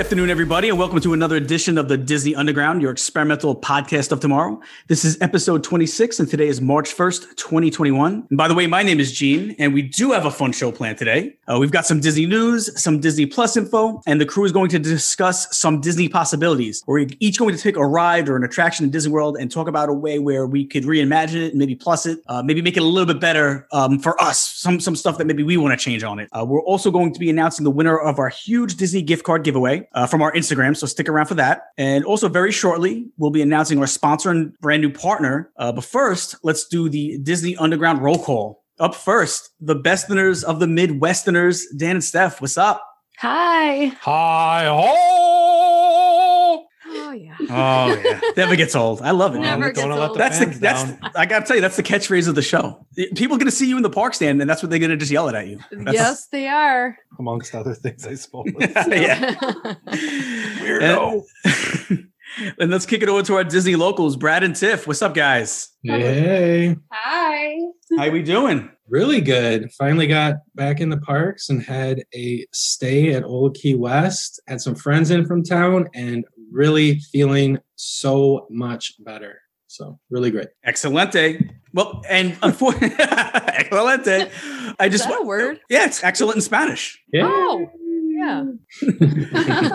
Good afternoon, everybody, and welcome to another edition of the Disney Underground, your experimental podcast of tomorrow. This is episode 26, and today is March 1st, 2021. And by the way, my name is Gene, and we do have a fun show planned today. Uh, we've got some Disney news, some Disney Plus info, and the crew is going to discuss some Disney possibilities. We're each going to take a ride or an attraction in Disney World and talk about a way where we could reimagine it, maybe plus it, uh, maybe make it a little bit better um, for us. Some some stuff that maybe we want to change on it. Uh, we're also going to be announcing the winner of our huge Disney gift card giveaway uh, from our Instagram. So stick around for that. And also, very shortly, we'll be announcing our sponsor and brand new partner. Uh, but first, let's do the Disney Underground roll call. Up first, the besterners of the Midwesterners, Dan and Steph. What's up? Hi. Hi ho! Oh yeah. Never gets old. I love it. Never man. gets Don't let old. the That's the fans that's down. I gotta tell you that's the catchphrase of the show. Eh, people gonna see you in the park stand, and that's what they're gonna just yell it at you. That's- yes, they are. amongst other things, I suppose. yeah. Weirdo. And, and let's kick it over to our Disney locals, Brad and Tiff. What's up, guys? Hey, Hi. How are we doing? really good. Finally got back in the parks and had a stay at Old Key West. Had some friends in from town and really feeling so much better. So really great. Excelente. Well, and unfortunately, excelente. I Is just that a word? Yeah, it's excellent in Spanish. Oh, yeah.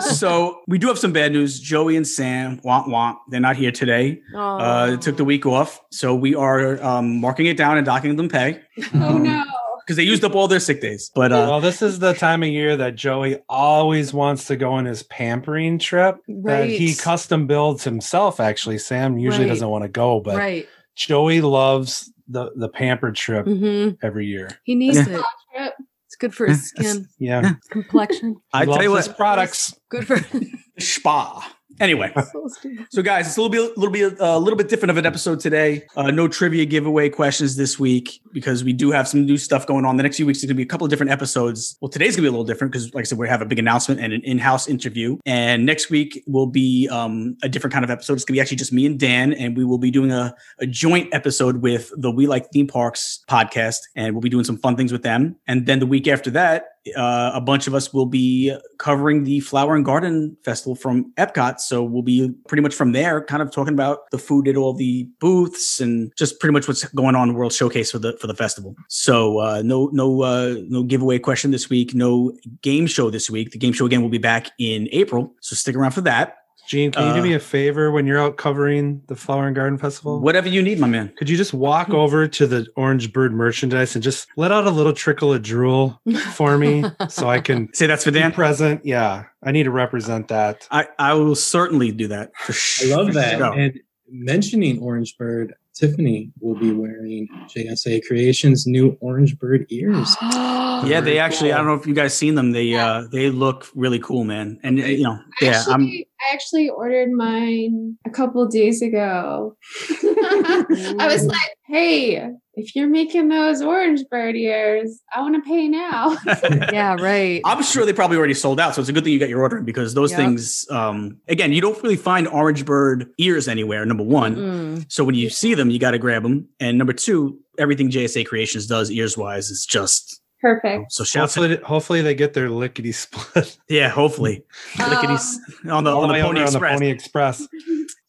so we do have some bad news. Joey and Sam, womp womp, they're not here today. Uh, they took the week off, so we are um, marking it down and docking them pay Oh no. Because they used up all their sick days. But uh, well, this is the time of year that Joey always wants to go on his pampering trip that he custom builds himself. Actually, Sam usually Right. doesn't want to go, but right. Joey loves the the pampered trip hmm every year. He needs Yeah. it. It's good for his skin, Yeah, complexion. I He tell you what, his products. Good for. spa. Anyway, so guys, it's a little bit, little bit, a little bit different of an episode today. Uh, no trivia giveaway questions this week because we do have some new stuff going on. The next few weeks, there's gonna be a couple of different episodes. Well, today's gonna be a little different because, like I said, we have a big announcement and an in-house interview. And next week will be um, a different kind of episode. It's gonna be actually just me and Dan, and we will be doing a, a joint episode with the We Like Theme Parks podcast, and we'll be doing some fun things with them. And then the week after that, uh, a bunch of us will be covering the Flower and Garden Festival from Epcot. So we'll be pretty much from there, kind of talking about the food at all the booths and just pretty much what's going on World Showcase for the for the festival. So uh, no no uh, no giveaway question this week, no game show this week. The game show again will be back in April. So stick around for that. Gene, can you do Uh, me a favor when you're out covering the Flower and Garden Festival? Whatever you need, my man. Could you just walk over to the Orange Bird merchandise and just let out a little trickle of drool for me so I can Say that's for be Dan. present? Yeah, I need to represent that. I, I will certainly do that. For I love that. sure. And mentioning Orange Bird, Tiffany will be wearing JSA Creations new Orange Bird ears. Yeah, they actually. I cool. don't know if you guys seen them. They uh they look really cool, man. And you know, yeah, actually, I'm. I actually ordered mine a couple days ago. I was like, hey, if you're making those orange bird ears, I want to pay now. yeah, right. I'm sure they probably already sold out, so it's a good thing you got your order in because those Yep. things, um, again, you don't really find orange bird ears anywhere. Number one, Mm. so when you see them, you got to grab them. And number two, everything JSA Creations does ears wise is just Perfect. so shouts. Hopefully, hopefully they get their lickety split Yeah, hopefully. Lickety on the on the the Pony over on the Pony Express.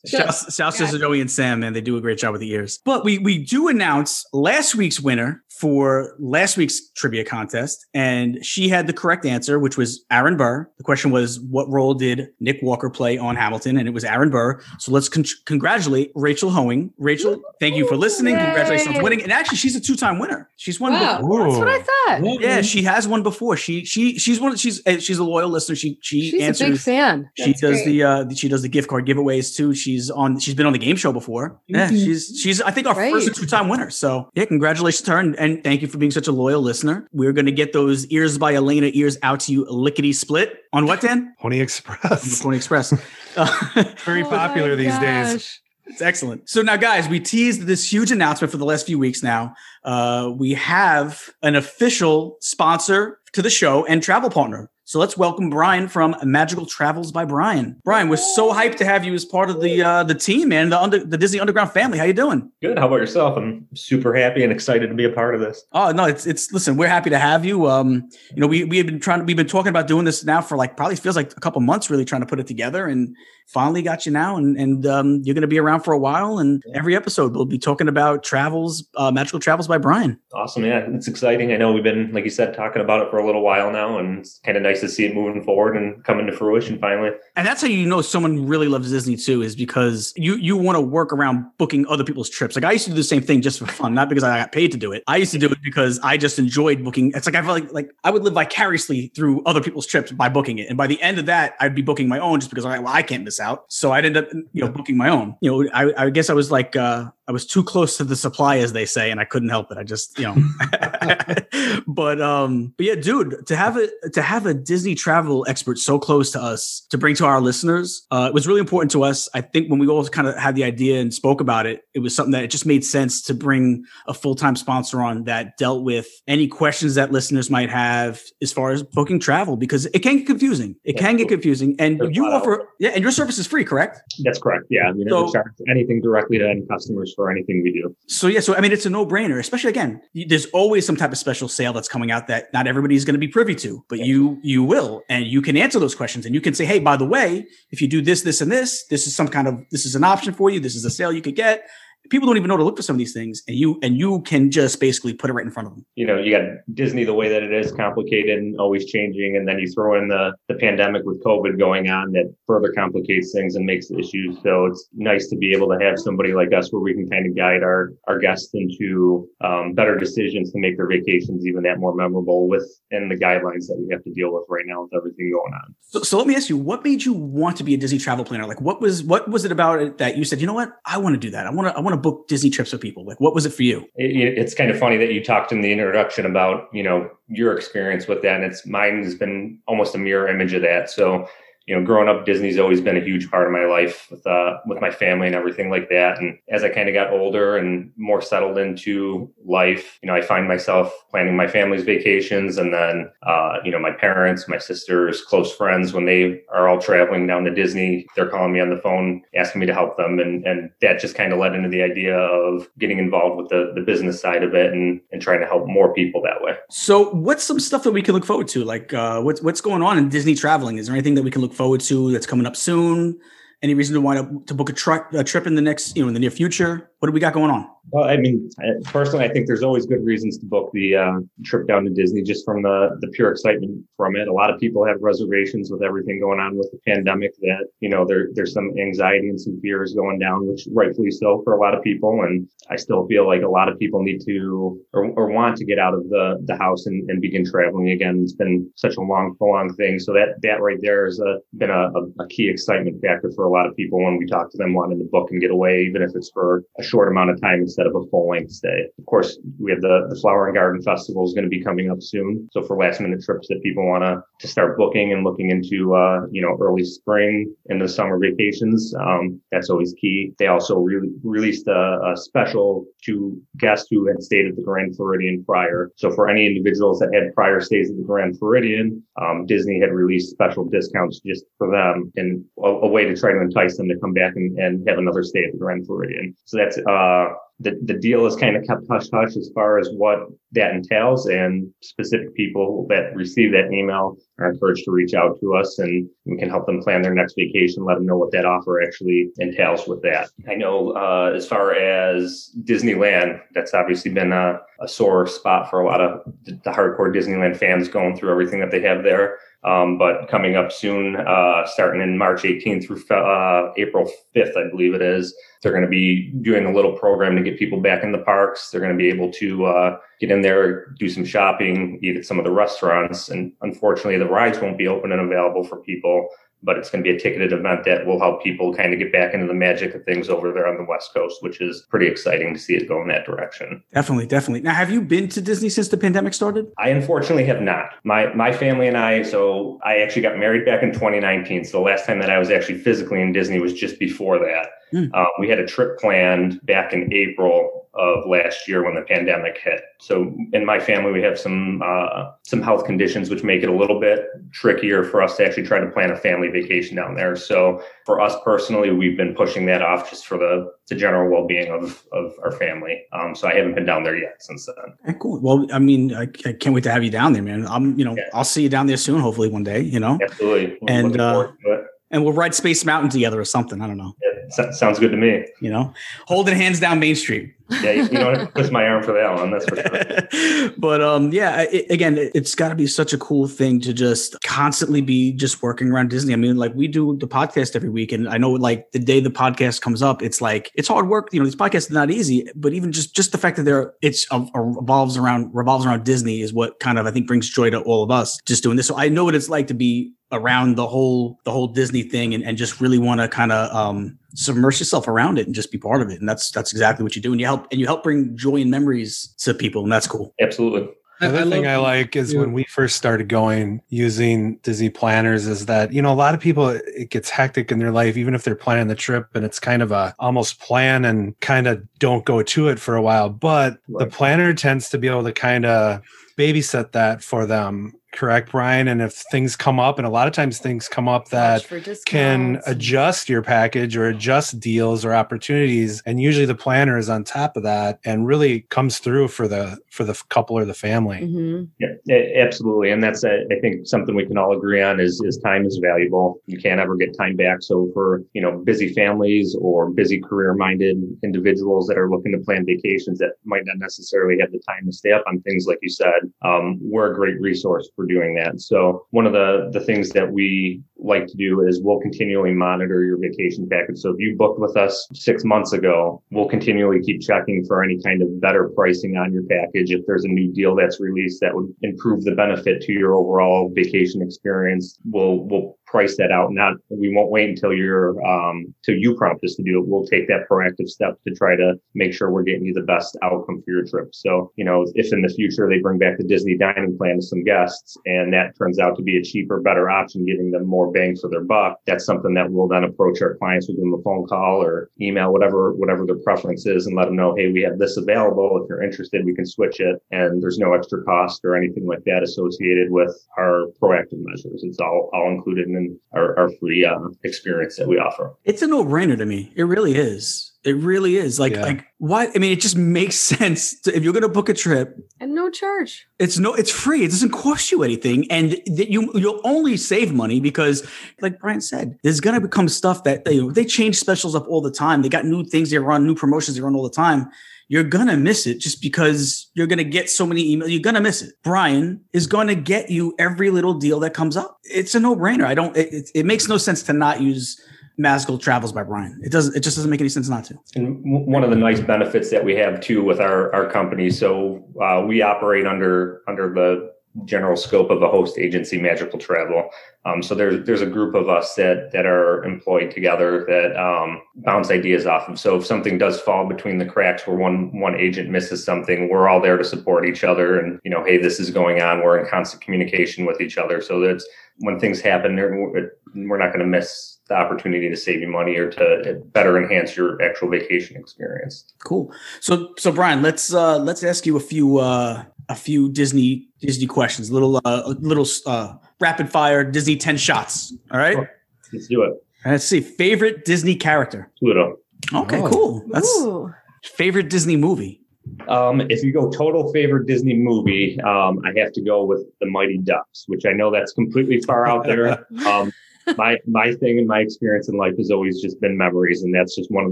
Shouts, shouts to Joey and Sam, man. They do a great job with the ears. But we we do announce last week's winner for last week's trivia contest, and she had the correct answer, which was Aaron Burr. The question was, what role did Nick Walker play on Hamilton? And it was Aaron Burr. So let's con- congratulate Rachel Hoeing. Rachel, thank you for listening. Yay. Congratulations on winning. And actually, she's a two time winner. She's won. Wow. before. That's what I thought. Well, Yeah, she has one before. She she she's one. She's she's a loyal listener. She she She's answers. a big fan. She That's does great. the uh she does the gift card giveaways too. She's on she's been on the game show before. Yeah, Mhm. she's she's I think our Right. first two time winner. So yeah, congratulations to her. And, and thank you for being such a loyal listener. We're going to get those ears by Elena ears out to you lickety split on what, Dan? Pony Express. Pony Express. Uh, Very Oh popular my these days. It's excellent. So now, guys, we teased this huge announcement for the last few weeks now. Uh, we have an official sponsor to the show and travel partner. So let's welcome Brian from Magical Travels by Brian. Brian, we're so hyped to have you as part of the uh, the team, man. The under, the Disney Underground family. How you doing? Good. How about yourself? I'm super happy and excited to be a part of this. Oh no, it's it's listen, we're happy to have you. Um, you know, we we have been trying we've been talking about doing this now for like probably feels like a couple months, really trying to put it together, and finally got you now. And and um, you're going to be around for a while. And every episode we'll be talking about travels, uh, magical travels by Brian. Awesome. Yeah, it's exciting. I know we've been, like you said, talking about it for a little while now, and it's kind of nice to see it moving forward and coming to fruition finally. And that's how you know someone really loves Disney too, is because you you want to work around booking other people's trips. Like I used to do the same thing just for fun, not because I got paid to do it. I used to do it because I just enjoyed booking. It's like I felt like like I would live vicariously through other people's trips by booking it. And by the end of that, I'd be booking my own just because I well, I can't miss out. So I'd end up you know booking my own. You know, I, I guess I was like uh I was too close to the supply, as they say, and I couldn't help it. I just, you know, but um, but yeah, dude, to have a to have a Disney travel expert so close to us to bring to our listeners, uh, it was really important to us. I think when we all kind of had the idea and spoke about it, it was something that it just made sense to bring a full time sponsor on that dealt with any questions that listeners might have as far as booking travel because it can get confusing. It can get confusing, and There's you offer yeah, and your service is free, correct? That's correct. Yeah. I mean, So- charge anything directly to any customers for anything we do. So yeah, so I mean, it's a no-brainer. Especially again, there's always some type of special sale that's coming out that not everybody's going to be privy to, but you you will, and you can answer those questions, and you can say, hey, by the way, if you do this, this, and this, this is some kind of this is an option for you. This is a sale you could get. People don't even know to look for some of these things, and you and you can just basically put it right in front of them. You know, you got Disney the way that it is, complicated and always changing, and then you throw in the the pandemic with COVID going on that further complicates things and makes issues. So it's nice to be able to have somebody like us where we can kind of guide our our guests into um, better decisions to make their vacations even that more memorable within the guidelines that we have to deal with right now with everything going on. So, so let me ask you, what made you want to be a Disney travel planner? Like, what was what was it about it that you said, you know what, I want to do that. I want to I want to book Disney trips with people. Like, what was it for you? it, it's kind of funny that you talked in the introduction about you know your experience with that and it's mine has been almost a mirror image of that so you know growing up disney's always been a huge part of my life with uh with my family and everything like that and as i kind of got older and more settled into life you know i find myself planning my family's vacations and then uh you know my parents my sisters close friends when they are all traveling down to disney they're calling me on the phone asking me to help them and and that just kind of led into the idea of getting involved with the the business side of it and and trying to help more people that way So, what's some stuff that we can look forward to? Like, uh, what's what's going on in Disney traveling? Is there anything that we can look forward to that's coming up soon? Any reason to want to, to book a, truck, a trip in the next, you know, in the near future? What do we got going on? Well, I mean, personally, I think there's always good reasons to book the uh, trip down to Disney just from the the pure excitement from it. A lot of people have reservations with everything going on with the pandemic. That you know, there there's some anxiety and some fears going down, which rightfully so for a lot of people. And I still feel like a lot of people need to or, or want to get out of the the house and, and begin traveling again. It's been such a long, prolonged thing. So that that right there has a, been a, a, a key excitement factor for a lot of people when we talk to them wanting to book and get away, even if it's for a short amount of time instead of a full length stay. Of course, we have the, the Flower and Garden Festival is going to be coming up soon. So for last minute trips that people want to to start booking and looking into, uh, you know, early spring and the summer vacations, um, that's always key. They also re- released a, a special to guests who had stayed at the Grand Floridian prior. So for any individuals that had prior stays at the Grand Floridian, um, Disney had released special discounts just for them and a, a way to try to entice them to come back and, and have another stay at the Grand Floridian. So that's, uh, the, the deal is kind of kept hush hush as far as what that entails and specific people that receive that email are encouraged to reach out to us and we can help them plan their next vacation, let them know what that offer actually entails with that. I know, uh, as far as Disneyland, that's obviously been a, a sore spot for a lot of the hardcore Disneyland fans going through everything that they have there. Um, but coming up soon, uh, starting in March 18th through uh, April 5th, I believe it is, they're going to be doing a little program to get people back in the parks. They're going to be able to uh, get in there, do some shopping, eat at some of the restaurants. And unfortunately, the rides won't be open and available for people but it's going to be a ticketed event that will help people kind of get back into the magic of things over there on the West Coast, which is pretty exciting to see it go in that direction. Definitely, definitely. Now, have you been to Disney since the pandemic started? I unfortunately have not. My my family and I, so I actually got married back in 2019. So the last time that I was actually physically in Disney was just before that. Mm. Um, we had a trip planned back in April of last year when the pandemic hit. So in my family, we have some uh, some health conditions which make it a little bit trickier for us to actually try to plan a family vacation down there. So for us personally, we've been pushing that off just for the the general well being of of our family. Um, so I haven't been down there yet since then. Okay, cool. Well, I mean, I, I can't wait to have you down there, man. I'm, you know, Yeah. I'll see you down there soon, hopefully one day. You know, Absolutely, And, uh, forward to it. and we'll ride Space Mountain together or something. I don't know. Yeah, so- sounds good to me. You know, holding hands down Main Street. Yeah, you, you know, twist my arm for that one. That's for sure. but um, yeah, it, again, it, it's got to be such a cool thing to just constantly be just working around Disney. I mean, like we do the podcast every week, and I know like the day the podcast comes up, it's like it's hard work. You know, these podcasts are not easy, but even just just the fact that they're it's uh, revolves around revolves around Disney is what kind of I think brings joy to all of us just doing this. So I know what it's like to be around the whole the whole Disney thing and, and just really want to kind of um submerge yourself around it and just be part of it. And that's that's exactly what you do. And you help and you help bring joy and memories to people. And that's cool. Absolutely. Another other thing I like is Yeah. when we first started going using Disney planners is that, you know, a lot of people, it gets hectic in their life, even if they're planning the trip and it's kind of a almost plan and kind of don't go to it for a while. But the planner tends to be able to kind of babysit that for them. Correct, Brian? And if things come up, and a lot of times things come up that can adjust your package or adjust deals or opportunities and usually the planner is on top of that and really comes through for the for the couple or the family Mhm. Yeah, absolutely. And that's, uh, I think, something we can all agree on is, is time is valuable. You can't ever get time back. So for, you know, busy families or busy career minded individuals that are looking to plan vacations that might not necessarily have the time to stay up on things like you said, um, we're a great resource for doing that. So one of the, the things that we like to do is we'll continually monitor your vacation package. So if you booked with us six months ago, we'll continually keep checking for any kind of better pricing on your package. If there's a new deal that's released that would improve the benefit to your overall vacation experience, we'll we'll price that out. Not we won't wait until you're um till you prompt us to do it. We'll take that proactive step to try to make sure we're getting you the best outcome for your trip. So, you know, if in the future they bring back the Disney dining plan to some guests and that turns out to be a cheaper, better option, giving them more bang for their buck, that's something that we'll then approach our clients with them a phone call or email, whatever, whatever their preference is and let them know, hey, we have this available. If you're interested, we can switch it. And there's no extra cost or anything like that associated with our proactive measures. It's all, all included in our, our free uh, experience that we offer. It's a no brainer to me. It really is. It really is. Like, Yeah. like why? I mean, it just makes sense. To, if you're going to book a trip, And no charge. it's no, it's free. It doesn't cost you anything, and that you you'll only save money because, like Brian said, there's going to become stuff that you know they change specials up all the time. They got new things they run, new promotions they run all the time. You're gonna miss it just because you're gonna get so many emails. You're gonna miss it. Brian is gonna get you every little deal that comes up. It's a no brainer. I don't. It, it, it makes no sense to not use Magical Travels by Brian. It doesn't. It just doesn't make any sense not to. And one of the nice benefits that we have too with our, our company, so uh, we operate under under the general scope of a host agency, Magical Travel. Um, so there's there's a group of us that that are employed together that um, bounce ideas off of. So if something does fall between the cracks where one one agent misses something, we're all there to support each other. And you know, hey, this is going on. We're in constant communication with each other. So that's when things happen, we're not going to miss the opportunity to save you money or to better enhance your actual vacation experience. Cool. So so Brian, let's uh let's ask you a few uh a few Disney Disney questions. Little uh little uh rapid fire Disney 10 shots. All right? Sure. Let's do it. Let's see. Favorite Disney character. Pluto. Okay, Oh. cool. That's Ooh. favorite Disney movie. Um, if you go total favorite Disney movie, um, I have to go with The Mighty Ducks, which I know that's completely far out there. Um, my my thing and my experience in life has always just been memories, and that's just one of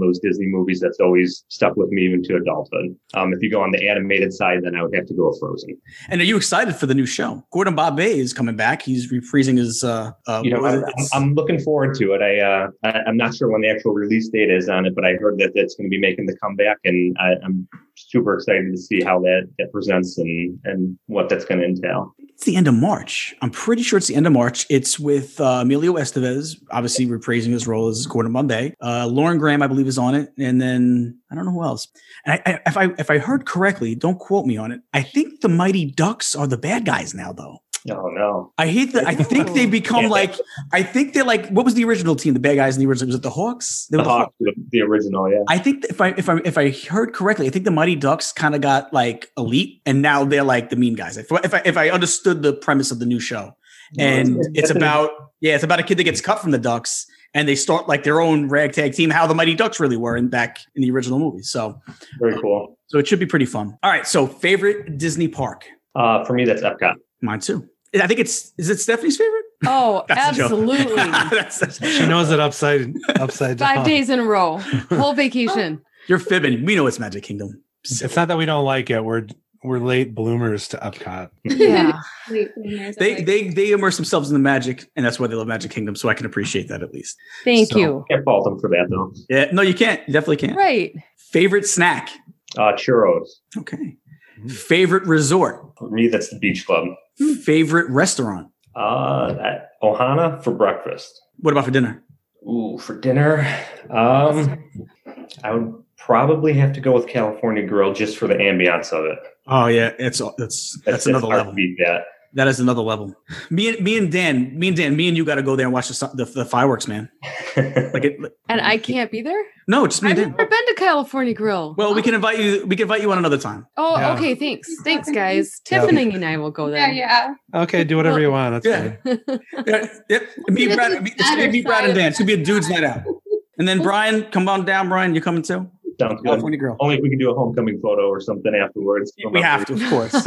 those Disney movies that's always stuck with me even to adulthood. Um, if you go on the animated side, then I would have to go with Frozen. And are you excited for the new show? Gordon Bombay is coming back. He's reprising his uh, uh You know, I, is it? I'm, I'm looking forward to it. I, uh, I I'm not sure when the actual release date is on it, but I heard that that's going to be making the comeback, and I, I'm super excited to see how that that presents and and what that's going to entail. It's the end of March. I'm pretty sure it's the end of March. It's with uh, Emilio Estevez, obviously reprising his role as Gordon Bombay. Uh, Lauren Graham, I believe, is on it, and then I don't know who else. And I, I, if I if I heard correctly, don't quote me on it. I think the Mighty Ducks are the bad guys now, though. Oh no. I hate that. I think they become Yeah. like. I think they're like. What was the original team? The bad guys in the original was it the Hawks? They The were Hawks, the, the original, yeah. I think if I if I if I heard correctly, I think the Mighty Ducks kind of got like elite, and now they're like the mean guys. If, if I if I understood the premise of the new show, and it's about yeah, it's about a kid that gets cut from the Ducks, and they start like their own ragtag team, how the Mighty Ducks really were in back in the original movie. So very cool. so it should be pretty fun. All right, so favorite Disney park, Uh, for me, that's Epcot. mine too. I think it's is it Stephanie's favorite? Oh, That's absolutely. That's- that's- She knows it upside upside down. Five days in a row. Whole vacation. You're fibbing. We know it's Magic Kingdom. It's not that we don't like it. We're we're late bloomers to Epcot. Yeah. They they they immerse themselves in the magic, and that's why they love Magic Kingdom. So I can appreciate that at least. Thank So- you. Can't fault them for that though. Yeah, no, you can't. You definitely can't. Right. Favorite snack. Uh, churros. Okay. Favorite resort. For me, that's the beach club. Favorite restaurant. Uh, at Ohana for breakfast. What about for dinner? Ooh, for dinner, um, I would probably have to go with California Grill just for the ambiance of it. Oh yeah, it's that's that's, another level. Beat that. That is another level. Me and me and Dan, me and Dan, me and you got to go there and watch the, the the fireworks, man. Like it. And I can't be there? No, just me and I've and never Dan. been to California Grill. Well, we can invite you. We can invite you on another time. Oh, Yeah. okay. Thanks. Thanks, guys. Yeah. Tiffany and I will go there. yeah. yeah. Okay, do whatever you want. That's Yeah. fine. Yeah, yep. Me, Brad, me, it's gonna be Brad and Dan. It's gonna be a dude's night out. And then Brian, come on down, Brian. You coming too? Sounds good. California girl. Only if we can do a homecoming photo or something afterwards. We have to, of course.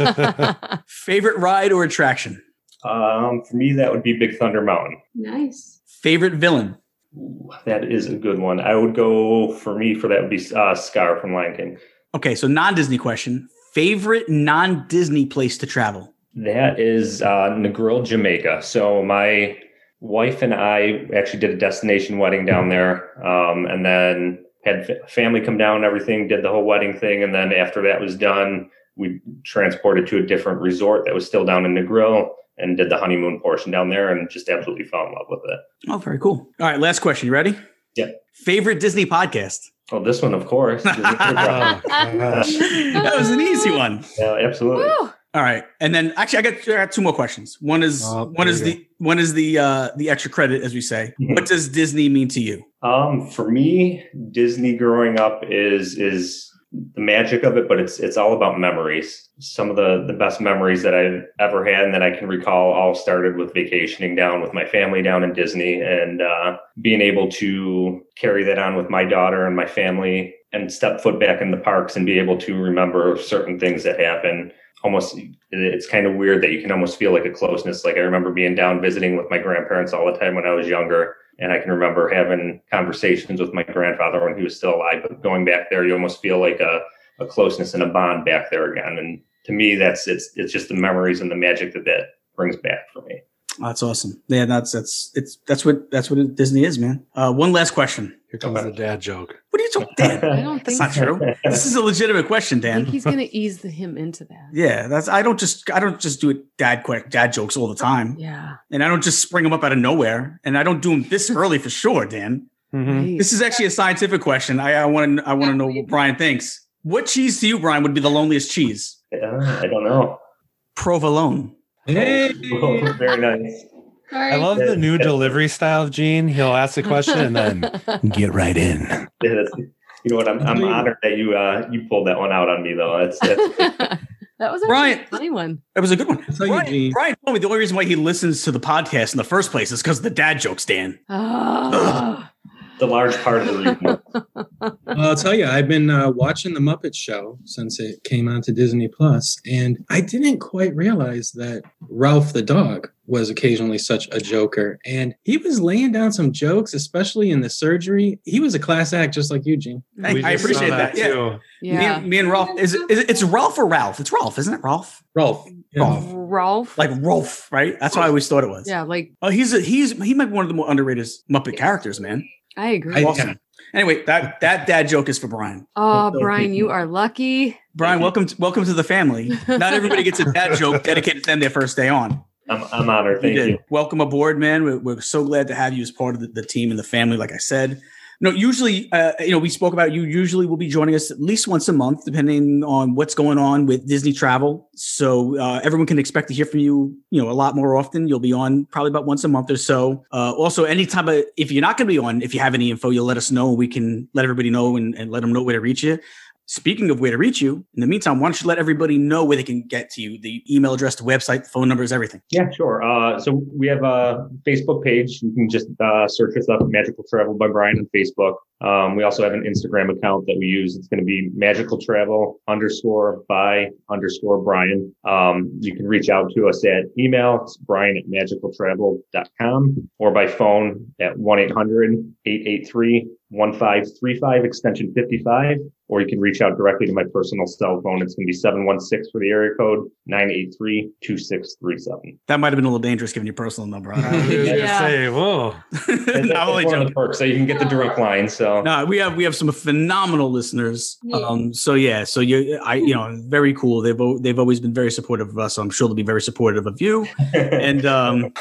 Favorite ride or attraction? Um, for me, that would be Big Thunder Mountain. Nice. Favorite villain? Ooh, that is a good one. I would go for me for that would be uh, Scar from Lion King. Okay, so non-Disney question. Favorite non-Disney place to travel? That is uh, Negril, Jamaica. So my wife and I actually did a destination wedding down there, um, and then had family come down and everything. Did the whole wedding thing, and then after that was done, we transported to a different resort that was still down in Negril, and did the honeymoon portion down there, and just absolutely fell in love with it. Oh, very cool. All right, last question. You ready? Yeah. Favorite Disney podcast? Well, this one, of course. Oh, that was an easy one. yeah, absolutely. Woo. All right, and then actually, I got, I got two more questions. One is oh, one is the one is the uh, the extra credit, as we say. Mhm. What does Disney mean to you? Um, for me, Disney growing up is is the magic of it, but it's it's all about memories. Some of the the best memories that I've ever had and that I can recall all started with vacationing down with my family down in Disney and uh, being able to carry that on with my daughter and my family and step foot back in the parks and be able to remember certain things that happen. Almost, it's kind of weird that you can almost feel like a closeness. Like I remember being down visiting with my grandparents all the time when I was younger and I can remember having conversations with my grandfather when he was still alive. But going back there, you almost feel like a, a closeness and a bond back there again. And to me, that's it's it's just the memories and the magic that that brings back for me. Oh, that's awesome. Yeah, that's that's it's that's what that's what Disney is, man. Uh, one last question. Here comes the dad joke. What are you talking, Dan? I don't That's think not so. true. This is a legitimate question, I Dan. think he's gonna ease the, him into that. Yeah, that's I don't just I don't just do it dad quick dad jokes all the time, Yeah. and I don't just spring them up out of nowhere, and I don't do them this early for sure, Dan. Mhm. This is actually a scientific question. I want to I want to know what Brian thinks. What cheese to you, Brian, would be the loneliest cheese? Yeah, I don't know. Provolone. Hey. Very nice. I love the new delivery style of Gene. He'll ask the question and then get right in. Yeah, you know what? I'm, I'm honored that you uh, you pulled that one out on me though. That's, that's that was Brian- a funny one. That was a good one. That's how you Brian. Brian told me the only reason why he listens to the podcast in the first place is because of the dad jokes, Dan. Ah. the large part of the reason. Well, I'll tell you, I've been uh, watching the Muppet Show since it came onto Disney Plus, and I didn't quite realize that Ralph the dog was occasionally such a joker. And he was laying down some jokes, especially in the surgery. He was a class act, just like Eugene. I, I appreciate saw that. Yeah. too. Me, yeah. and, me and Ralph. Is it, is it? It's Ralph or Ralph? It's Ralph, isn't it? Ralph. Ralph. Yeah. Rolf. Rolf. Like Rolf, right? That's what I always thought it was. yeah, like Oh, he's a, he's he might be one of the more underrated Muppet characters, man. I agree. I- Awesome. Anyway, that that dad joke is for Brian. oh, So- Brian, you are lucky. Brian, welcome to, welcome to the family. Not everybody gets a dad joke dedicated to them their first day on. I'm, I'm honored. Thank did. you. Welcome aboard, man. We're, we're so glad to have you as part of the, the team and the family. Like I said, no, usually, uh, you know, we spoke about you. Usually, will be joining us at least once a month, depending on what's going on with Disney travel. So uh, everyone can expect to hear from you, you know, a lot more often. You'll be on probably about once a month or so. Uh, also, anytime if you're not going to be on, if you have any info, you'll let us know. We can let everybody know and, and let them know where to reach you. Speaking of where to reach you, in the meantime, why don't you let everybody know where they can get to you? The email address, the website, the phone numbers, everything. Yeah, sure. Uh, so we have a Facebook page. You can just uh, search us up, Magical Travel by Brian on Facebook. Um, we also have an Instagram account that we use. It's going to be magical travel underscore by underscore Brian. Um, you can reach out to us at email. It's brian at magicaltravel.com or by phone at 1-800-883-1535 extension 55 or you can reach out directly to my personal cell phone. It's going to be 716 for the area code 983-2637. That might have been a little dangerous giving your personal number. I was gonna Yeah. say, whoa. That's, that's Not only one of the perks, so you can get the direct line. So No, we have we have some phenomenal listeners. Yeah. Um, so yeah, so you, I, you know, very cool. They've they've always been very supportive of us. So I'm sure they'll be very supportive of you. And um,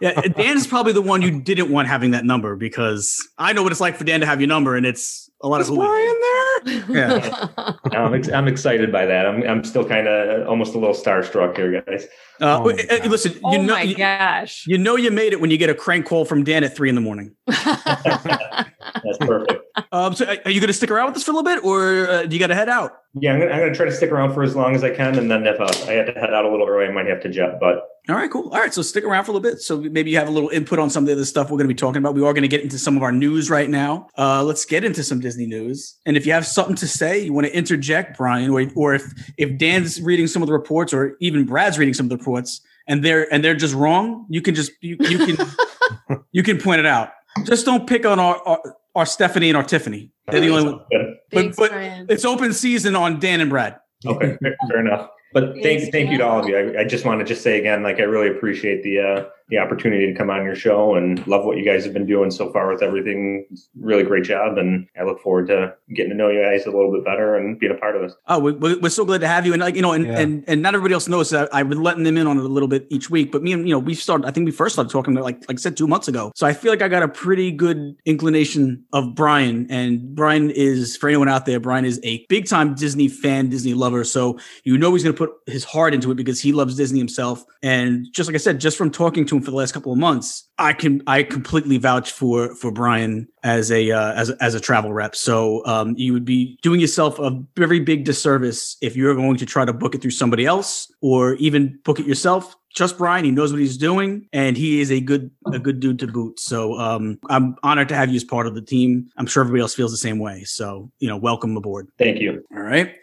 yeah, Dan is probably the one you didn't want having that number because I know what it's like for Dan to have your number, and it's a lot of Is hooey. Brian there? Yeah. I'm, ex- I'm excited by that. I'm, I'm still kind of almost a little starstruck here, guys. Uh, Oh my uh, God. listen, oh you know, my you, gosh. you know, you made it when you get a crank call from Dan at three in the morning. That's perfect. Um, so are are you going to stick around with us for a little bit, or uh, do you got to head out? Yeah, I'm gonna, try to stick around for as long as I can, and then if uh, I have to head out a little early, I might have to jet. But All right, cool. All right, so stick around for a little bit. So maybe you have a little input on some of the other stuff we're going to be talking about. We are going to get into some of our news right now. Uh, let's get into some Disney news. And if you have something to say, you want to interject, Brian, or, or if if Dan's reading some of the reports, or even Brad's reading some of the reports, and they're and they're just wrong, you can just you, you can you can point it out. Just don't pick on our our, our Stephanie and our Tiffany. They're the only one. Good. Thanks, but- Brian. It's open season on Dan and Brad. Okay, fair, fair enough. But thank thank you to all of you. I, I just want to just say again, like I really appreciate the uh, the opportunity to come on your show and love what you guys have been doing so far with everything. It's really great job, and I look forward to getting to know you guys a little bit better and being a part of this. Oh, we, we- we're so glad to have you, and like you know, and Yeah. and, and not everybody else knows that I've been letting them in on it a little bit each week. But me and you know, we started. I think we first started talking about like like I said two months ago. So I feel like I got a pretty good inclination of Brian, and Brian is for anyone out there, Brian is a big time Disney fan, Disney lover. So you know he's going to put his heart into it because he loves Disney himself. And just like I said, just from talking to him for the last couple of months, I can I completely vouch for for Brian as a uh, as a, as a travel rep. So um, you would be doing yourself a very big disservice if you're going to try to book it through somebody else or even book it yourself. Trust Brian, he knows what he's doing, and he is a good a good dude to boot. So um, I'm honored to have you as part of the team. I'm sure everybody else feels the same way. So you know, welcome aboard. Thank you. All right.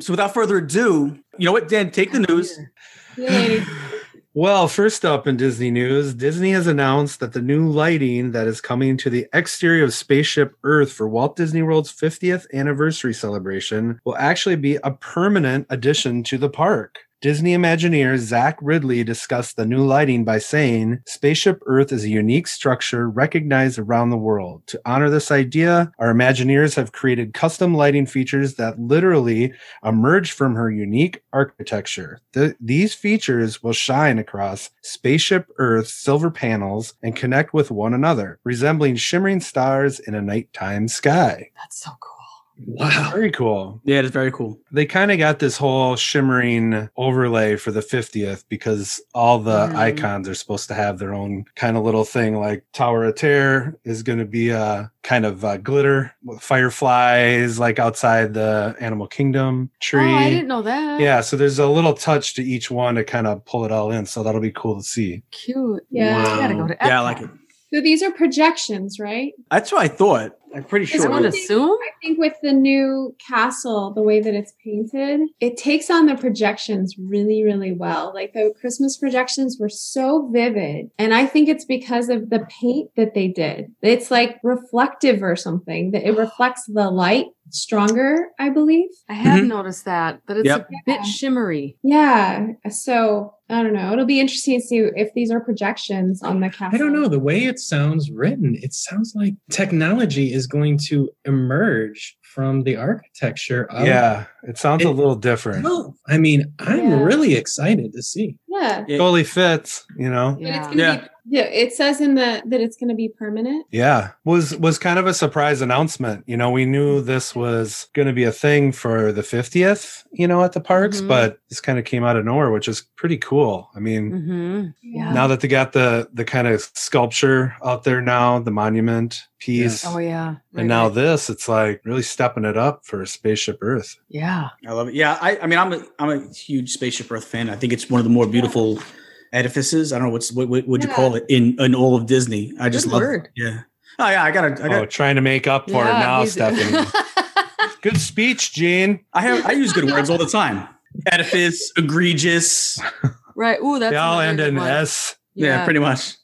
So without further ado, you know what, Dan, take the news. See you later. Well, first up in Disney news, Disney has announced that the new lighting that is coming to the exterior of Spaceship Earth for Walt Disney World's 50th anniversary celebration will actually be a permanent addition to the park. Disney Imagineer Zach Riddley discussed the new lighting by saying, Spaceship Earth is a unique structure recognized around the world. To honor this idea, our Imagineers have created custom lighting features that literally emerge from her unique architecture. The- these features will shine across Spaceship Earth's silver panels and connect with one another, resembling shimmering stars in a nighttime sky. That's so cool. Wow. Very cool Yeah, it's very cool. they kind of got this whole shimmering overlay for the 50th because all the Mhm. icons are supposed to have their own kind of little thing like tower of terror is going to be a kind of uh, glitter with fireflies like outside the animal kingdom tree Oh, I didn't know that. yeah so there's a little touch to each one to kind of pull it all in so that'll be cool to see Cute. Yeah. I gotta go to Yeah, I like it. So these are projections, right? That's what I thought. I'm pretty Is I sure. would one it is. assume. I think with the new castle, the way that it's painted, it takes on the projections really, really well. Like the Christmas projections were so vivid. And I think it's because of the paint that they did. It's like reflective or something, that it reflects the light stronger, I believe. I have Mhm. noticed that that it's Yep. a bit shimmery. Yeah. So I don't know. It'll be interesting to see if these are projections on the castle. I don't know. The way it sounds written, it sounds like technology is going to emerge from the architecture of. yeah, it sounds a little different. Well, I mean, I'm Yeah. really excited to see. Yeah. Yeah. Totally fits, you know. But it's Yeah. gonna Yeah. be yeah, it says in the that it's gonna be permanent. Yeah, was was kind of a surprise announcement. You know, we knew this was going to be a thing for the 50th, you know, at the parks, Mhm. but this kind of came out of nowhere, which is pretty cool. I mean, Mm-hmm. Yeah. now that they got the the kind of sculpture out there now, the monument piece, Oh yeah. and now this, it's like really stepping it up for Spaceship Earth. Yeah. I love it. Yeah, I, I mean, I'm a I'm a huge Spaceship Earth fan. I think it's one of the more beautiful edifices. I don't know what's what what would you call it in in all of Disney. I just Good love word. it. Yeah. Oh yeah, I gotta. I Oh, trying to make up for it now, he's- Stephanie. Good speech, Gene. I have. I use good words all the time. Edifice, egregious. right. Ooh, that's they all end in one. S. Yeah, pretty much.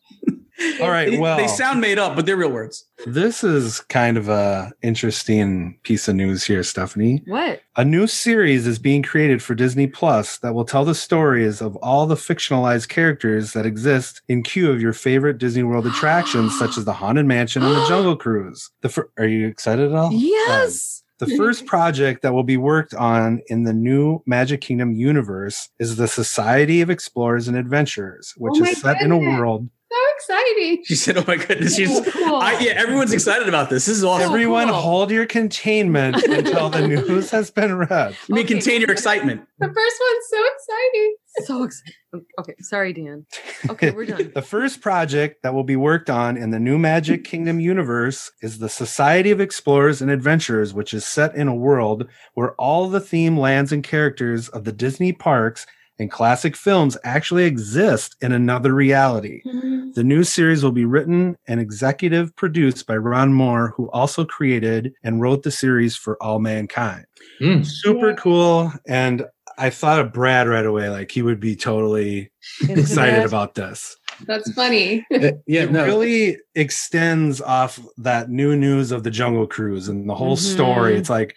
All right, They- well, they sound made up, but they're real words. this is kind of a interesting piece of news here, Stephanie. What? A new series is being created for Disney Plus that will tell the stories of all the fictionalized characters that exist in queue of your favorite Disney World attractions, such as the Haunted Mansion and the Jungle Cruise. The fir- are you excited at all? Yes. Uh, the first project that will be worked on in the new Magic Kingdom universe is the Society of Explorers and Adventurers, which Oh is set in a world. So exciting. She said, "Oh my goodness, she's." So cool. I, yeah, everyone's excited about this. This is awesome. Everyone, cool. hold your containment until the news has been read. you mean Okay. contain your excitement? The first one's so exciting. so exciting. Okay. Sorry, Dan. Okay, we're done. The first project that will be worked on in the new Magic Kingdom universe is the Society of Explorers and Adventurers, which is set in a world where all the theme lands and characters of the Disney parks and classic films actually exist in another reality. The new series will be written and executive produced by Ron Moore, who also created and wrote the series for All Mankind. Hmm. Super Yeah. cool. And I thought of Brad right away. Like he would be totally Into excited that. about this. That's funny. Uh, yeah, it no. really extends off that new news of the Jungle Cruise and the whole story. Mhm. It's like,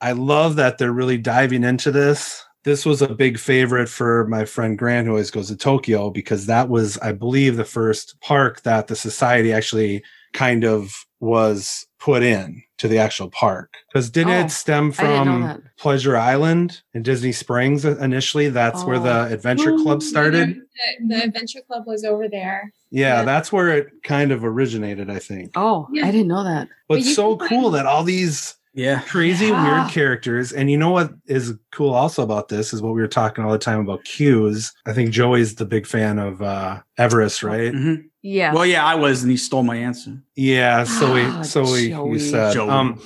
I love that they're really diving into this. This was a big favorite for my friend Grant, who always goes to Tokyo, because that was, I believe, the first park that the society actually kind of was put in to the actual park. Because didn't Oh, it stem I didn't know from. Pleasure Island in Disney Springs uh, initially? That's where Oh. the Adventure Club oh, started. The, the adventure club was over there. Yeah, Yeah. that's where it kind of originated, I think. Oh, Yeah. I didn't know that. But But you so cool find- that all these Yeah. crazy Yeah. weird characters and you know what is cool also about this is what we were talking all the time about cues. I think Joey's the big fan of uh Everest, right? Mhm. Yeah. Well, yeah, I was, and he stole my answer. Yeah, so Ah, we so we Joey. you said Joey. um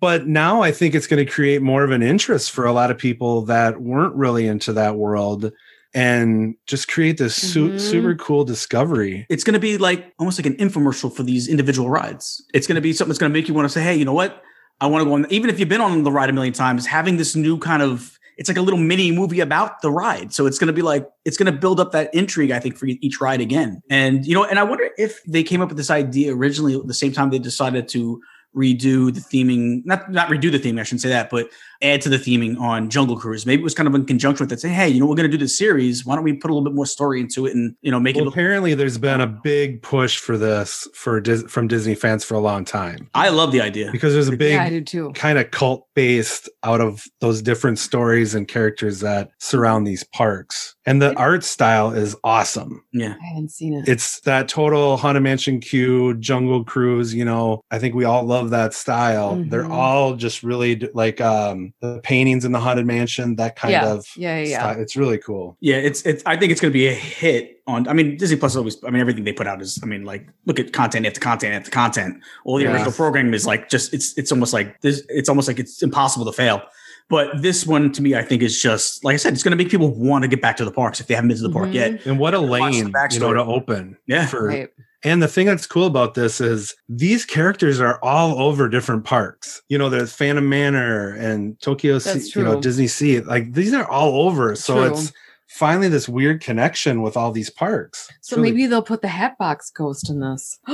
but now I think it's going to create more of an interest for a lot of people that weren't really into that world and just create this su- Mhm. super cool discovery. It's going to be like almost like an infomercial for these individual rides. It's going to be something that's going to make you want to say, "Hey, you know what? I want to go on." Even if you've been on the ride a million times, having this new kind of it's like a little mini movie about the ride. So it's going to be like it's going to build up that intrigue, I think, for each ride again. And you know, and I wonder if they came up with this idea originally at the same time they decided to redo the theming, not not redo the theming, I shouldn't say that, but add to the theming on Jungle Cruise. Maybe it was kind of in conjunction with that. Say, hey, you know, we're going to do this series. Why don't we put a little bit more story into it and you know make Well, it? Look- apparently there's been a big push for this for Dis- from Disney fans for a long time I love the idea. because there's a big yeah, I did too. kind of cult based out of those different stories and characters that surround these parks. And the art style is awesome. Yeah. I haven't seen it. It's that total Haunted Mansion queue, Jungle Cruise, you know, I think we all love that style. They're Mhm. all just really like um the paintings in the Haunted Mansion, that kind Yeah. of Yeah, yeah, yeah. It's really cool. Yeah, it's it's. I think it's going to be a hit on. I mean, Disney Plus always. I mean, everything they put out is. I mean, like look at content after content after content. All the Yeah. original programming is like just. It's it's almost like this. It's almost like it's impossible to fail. But this one to me, I think is just like I said. It's going to make people want to get back to the parks if they haven't been to the park Mhm. yet. And what a lane, you know, to open Yeah. for Right. And the thing that's cool about this is these characters are all over different parks. You know, there's Phantom Manor and Tokyo, sea, That's you know. Disney Sea. Like these are all over. So True. it's finally this weird connection with all these parks. It's So really- maybe they'll put the Hatbox Ghost in this.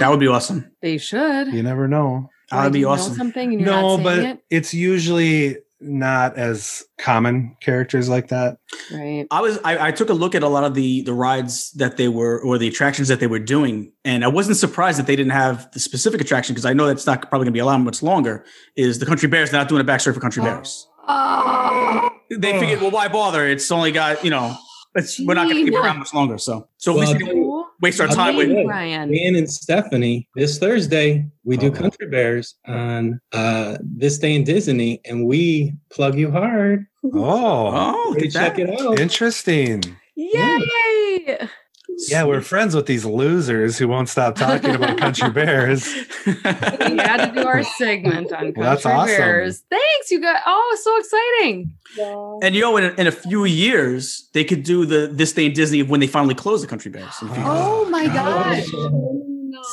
That would be awesome. they should. you never know. That'd do be you know awesome. something and you're No, not but saying it's usually not as common characters like that. Right. I was I, I took a look at a lot of the the rides that they were or the attractions that they were doing, and I wasn't surprised that they didn't have the specific attraction because I know that's not probably going to be allowed much longer. Is the Country Bears They're not doing a backstory for Country oh. Bears? Oh, They figured, well, why bother? It's only got you know, it's we're not going to keep around much longer. So so at Well, least we tell don't waste our time with. what, Brian. Dan and Stephanie this Thursday we do Oh. Country Bears on uh, this day in Disney, and we plug you hard. Oh, Oh, look check that. it out. interesting. Yay! Yeah, we're friends with these losers who won't stop talking about country bears. we had to do our segment on Country Well, that's awesome. Bears. Thanks, you guys. Oh, it's so exciting. And you know, in a, in a few years, they could do the this day in Disney when they finally close the Country Bears. in a few years. Oh my gosh. gosh.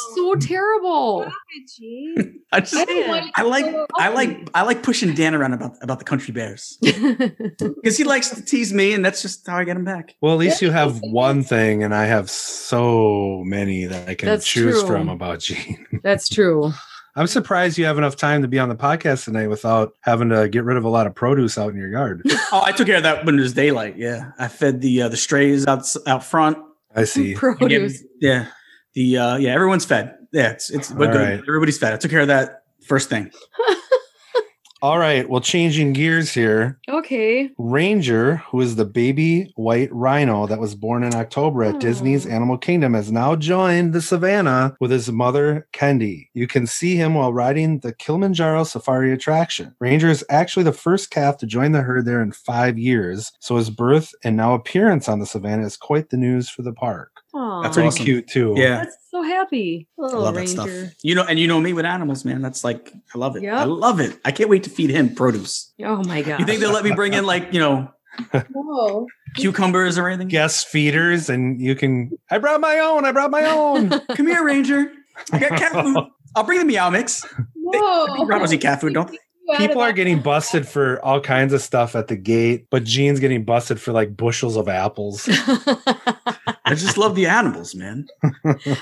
No. So terrible. Gee. I just I want I like to I like I like pushing Dan around about about the Country Bears because he likes to tease me, and that's just how I get him back. Well, at least you have one thing, and I have so many that I can That's choose true. from about Gene. That's true. I'm surprised you have enough time to be on the podcast tonight without having to get rid of a lot of produce out in your yard. Oh, I took care of that when it was daylight. Yeah, I fed the uh, the strays out out front. I see. I gave- Produce. yeah, the uh, yeah everyone's fed. Yeah, it's it's we're good. right. Everybody's fed. I took care of that first thing. All right. Well, changing gears here. Okay. Ranger, who is the baby white rhino that was born in October at Aw. Disney's Animal Kingdom, has now joined the savannah with his mother, Kendi. You can see him while riding the Kilimanjaro Safari attraction. Ranger is actually the first calf to join the herd there in five years, so his birth and now appearance on the savannah is quite the news for the park. Aw. That's Pretty awesome. cute, too. Yeah, That's so happy. I Little love ranger. that stuff. You know, and you know me with animals, man. That's like I love it. I love it. I can't wait to feed him produce. Oh my god. You think they'll let me bring in like you know Whoa. cucumbers or anything? Guest feeders, and you can. I brought my own. I brought my own. Come here, Ranger. I got cat food. I'll bring the meow mix. Whoa. Rhinos eat cat food, don't they? You out of People are getting busted for all kinds of stuff at the gate, but Gene's getting busted for like bushels of apples. I just love the animals, man.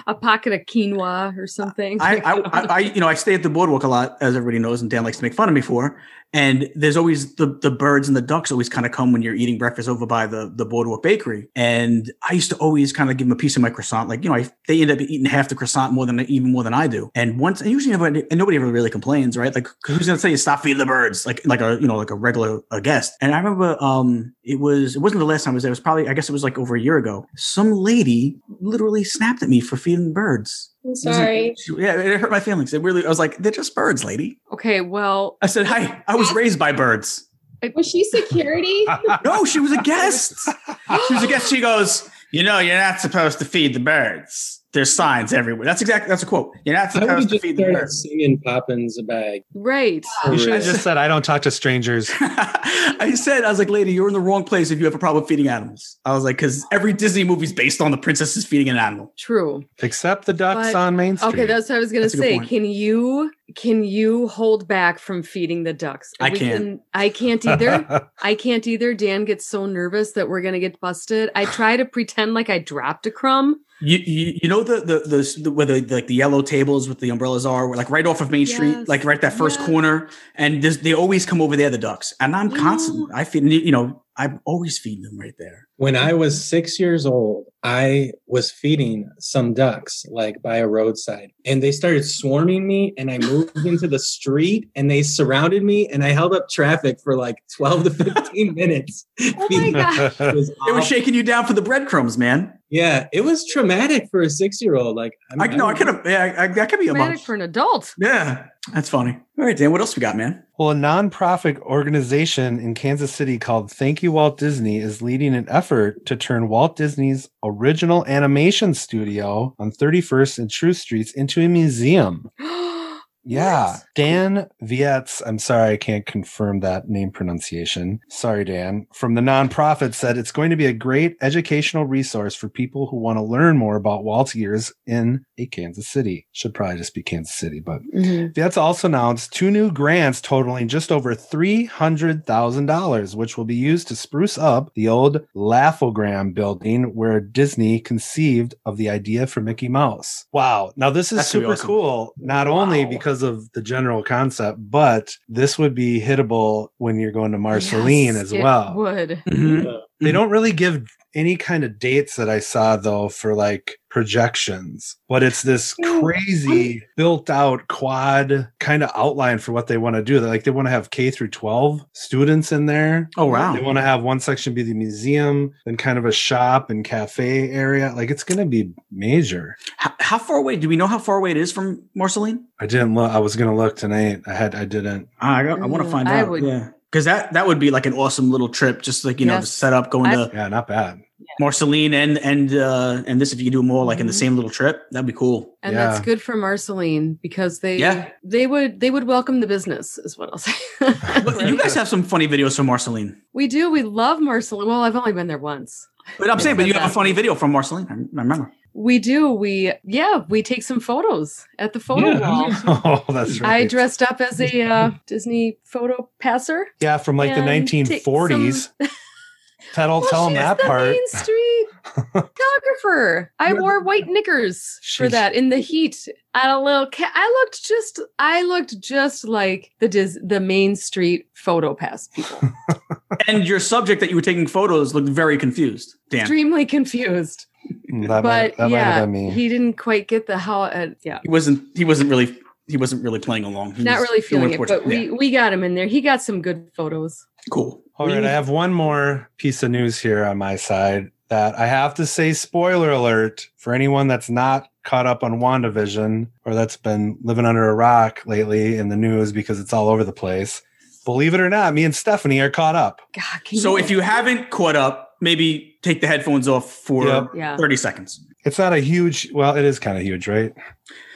a pocket of quinoa or something. I, I, I, I, you know, I stay at the boardwalk a lot, as everybody knows, and Dan likes to make fun of me for. And there's always the the birds and the ducks always kind of come when you're eating breakfast over by the the boardwalk bakery. And I used to always kind of give them a piece of my croissant. Like you know, I, they end up eating half the croissant more than even more than I do. And once, and usually, nobody, and nobody ever really complains, right? Like who's gonna say you stop feeding the birds? Like like a you know like a regular a guest. And I remember, um, it was it wasn't the last time I was there. It was probably I guess it was like over a year ago. Some lady literally snapped at me for feeding birds. I'm It like- sorry. yeah, it hurt my feelings. It really, I was like, they're just birds, lady. okay, well, I said, hi, I was raised by birds. Was she security? No, she was a guest. She was a guest. She goes, you know, you're not supposed to feed the birds. There's signs everywhere. That's exactly, that's a quote. You're not supposed to feed the started birds. singing Poppins a bag. right. You should have just said, I don't talk to strangers. I said, I was like, lady, you're in the wrong place if you have a problem feeding animals. I was like, because every Disney movie's based on the princesses feeding an animal. True. Except the ducks But- on Main Street. Okay, that's what I was gonna That's say. Can you can you hold back from feeding the ducks? I We can't. can- I can't either. I can't either. Dan gets so nervous that we're gonna get busted. I try to pretend like I dropped a crumb. You, you, you know the the the, the where the like the yellow tables with the umbrellas are where, like right off of Main Street, like right that first yes. corner, and they always come over there the ducks, and I'm Yeah. constant. I feed you know I'm always feeding them right there. When I was six years old, I was feeding some ducks like by a roadside, and they started swarming me. And I moved into the street, and they surrounded me, and I held up traffic for like twelve to fifteen minutes. Oh my feeding god. It was They were awful. shaking you down for the breadcrumbs, man. Yeah, it was traumatic for a six-year-old. Like I know I could have. Yeah, I, I could be a Traumatic month. for an adult. Yeah, that's funny. All right, Dan. What else we got, man? Well, a nonprofit organization in Kansas City called Thank You Walt Disney is leading an effort to turn Walt Disney's original animation studio on 31st and Troost Streets into a museum. Yeah. What? Dan Viets, I'm sorry I can't confirm that name pronunciation. Sorry, Dan. From the nonprofit said it's going to be a great educational resource for people who want to learn more about Walt's years in a Kansas City. Should probably just be Kansas City, but Mhm. Viets also announced two new grants totaling just over $300,000, which will be used to spruce up the old Laugh-O-Gram building where Disney conceived of the idea for Mickey Mouse. Wow. Now, this is That's super awesome. cool, not only Wow. Because of the general concept, but this would be hittable when you're going to Marceline Yes, as it well. Would. Mhm. They don't really give any kind of dates that I saw though for like projections, but it's this crazy built out quad kind of outline for what they want to do. They're like they want to have K through 12 students in there. Oh wow. They want to have one section be the museum, then kind of a shop and cafe area. Like it's going to be major. How, how far away? Do we know how far away it is from Marceline? I didn't look. I was going to look tonight. I had. I didn't. I, I want to Mm, find I out. would- yeah, because that that would be like an awesome little trip, just like you know, to Yes. set up going I- to Yeah, not bad. Marceline and and uh and this if you could do more like in the Mhm. same little trip, that'd be cool. And Yeah. that's good for Marceline because they Yeah. they would they would welcome the business is what I'll say. But you guys have some funny videos from Marceline. we do. We love Marceline. Well, I've only been there once. But I'm saying, but you have a funny video from Marceline. I I remember. We do. We yeah, we take some photos at the photo Yeah. wall. oh, that's right. I dressed up as a uh, Disney photo passer. Yeah, from like the and take 1940s. Tell, Well, tell them that the part. Main Street photographer. I wore white knickers for that in the heat. At a little, ca- I looked just, I looked just like the Dis- the Main Street photo pass people. And your subject that you were taking photos looked very confused, Dan. Extremely confused, That, but might, that might yeah, have been me. he didn't quite get the how. Uh, yeah, He wasn't. He wasn't really. He wasn't really playing along. He not really feeling it, but yeah. we we got him in there. He got some good photos. cool. All right, I have one more piece of news here on my side that I have to say spoiler alert for anyone that's not caught up on WandaVision or that's been living under a rock lately in the news because it's all over the place. Believe it or not, me and Stephanie are caught up. God, can So if you haven't caught up, maybe take the headphones off for Yep. yeah, thirty seconds. It's not a huge, well, it is kind of huge, right?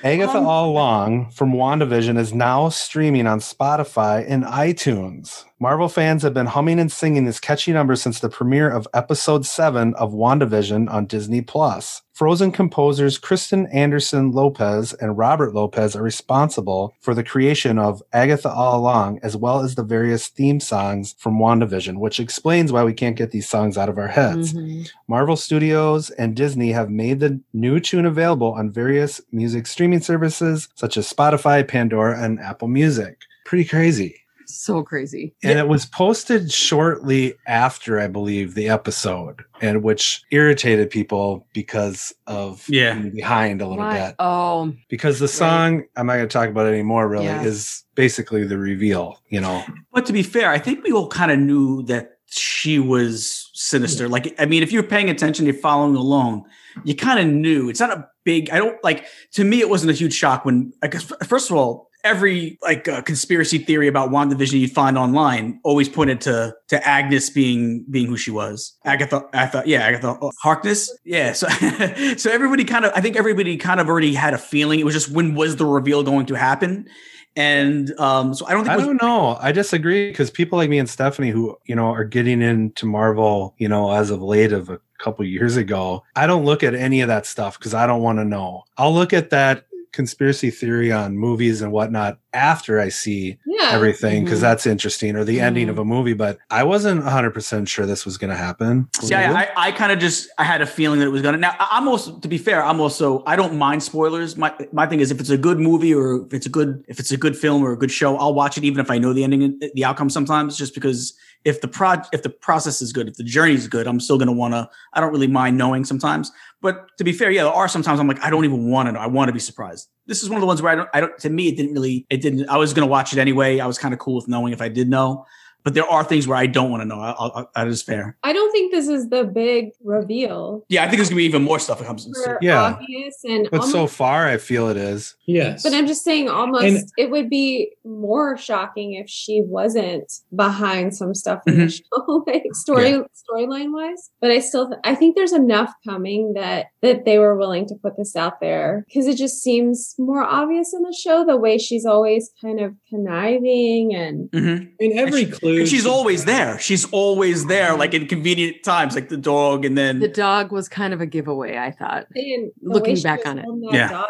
Agatha Um, All Along from WandaVision is now streaming on Spotify and iTunes. Marvel fans have been humming and singing this catchy number since the premiere of episode 7 of WandaVision on Disney Plus. Frozen composers Kristen Anderson Lopez and Robert Lopez are responsible for the creation of Agatha All Along, as well as the various theme songs from WandaVision, which explains why we can't get these songs out of our heads. Mhm. Marvel Studios and Disney have made the new tune available on various music streaming services such as Spotify, Pandora, and Apple Music. Pretty crazy. so crazy. And it was posted shortly after, I believe, the episode, and which irritated people because of Yeah. being behind a little Why- bit. Oh, Because the song, I'm not going to talk about it anymore, really, Yeah. is basically the reveal, you know. But to be fair, I think we all kind of knew that she was sinister. Like, I mean, if you're paying attention, you're following along, you kind of knew. It's not a big. I don't like. To me, it wasn't a huge shock when. I guess first of all, every like uh, conspiracy theory about WandaVision you'd find online always pointed to to Agnes being being who she was. Agatha, Agatha, yeah, Agatha Harkness, yeah. So so everybody kind of. I think everybody kind of already had a feeling. It was just when was the reveal going to happen. And um, so I don't think I was don't know. I disagree because people like me and Stephanie, who you know are getting into Marvel, you know, as of late of a couple years ago, I don't look at any of that stuff because I don't want to know. I'll look at that conspiracy theory on movies and whatnot after I see Yeah. everything because Mhm. that's interesting or the ending Mhm. of a movie. But I wasn't 100 percent sure this was going to happen. See, I, I, I kind of just I had a feeling that it was gonna. Now I- I'm also, to be fair, I'm also I don't mind spoilers. My my thing is if it's a good movie or if it's a good if it's a good film or a good show, I'll watch it even if I know the ending, the outcome. Sometimes just because if the pro if the process is good, if the journey is good, I'm still gonna want to. I don't really mind knowing sometimes. But to be fair, yeah, there are sometimes I'm like I don't even want to know. I want to be surprised. This is one of the ones where I don't. I don't. To me, it didn't really. It didn't. I was gonna watch it anyway. I was kind of cool with knowing if I did know. But there are things where I don't want to know. I, I, that is fair. I don't think this is the big reveal. Yeah, I think there's gonna be even more stuff that comes. In Yeah. obvious and But so far, I feel it is. Yes. But I'm just saying, almost And- it would be more shocking if she wasn't behind some stuff in the show, like story storyline wise. But I still, th- I think there's enough coming that that they were willing to put this out there because it just seems more obvious in the show the way she's always kind of conniving and Mhm. in every And she- clue. And she's always there. She's always there, mm-hmm. like in convenient times, like the dog, and then The dog was kind of a giveaway, I thought. and Looking back on it. holding Yeah. dog,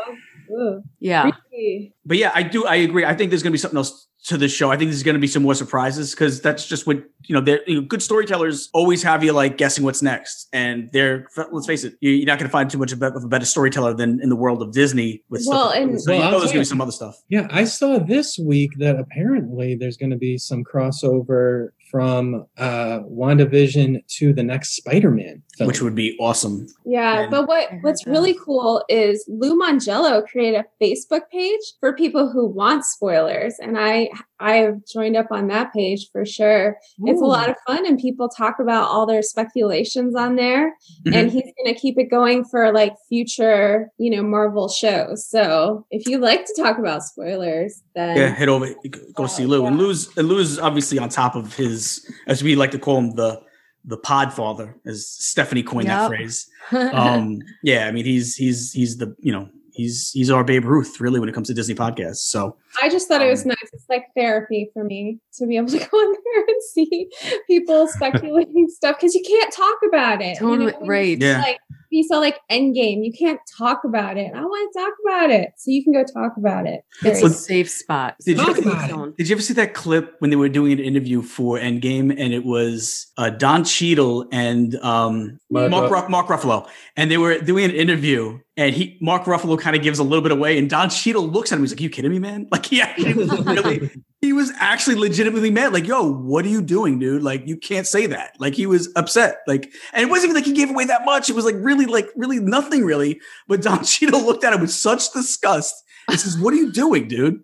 ugh, Yeah. creepy. But yeah, I do. I agree. I think there's going to be something else to the show. I think there's going to be some more surprises because that's just what you know. They're you know, good storytellers always have you like guessing what's next, and they're let's face it, you- you're not going to find too much of a better storyteller than in the world of Disney with Well, stuff. and- so you know there's going to be some other stuff, Yeah, I saw this week that apparently there's going to be some crossover from uh WandaVision to the next Spider-Man film. which would be awesome. Yeah, And- but what what's that. really cool is Lou Mongello created a Facebook page for people who want spoilers, and I I have joined up on that page for sure. It's a lot of fun, and people talk about all their speculations on there. Mm-hmm. And he's going to keep it going for like future, you know, Marvel shows. So if you like to talk about spoilers, then Yeah, head over, go see Lou, and Yeah. Lou's and Lou's obviously on top of his, as we like to call him, the the Podfather, as Stephanie coined that phrase. um yeah i mean he's he's he's the you know he's he's our babe ruth really when it comes to disney podcasts so I just thought it was Um, nice. It's like therapy for me to be able to go in there and see people speculating stuff because you can't talk about it. you Totally know? right. Yeah. Like you saw like Endgame, you can't talk about it. I want to talk about it, so you can go talk about it. It's Very- a safe spot. Did you- Safe Talk about it. zone. did you ever see that clip when they were doing an interview for endgame and it was uh, don Cheadle and um Mark mark, Ruff- Ruff- mark ruffalo and they were doing an interview and he mark ruffalo kind of gives a little bit away and don Cheadle looks at him he's like you kidding me man like he actually was really he was actually legitimately mad like yo what are you doing dude like you can't say that like he was upset like and it wasn't even like he gave away that much it was like really like really nothing really but don Cheadle looked at him with such disgust He says what are you doing dude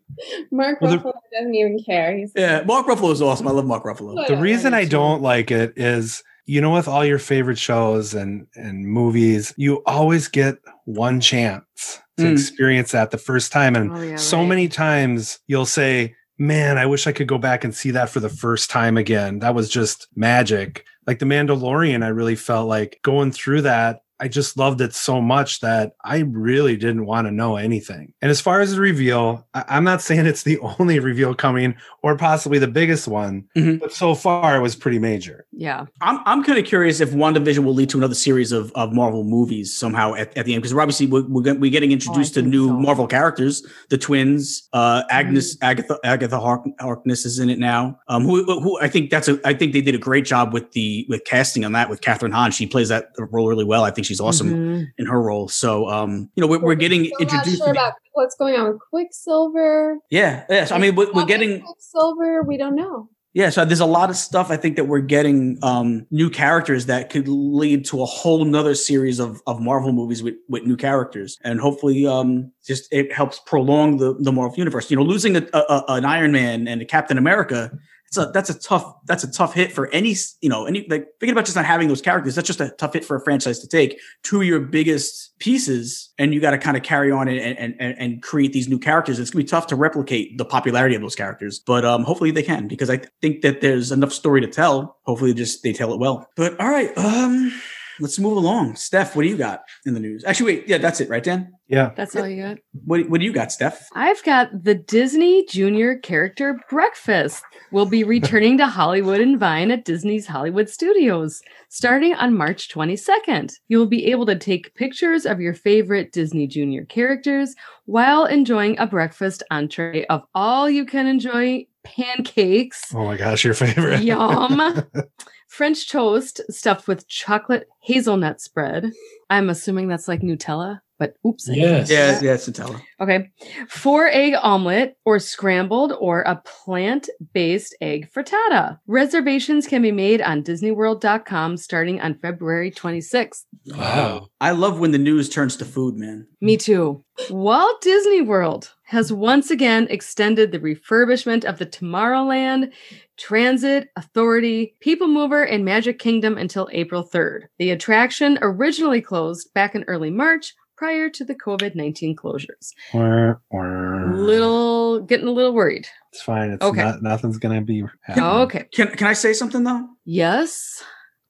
Mark Well, the- Ruffalo doesn't even care. He's yeah mark ruffalo is awesome i love mark ruffalo The Whatever, reason I don't like it is, you know, with all your favorite shows and and movies, you always get one chance to Mm. experience that the first time, and Oh, yeah, so right. many times you'll say, "Man, I wish I could go back and see that for the first time again. That was just magic." Like the Mandalorian, I really felt like going through that. I just loved it so much that I really didn't want to know anything. And as far as the reveal, I- I'm not saying it's the only reveal coming or possibly the biggest one, Mhm. but so far it was pretty major. Yeah. I'm I'm kind of curious if WandaVision will lead to another series of, of Marvel movies somehow at, at the end because obviously we're, we're, we're getting introduced to new so. Marvel characters, the twins, uh, Agnes Agatha Agatha Hark, Harkness is in it now. Um, who, who I think that's a I think they did a great job with the with casting on that with Kathryn Hahn. She plays that role really well. I think she's awesome Mhm. in her role. So um, you know we're, we're getting not introduced. sure about what's going on with Quicksilver. yeah, yes. I mean we're, we're getting Quicksilver. We don't know. Yeah, so there's a lot of stuff I think that we're getting um, new characters that could lead to a whole nother series of, of Marvel movies with, with new characters, and hopefully, um, just it helps prolong the, the Marvel universe. You know, losing a, a, an Iron Man and a Captain America, it's a that's a tough that's a tough hit for any you know any like thinking about just not having those characters. That's just a tough hit for a franchise to take. Two of your biggest pieces, and you got to kind of carry on and, and and and create these new characters. It's gonna be tough to replicate the popularity of those characters, but um, hopefully they can because I think that there's enough story to tell. Hopefully, just they tell it well. But all right, um, let's move along. Steph, what do you got in the news? Actually, wait, yeah, that's it, right, Dan? Yeah. That's all you got. What what do you got, Steph? I've got the Disney Junior Character Breakfast will be returning to Hollywood and Vine at Disney's Hollywood Studios starting on March 22nd. You will be able to take pictures of your favorite Disney Junior characters while enjoying a breakfast entree of all you can enjoy pancakes. Oh my gosh, your favorite. Yum. French toast stuffed with chocolate hazelnut spread. I'm assuming that's like Nutella. But oops. I Yes. Yeah, yeah, it's Nutella. Okay. Four egg omelet or scrambled or a plant based egg frittata. Reservations can be made on DisneyWorld.com starting on February 26th. Wow. I love when the news turns to food, man. Me too. Walt Disney World has once again extended the refurbishment of the Tomorrowland Transit Authority, People Mover, and Magic Kingdom until April 3rd. The attraction originally closed back in early March prior to the COVID 19 closures. Wah, wah. Little, getting a little worried. It's fine. It's Okay. not, nothing's gonna be. Oh, happening. Okay. Can can I say something though? Yes.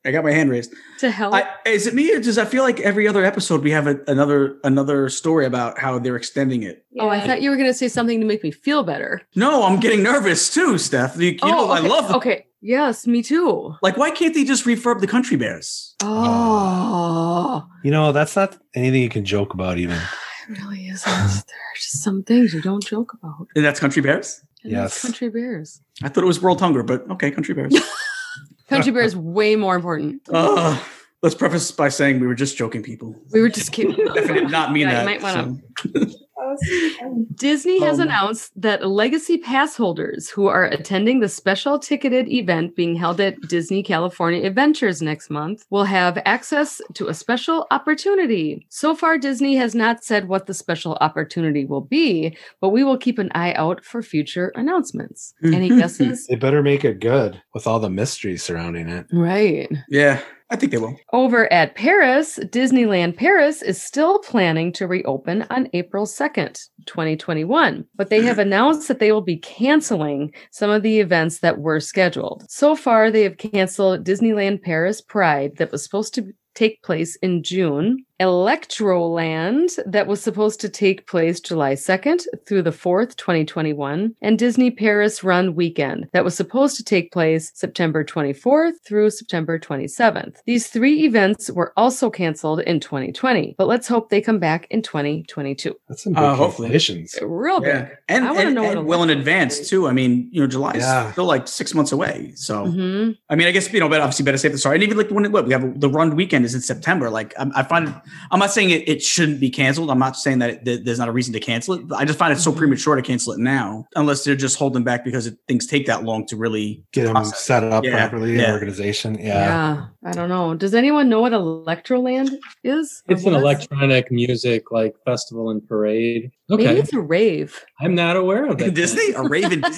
I got my hand raised. To help. I, is it me or does I feel like every other episode we have a, another another story about how they're extending it? Oh, I thought you were going to say something to make me feel better. No, I'm getting nervous too, Steph. You, you oh, know oh, I okay. love Okay. Yes, me too. Like, why can't they just refurb the Country Bears? Oh, You know, that's not anything you can joke about. Even it really isn't. there are just some things you don't joke about. And that's Country Bears. And that's Yes. Country Bears. I thought it was World Hunger, but okay, Country Bears. Country Bear is way more important. uh, let's preface by saying we were just joking, people. We were just kidding. Definitely not mean Yeah, you that. might wanna- so- That was fun. Disney has Um, announced that legacy pass holders who are attending the special ticketed event being held at Disney California Adventures next month will have access to a special opportunity. So far, Disney has not said what the special opportunity will be, but we will keep an eye out for future announcements. Any guesses? they better make it good with all the mystery surrounding it. right. yeah, I think they will. Over at Paris, Disneyland Paris is still planning to reopen on April 2nd, 2021, but they have announced that they will be canceling some of the events that were scheduled. So far, they have canceled Disneyland Paris Pride that was supposed to take place in June, Electroland that was supposed to take place July 2nd through the 4th, 2021, and Disney Paris Run Weekend that was supposed to take place September 24th through September 27th. These three events were also canceled in 2020, but let's hope they come back in 2022. That's some big Uh, hopefully. cancellations. Real big. Yeah, and, I wanna and, know and well in advance too. I mean, you know, July is Yeah. still like six months away. So hmm I mean, I guess you know, but obviously better safe than sorry. And even like when it, what we have the run weekend is in September. Like I'm, I find, it, I'm not saying it, it shouldn't be canceled. I'm not saying that, it, that there's not a reason to cancel it. I just find it so Mhm. premature to cancel it now, unless they're just holding back because it, things take that long to really. Get them Process. set up Yeah, properly, yeah. organization. Yeah. Yeah. I don't know. Does anyone know what Electroland is? It's an electronic music like festival and parade. Maybe Okay. it's a rave. I'm not aware of it. Disney, a Raven,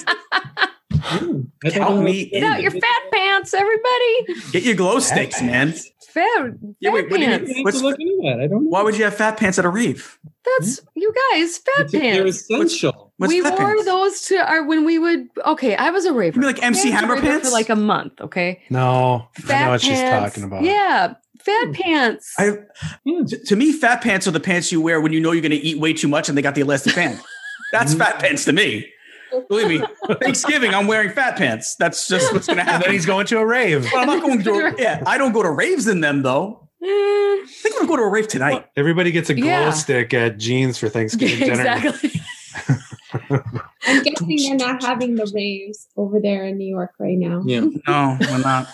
Hmm. I don't Count know. me Get out your fat pants, everybody. get your glow sticks, man. Fat, Yeah, wait, what do you mean? pants. What's- to look into that. I don't know. Why would you have fat pants at a reef? That's you guys, fat It's- They're essential. What's we fat wore pants? those to our when we would. Okay, I was a raver. You mean like MC I Hammer pants? for like a month. Okay, No, fat I know what pants. she's talking about. Yeah, fat Hmm. pants. I, to, to me, fat pants are the pants you wear when you know you're going to eat way too much and they got the elastic band. That's fat pants to me. Believe me, Thanksgiving, I'm wearing fat pants. That's just what's going to And happen. then he's going to a rave. But I'm not going to. Yeah, I don't go to raves in them though. Eh, I think I'm going to go to a rave tonight. Everybody gets a glow Yeah. stick at Gene's for Thanksgiving dinner. exactly. I'm guessing they're not having the raves over there in New York right now. Yeah. No, we're not.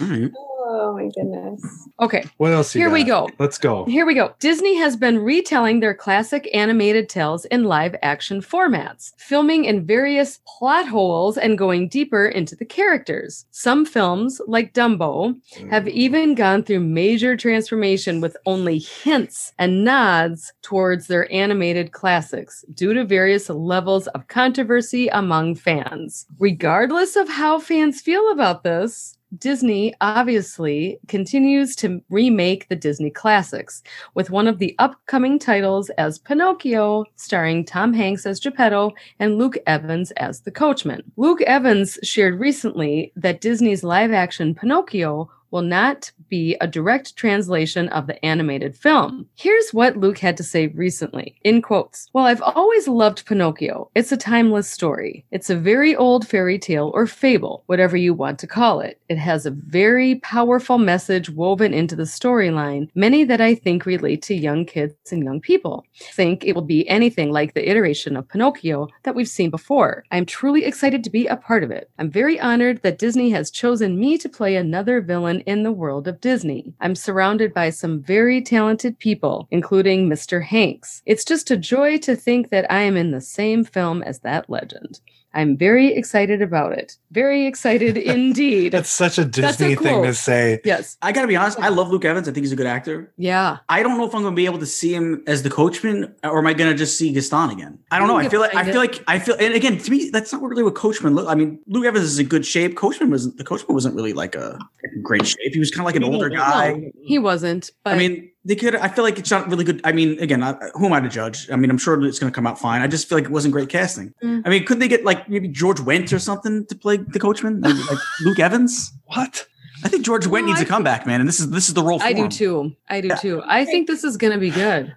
All right. Oh my goodness. Okay, What else? you here we go. Let's go. Here we go. Disney has been retelling their classic animated tales in live action formats, filming in various plot holes and going deeper into the characters. Some films, like Dumbo, have mm. even gone through major transformation with only hints and nods towards their animated classics due to various levels of controversy among fans. Regardless of how fans feel about this, Disney obviously continues to remake the Disney classics, with one of the upcoming titles as Pinocchio, starring Tom Hanks as Geppetto and Luke Evans as the coachman. Luke Evans shared recently that Disney's live action Pinocchio will not be a direct translation of the animated film. Here's what Luke had to say recently in quotes Well, I've always loved Pinocchio. It's a timeless story. It's a very old fairy tale or fable, whatever you want to call it. It has a very powerful message woven into the storyline, many that I think relate to young kids and young people. Think it will be anything like the iteration of Pinocchio that we've seen before. I'm truly excited to be a part of it. I'm very honored that Disney has chosen me to play another villain in the world of Disney. I'm surrounded by some very talented people, including Mr. Hanks. It's just a joy to think that I am in the same film as that legend. I'm very excited about it. Very excited indeed. That's such a That's a Disney thing to say. yes. I gotta be honest. I love Luke Evans. I think he's a good actor. Yeah. I don't know if I'm going to be able to see him as the coachman, or am I going to just see Gaston again? I don't know. I feel like I feel like I feel, and again, to me, that's not really what Coachman look. I mean, Luke Evans is in good shape. Coachman wasn't. The Coachman wasn't really like a great shape. He was kind of like an older guy. He wasn't, but I mean, they could. I feel like it's not really good. I mean, again, I, who am I to judge? I mean, I'm sure it's going to come out fine. I just feel like it wasn't great casting. Mm. I mean, couldn't they get like maybe George Wendt or something to play the Coachman, like, like Luke Evans? What? I think George Wendt No, needs I a comeback, man, and this is this is the role. For I do him. too. I do Yeah. too. I think this is going to be good.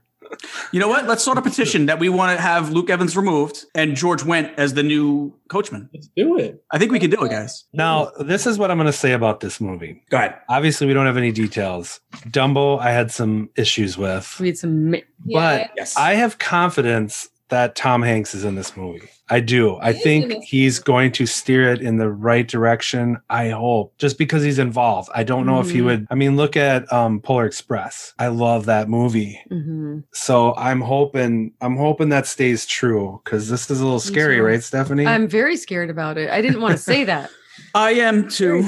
You know what? Let's start a petition that we want to have Luke Evans removed and George Wendt as the new coachman. Let's do it. I think we can do it, guys. Now, this is what I'm going to say about this movie. Go ahead. Obviously, we don't have any details. Dumbo, I had some issues with, We had some. mi- but Yes. I have confidence that Tom Hanks is in this movie. I do. I He is in think he's going to steer it in the right direction. I hope, just because he's involved. I don't know if he Mhm. would. I mean, look at um, Polar Express. I love that movie. Mhm. So I'm hoping. I'm hoping that stays true because this is a little scary, right, Stephanie? I'm very scared about it. I didn't want to say that. I am too.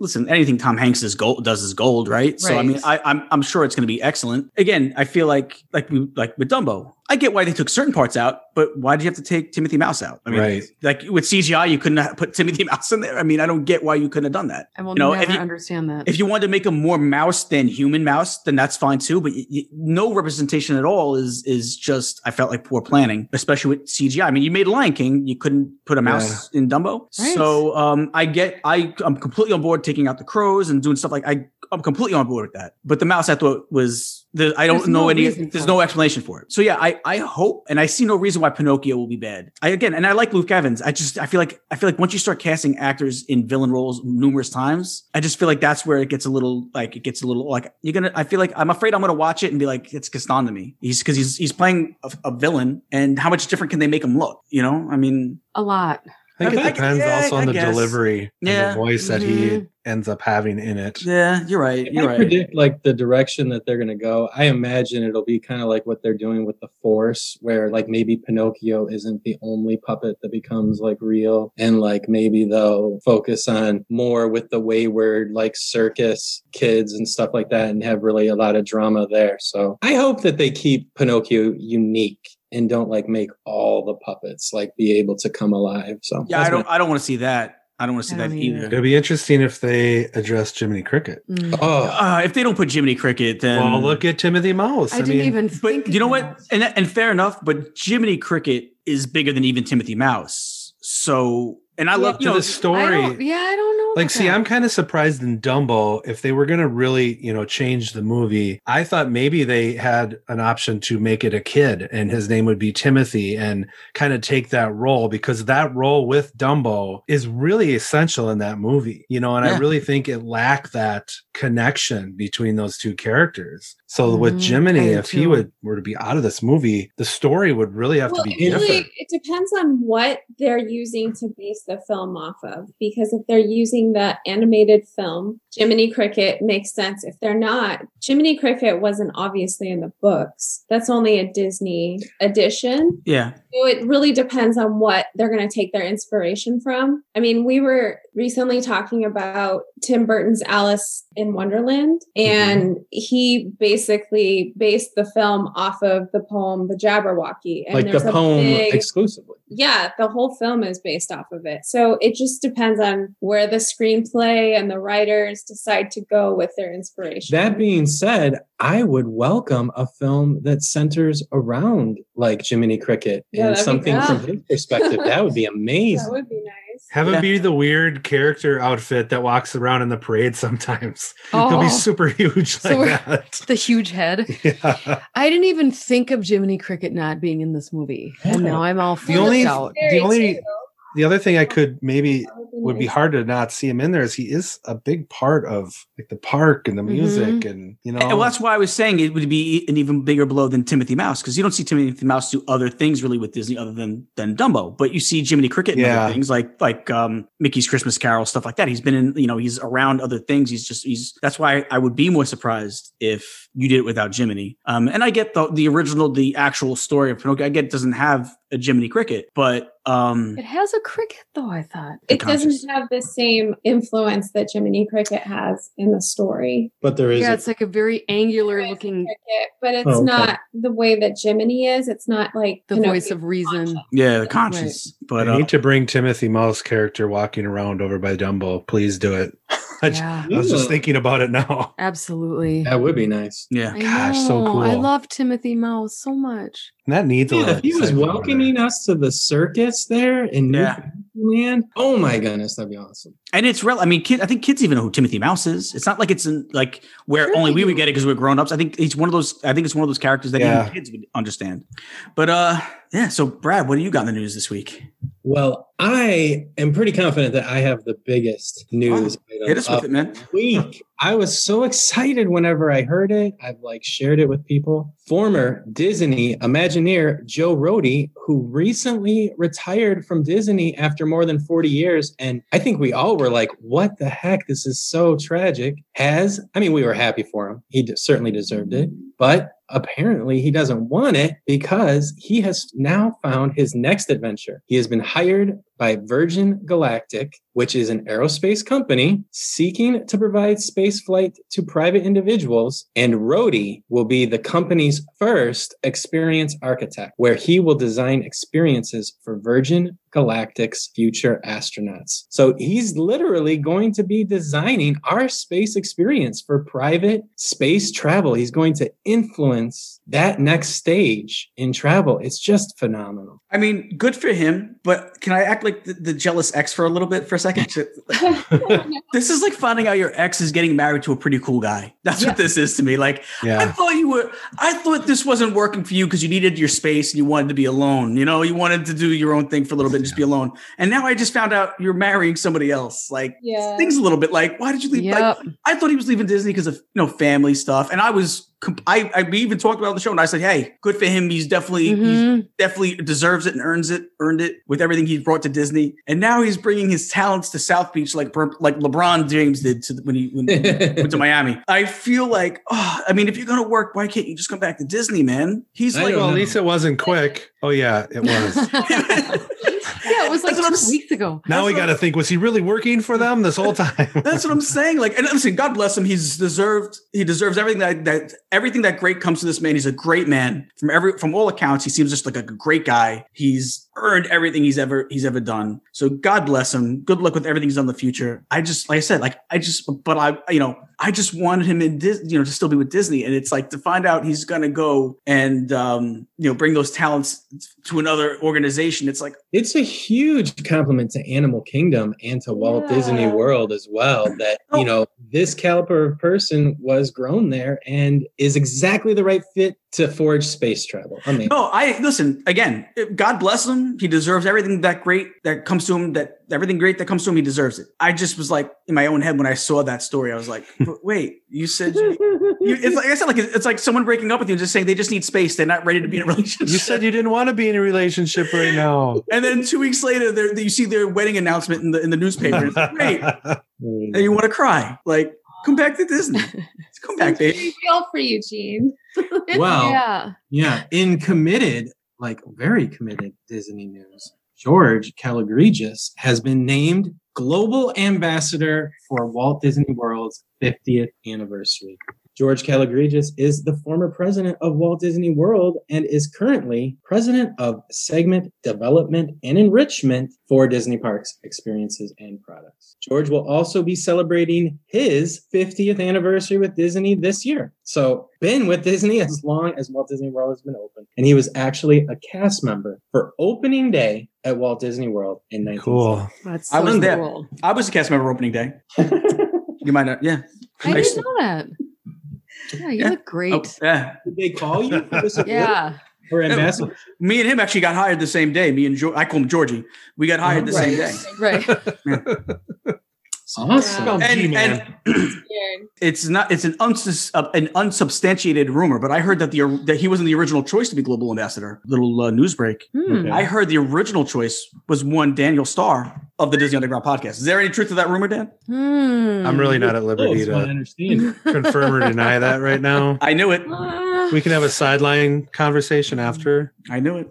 Listen, anything Tom Hanks is gold does is gold, right? So I mean, I, Right. I'm I'm sure it's going to be excellent. Again, I feel like like we like with Dumbo. I get why they took certain parts out, but why did you have to take Timothy Mouse out? I mean, Right. like with CGI, you couldn't have put Timothy Mouse in there. I mean, I don't get why you couldn't have done that. I will You know, if never you- understand that. If you wanted to make him more mouse than human mouse, then that's fine too. But y- y- no representation at all is is just I felt like poor planning, especially with CGI. I mean, you made Lion King, you couldn't put a mouse in Dumbo. Right. So um, I get I I'm completely on board taking out the crows and doing stuff like I I'm completely on board with that. But the mouse I thought was the I don't There's know no any there's no explanation for it. So yeah, I I hope and I see no reason why Pinocchio will be bad. I again and I like Luke Evans. I just I feel like I feel like once you start casting actors in villain roles numerous times, I just feel like that's where it gets a little like it gets a little like you're gonna. I feel like I'm afraid I'm gonna watch it and be like it's Gaston to me. He's because he's he's playing a, a villain, and how much different can they make him look? You know, I mean, a lot. I think I- I- it depends yeah, also I on the guess. delivery and the voice that he Mhm. ends up having in it. yeah, you're right. You're I right. predict like the direction that they're gonna go, I imagine it'll be kind of like what they're doing with the Force, where like maybe Pinocchio isn't the only puppet that becomes like real, and like maybe they'll focus on more with the wayward like circus kids and stuff like that, and have really a lot of drama there. So I hope that they keep Pinocchio unique and don't like make all the puppets like be able to come alive. So Yeah, I don't. my- I don't want to see that. I don't want to see that either. either. It'll be interesting if they address Jiminy Cricket. Mm. oh, Uh, if they don't put Jiminy Cricket, then well, look at Timothy Mouse. I, didn't even think But you know what? And and fair enough. But Jiminy Cricket is bigger than even Timothy Mouse. So, and I love you to know the story. don't, yeah, I don't know. like see that. i'm kind of surprised in dumbo if they were going to really you know change the movie i thought maybe they had an option to make it a kid and his name would be timothy and kind of take that role because that role with dumbo is really essential in that movie you know and i really think it lacked that connection between those two characters so with Mhm, jiminy I do if he would were to be out of this movie the story would really have well, to it be really different it depends on what they're using to base the film off of. Because if they're using the animated film, Jiminy Cricket makes sense. If they're not, Jiminy Cricket wasn't obviously in the books. That's only a Disney edition. yeah. So it really depends on what they're going to take their inspiration from. I mean, we were recently talking about Tim Burton's Alice in Wonderland, mm-hmm. and he basically based the film off of the poem The Jabberwocky. And like the there's a poem big- exclusively. yeah, the whole film is based off of it. So it just depends on where the screenplay and the writers decide to go with their inspiration. That being said, I would welcome a film that centers around like Jiminy Cricket Yeah, and something from his perspective. That would be amazing. that would be nice. Have Yeah. it be the weird character outfit that walks around in the parade sometimes. He'll Oh. be super huge So like we're- that. the huge head. Yeah. I didn't even think of Jiminy Cricket not being in this movie, and now I'm all The freaked only- out. the only- too. The other thing I could maybe would be hard to not see him in there is he is a big part of like the park and the music and you know And well, that's why I was saying it would be an even bigger blow than Timothy Mouse because you don't see Timothy Mouse do other things really with Disney other than than Dumbo, but you see Jiminy Cricket and Yeah. other things like like um, Mickey's Christmas Carol stuff like that. He's been in you know he's around other things. He's just he's that's why I would be more surprised if you did it without Jiminy. Um, and I get the the original the actual story of Pinocchio. I get it doesn't have a Jiminy Cricket, but um, It has a cricket though, I thought. It conscious. doesn't have the same influence that Jiminy Cricket has in the story. But there is Yeah, a- it's like a very angular There is a looking Cricket, but it's Oh, okay. not the way that Jiminy is. It's not like the Pinocchio. voice of reason. yeah, the conscience. But I uh, need to bring Timothy Mouse character walking around over by Dumbo. Please do it. I, j- Yeah, I was just thinking about it now. absolutely. that would be nice. yeah, I Gosh, so know. I love Timothy Mouse so much. And that needs a Yeah, little if he was welcoming us to the circus there in Yeah. New Fantasyland, oh my goodness, that'd be awesome. And it's real. I mean, kid, I think kids even know who Timothy Mouse is. It's not like it's in like where Sure only they we would get it because we're grown ups. I think it's one of those. I think it's one of those characters that Yeah. even kids would understand. But uh, yeah. So Brad, what do you got in the news this week? Well, I am pretty confident that I have the biggest news item Hit us with it, man. week. I was so excited whenever I heard it. I've like shared it with people. Former Disney Imagineer Joe Rohde, who recently retired from Disney after more than 40 years. And I think we all were like, what the heck? This is so tragic. Has, I mean, we were happy for him. He d- certainly deserved it. But apparently he doesn't want it because he has now found his next adventure. He has been hired by Virgin Galactic, which is an aerospace company seeking to provide space flight to private individuals. And Rohde will be the company's first experience architect, where he will design experiences for Virgin Galactic's future astronauts. So he's literally going to be designing our space experience for private space travel. He's going to influence that next stage in travel. It's just phenomenal. I mean, good for him. But can I act like the, the jealous ex for a little bit for a second? this is like finding out your ex is getting married to a pretty cool guy. That's Yeah. what this is to me. Like I thought you were. I thought this wasn't working for you because you needed your space and you wanted to be alone. You know, you wanted to do your own thing for a little bit and just be alone. And now I just found out you're marrying somebody else. Like Yeah. things a little bit like, why did you leave? Like, I thought he was leaving Disney because of you know family stuff, and I was. Comp- I, I we even talked about the show, and I said, "Hey, good for him. He's definitely he's Mhm. definitely deserves it and earns it, earned it with everything he's brought to Disney. And now he's bringing his talents to South Beach, like like LeBron James did to when he when he went to Miami. I feel like, oh, I mean, if you're gonna work, why can't you just come back to Disney, man? He's I like, don't Well, at least it wasn't quick. Oh yeah, it was. yeah, it was like That's what two weeks ago. now we got to think: was he really working for them this whole time? That's what I'm saying. Like, and listen, God bless him. He's deserved. He deserves everything that that everything that great comes to this man. He's a great man from every from all accounts. He seems just like a great guy. He's earned everything he's ever he's ever done. So God bless him. Good luck with everything he's done in the future. I just like I said, like I just, but I you know I just wanted him in Dis, you know to still be with Disney, and it's like to find out he's gonna go and um you know bring those talents to another organization. It's like it's a huge compliment to Animal Kingdom and to Walt Yeah. Disney World as well. That Oh. you know this caliber of person was grown there and is exactly the right fit to forge space travel. I mean, No, I listen again. God bless him. He deserves everything that great that comes to him. That everything great that comes to him, he deserves it. I just was like in my own head when I saw that story. I was like, "But wait, you said you, you- it's like I said, like it's like someone breaking up with you and just saying they just need space. They're not ready to be in a relationship. you said you didn't want to be in a relationship right now. and then two weeks later, you see their wedding announcement in the in the newspaper. It's like, wait, and you want to cry? Like, come back to Disney. Come back, baby. Pretty real for you, Gene. Wow. Yeah. Yeah, in committed, like very committed Disney news, George Kalogridis has been named global ambassador for Walt Disney World's 50th anniversary. George Kalogridis is the former president of Walt Disney World and is currently president of segment development and enrichment for Disney Parks experiences and products. George will also be celebrating his 50th anniversary with Disney this year. So, been with Disney as long as Walt Disney World has been open. And he was actually a cast member for opening day at Walt Disney World in 1970. Cool. That's I was so there. cool. I was a cast member opening day. You might not, yeah. I Nice. didn't know that. Yeah, you Yeah. look great. Oh, yeah. Did they call you for this award? yeah. Or ambassador. Me and him actually got hired the same day. Me and jo- I call him Georgie. We got hired the same day. Right. Awesome. Well, And, and it's not it's an unsus- uh, an unsubstantiated rumor, but I heard that the that he wasn't the original choice to be global ambassador. Little uh, news break. Hmm. Okay. I heard the original choice was one Daniel Star of the Disney Underground podcast. Is there any truth to that rumor, Dan? Hmm. I'm really not at Oh, liberty so I to confirm or deny that right now. I knew it. Ah. We can have a sideline conversation after. I knew it.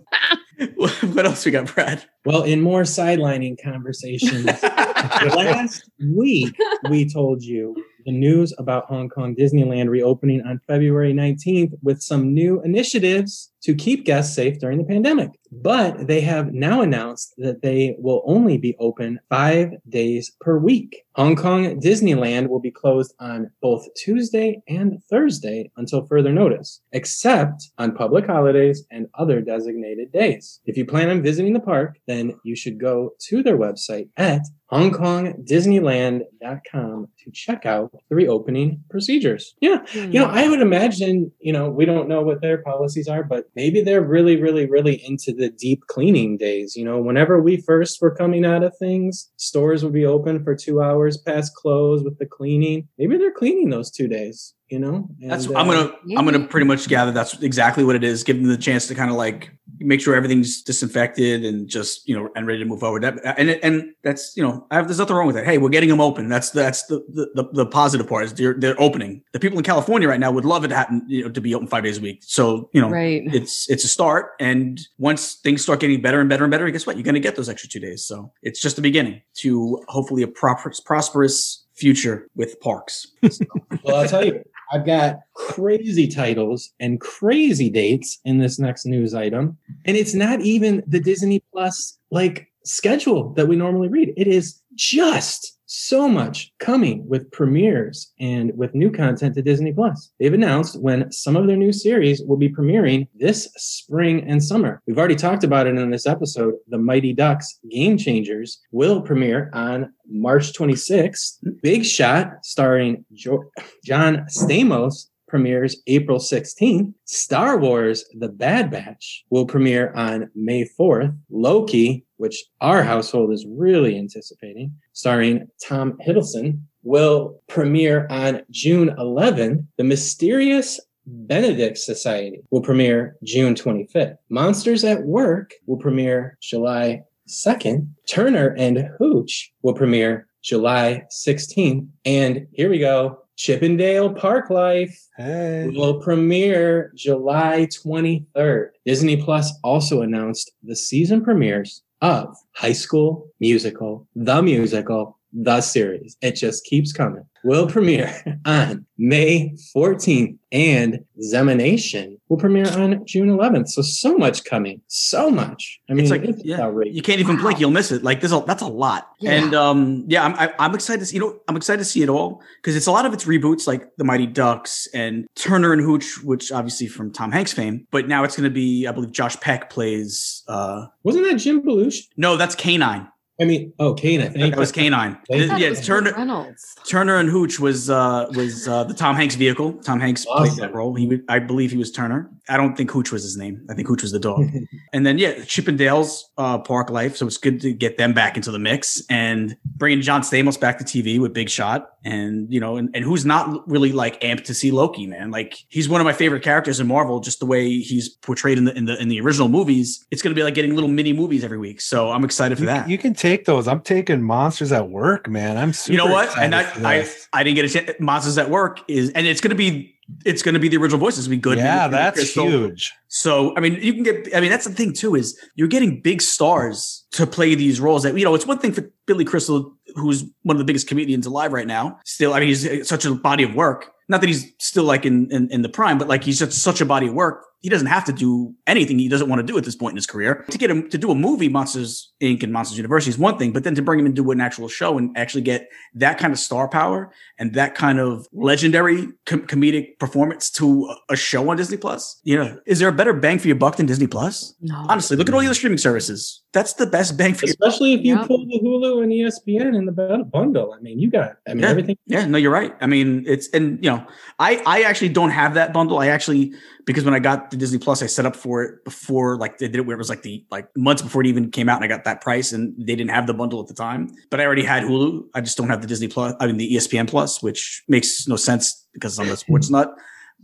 what else we got, Brad? Well, in more sidelining conversations, last week we told you the news about Hong Kong Disneyland reopening on February 19th with some new initiatives to keep guests safe during the pandemic. But they have now announced that they will only be open five days per week. Hong Kong Disneyland will be closed on both Tuesday and Thursday until further notice, except on public holidays and other designated days. If you plan on visiting the park, then you should go to their website at hongkongdisneyland.com to check out the reopening procedures. Yeah, Hmm. you know, I would imagine, you know, we don't know what their policies are, but maybe they're really, really, really into the deep cleaning days. You know, whenever we first were coming out of things, stores would be open for two hours past close with the cleaning. Maybe they're cleaning those two days, you know? That's And, I'm uh, gonna I'm gonna pretty much gather that's exactly what it is. Give them the chance to kind of like make sure everything's disinfected and just you know and ready to move forward. That, and and that's you know I have, there's nothing wrong with that. Hey, we're getting them open. That's that's the the, the, the positive part is they're they're opening. The people in California right now would love it to happen you know to be open five days a week. So you know Right. it's it's a start and once things start getting better and better and better guess what you're going to get those extra two days so it's just the beginning to hopefully a proper, prosperous future with parks Well, I'll tell you, I've got crazy titles and crazy dates in this next news item. And it's not even the Disney Plus like schedule that we normally read. It is just so much coming with premieres and with new content to Disney Plus. They've announced when some of their new series will be premiering this spring and summer. We've already talked about it in this episode. The Mighty Ducks Game Changers will premiere on March 26th. Hmm. Big Shot, starring jo- John Stamos, premieres April 16th. Star Wars The Bad Batch will premiere on May 4th. Loki, which our household is really anticipating, starring Tom Hiddleston, will premiere on June 11th. The Mysterious Benedict Society will premiere June 25th. Monsters at Work will premiere July 2nd. Turner and Hooch will premiere July 16th. And here we go. Chip 'n Dale Park Life Hey. will premiere July 23rd. Disney Plus also announced the season premieres of High School Musical, the musical, the series. It just keeps coming. Will premiere on May 14th, and Zenimation will premiere on June 11th. So, so much coming. So much. I mean, it's it's, yeah, outrageous. you can't even blink, you'll miss it. Like there's a that's a lot, Yeah. and um, yeah, I'm I, I'm excited. To see, you know, I'm excited to see it all because it's a lot of it's reboots, like the Mighty Ducks and Turner and Hooch, which obviously from Tom Hanks fame. But now it's going to be, I believe, Josh Peck plays. uh Wasn't that Jim Belushi? No, that's Canine. I mean, oh, Kana. Thank That was. Canine. Thank I yeah, it was Turner. Reynolds. Turner and Hooch was uh was uh the Tom Hanks vehicle. Tom Hanks played that role. He I believe he was Turner. I don't think Hooch was his name. I think Hooch was the dog. and then yeah, Chip 'n Dale's uh Park Life. So it's good to get them back into the mix and bringing John Stamos back to TV with Big Shot. And you know, and, and who's not really like amped to see Loki, man. Like he's one of my favorite characters in Marvel, just the way he's portrayed in the in the in the original movies. It's gonna be like getting little mini movies every week. So I'm excited for You, that. you can take those. I'm taking monsters at work, man. I'm super you know what? And I, I. I didn't get a chance. Monsters at Work is, and it's going to be, it's going to be the original voices. Be good. yeah, that's Crystal. huge. So, I mean, you can get, I mean, that's the thing too, is you're getting big stars to play these roles that, you know, it's one thing for Billy Crystal, who's one of the biggest comedians alive right now. Still, I mean, he's such a body of work. Not that he's still like in, in, in the prime, but like he's just such a body of work. He doesn't have to do anything he doesn't want to do at this point in his career. To get him to do a movie, Monsters Inc. and Monsters University is one thing, but then to bring him and do an actual show and actually get that kind of star power and that kind of legendary com- comedic performance to a- a show on Disney Plus, you know, is there a better bang for your buck than Disney Plus? No. Honestly, look at all the other streaming services. That's the best bang for your Especially if you Yeah. pull the Hulu and ESPN in the bundle. I mean, you got, I mean, Yeah. everything. Yeah, no, you're right. I mean, it's and you know, I I actually don't have that bundle. I actually because when I got the Disney Plus, I set up for it before like they did it where it was like the like months before it even came out, and I got that price, and they didn't have the bundle at the time. But I already had Hulu. I just don't have the Disney Plus. I mean the ESPN Plus, which makes no sense because I'm a sports nut.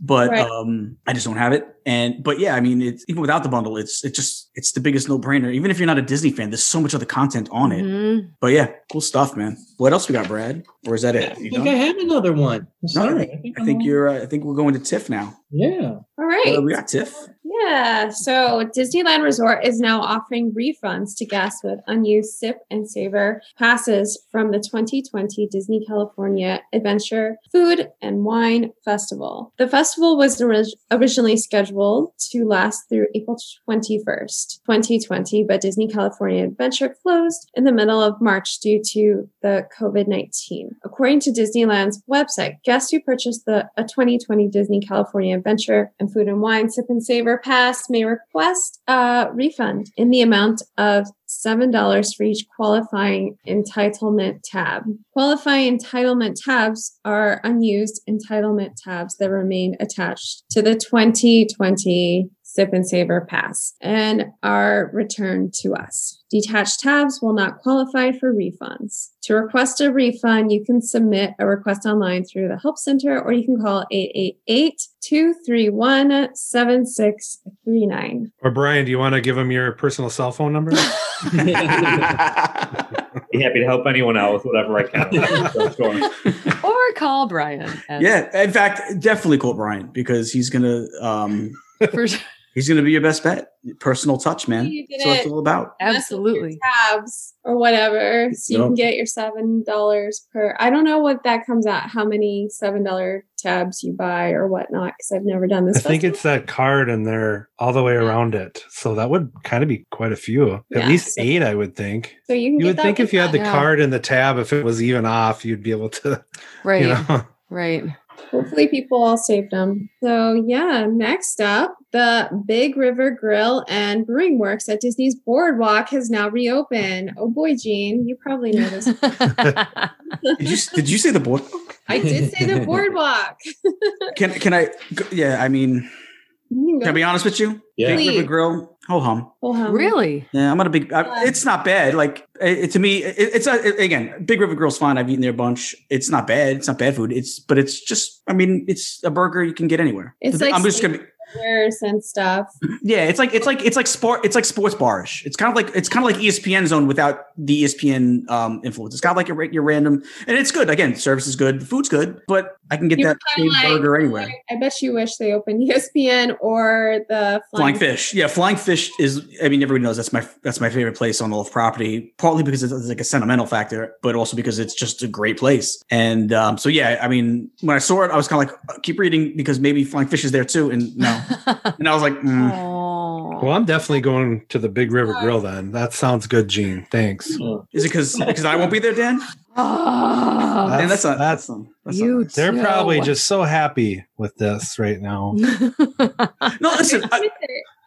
But Right. um, I just don't have it. And but yeah, I mean, it's even without the bundle, it's it's just it's the biggest no brainer. Even if you're not a Disney fan, there's so much other content on it. Mhm. But yeah, cool stuff, man. What else we got, Brad? Or is that it? You think done? I have another one. No, Sorry. I I'm think you're. Uh, I think we're going to Tiff now. Yeah. All right. Uh, we got Tiff. Yeah, so Disneyland Resort is now offering refunds to guests with unused Sip and Savor passes from the 2020 Disney California Adventure Food and Wine Festival. The festival was orig- originally scheduled to last through April 21st, 2020, but Disney California Adventure closed in the middle of March due to the COVID 19. According to Disneyland's website, guests who purchased the a 2020 Disney California Adventure and Food and Wine Sip and Savor Pass may request a refund in the amount of $7 for each qualifying entitlement tab. Qualifying entitlement tabs are unused entitlement tabs that remain attached to the 2020 Sip and Savor Pass and are returned to us. Detached tabs will not qualify for refunds. To request a refund, you can submit a request online through the Help Center or you can call 888 231 7639. Or Brian, do you want to give him your personal cell phone number? Be happy to help anyone out with whatever I can. Or call Brian. as- yeah, in fact, definitely call Brian because he's gonna um for sure. He's gonna be your best bet. Personal touch, man. You That's what it's all about. Absolutely. tabs or whatever so you Yep. can get your seven dollars per i don't know what that comes out how many seven dollar tabs you buy or whatnot because i've never done this I think it's that card and they're all the way around it. So that would kind of be quite a few. At Yeah, least so- eight, I would think. so you can You would think if you had the refund. Yeah. card and the tab, if it was even off, you'd be able to, Right. you know. Right. Hopefully people all saved them so yeah next up the big river grill and brewing works at disney's boardwalk has now reopened oh boy gene you probably know this Did you did you say the board? i did say the boardwalk Can can I? Yeah, I mean, can can I be honest with you? Yeah. Big River Please. Grill, ho hum. Oh, hum. really? Yeah, I'm not a big. I, it's not bad. Like it, it- to me, it, it's a, it- again, Big River Grill's fine. I've eaten there a bunch. It's not bad. It's not bad food. It's but it's just. I mean, it's a burger you can get anywhere. It's The- like I'm just gonna. Be, Burgers and stuff yeah, it's like it's like it's like sport. It's like sports barish. It's kind of like it's kind of like ESPN Zone without the ESPN um, influence. It's got like your your random, and it's good. Again, service is good, the food's good, but I can get You're that same like- burger anywhere. I bet you wish they opened ESPN or the Flying Fish, yeah, Flying Fish is. I mean, everybody knows that's my that's my favorite place on the Wolf property. Partly because it's like a sentimental factor, but also because it's just a great place. And um, so, yeah, I mean, when I saw it, I was kind of like, "Uh, keep reading because maybe Flying Fish is there too. And no, and I was like, mm. oh. Well, I'm definitely going to the Big River Grill then. That sounds good, Gene. Thanks. is it because because I won't be there, Dan? Ah. Dan, that's not that's- that's you not They're probably just so happy with this right now. no. Listen, I,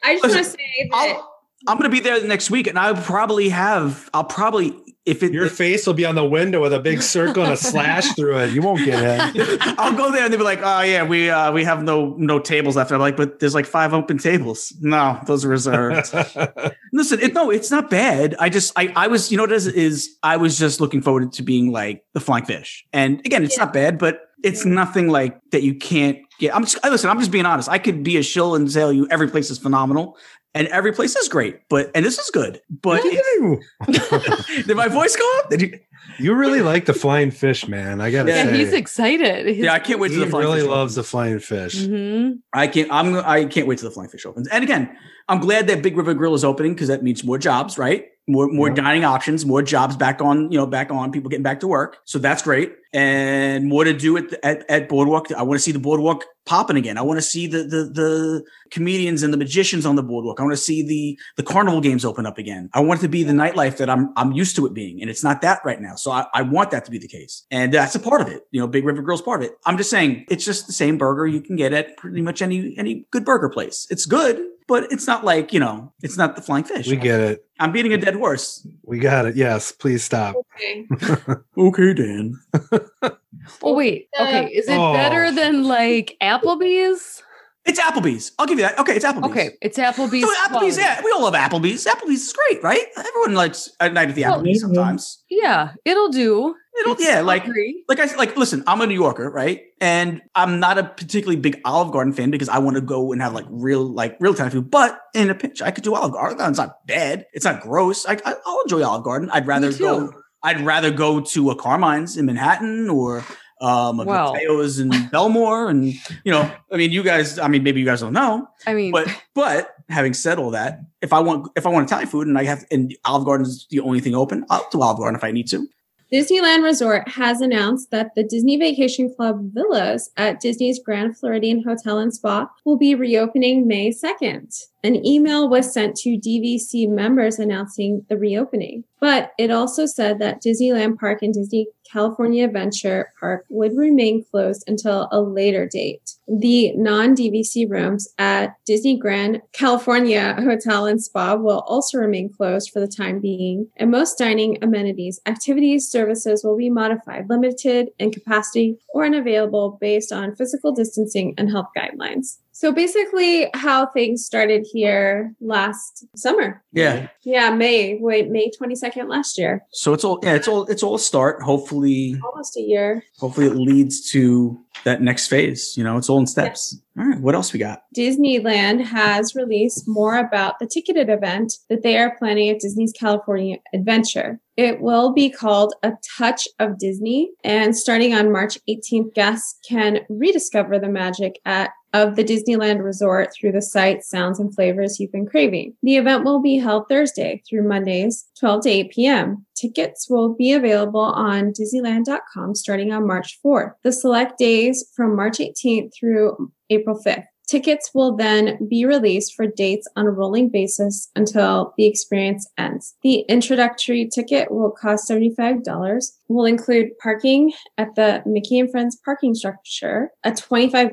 I just want to say that I'll, I'm going to be there next week, and I'll probably have I'll probably if it Your if- face will be on the window with a big circle and a slash through it. You won't get in. I'll go there and they'll be like, "Oh yeah, we uh, we have no no tables left." I'm like, "But there's like five open tables." No, those are reserved. Listen, it, no, it's not bad. I just I I was you know what it is is I was just looking forward to being like the flying fish, and again, it's not bad, but it's nothing like that you can't get. I'm just I, listen. I'm just being honest. I could be a shill and tell you every place is phenomenal. And every place is great, but and this is good. But did my voice go up? Did you? you really like the flying fish, man. I gotta Yeah, yeah, say. he's excited. His- Yeah, I can't wait to he the flying really fish really loves the flying fish. Mhm. I can't. I'm. I can't wait till the Flying Fish opens. And again, I'm glad that Big River Grill is opening because that means more jobs, right? More more Yeah. dining options, more jobs back on. You know, back on people getting back to work. So that's great, and more to do at at, at Boardwalk. I want to see the Boardwalk popping again. I want to see the the the comedians and the magicians on the Boardwalk. I want to see the the carnival games open up again. I want it to be the nightlife that I'm I'm used to it being, and it's not that right now. So I, I want that to be the case, and that's a part of it. You know, Big River Grill's part of it. I'm just saying it's just the same burger you can get at pretty much any any good burger place. It's good, but it's not like you know, it's not the Flying Fish. We get it. I'm beating a dead horse. We got it. Yes, please stop. okay. Okay, Dan. Oh wait. Uh, Okay. Is it Oh. better than like Applebee's? It's Applebee's. I'll give you that. Okay, it's Applebee's. Okay, it's Applebee's. So Applebee's, quality. yeah, we all love Applebee's. Applebee's is great, right? Everyone likes a night at the Well, Applebee's sometimes. Yeah, it'll do. It'll, It's yeah, like agree. like I like listen, I'm a New Yorker, right? And I'm not a particularly big Olive Garden fan because I want to go and have like real like real time food. But in a pinch, I could do Olive Garden. Olive Garden's not bad. It's not gross. I, I I'll enjoy Olive Garden. I'd rather too. go. I'd rather go to a Carmine's in Manhattan or um a Well. Matteo's in Bellmore, and you know, I mean, you guys. I mean, maybe you guys don't know, I mean, but but having said all that, if I want if I want Italian food and I have and Olive Garden is the only thing open, I'll do Olive Garden if I need to. Disneyland Resort has announced that the Disney Vacation Club villas at Disney's Grand Floridian Hotel and Spa will be reopening May 2nd. An email was sent to DVC members announcing the reopening, but it also said that Disneyland Park and Disney California Adventure Park would remain closed until a later date. The non DVC rooms at Disney Grand California Hotel and Spa will also remain closed for the time being, and most dining amenities, activities, services will be modified, limited in capacity, or unavailable based on physical distancing and health guidelines. So basically, how things started here last summer. Yeah. Yeah, May, wait, May 22nd last year. So it's all yeah, it's all it's all a start. Hopefully, Almost a year. hopefully it leads to that next phase. You know, it's all in steps. All right, what else we got? Disneyland has released more about the ticketed event that they are planning at Disney's California Adventure. It will be called A Touch of Disney, and starting on March 18th, guests can rediscover the magic at of the Disneyland Resort through the sights, sounds, and flavors you've been craving. The event will be held Thursday through Mondays, 12 to 8 p.m. Tickets will be available on Disneyland.com starting on March 4th. The select days from March 18th through April 5th. Tickets will then be released for dates on a rolling basis until the experience ends. The introductory ticket will cost $75, will include parking at the Mickey and Friends parking structure, a $25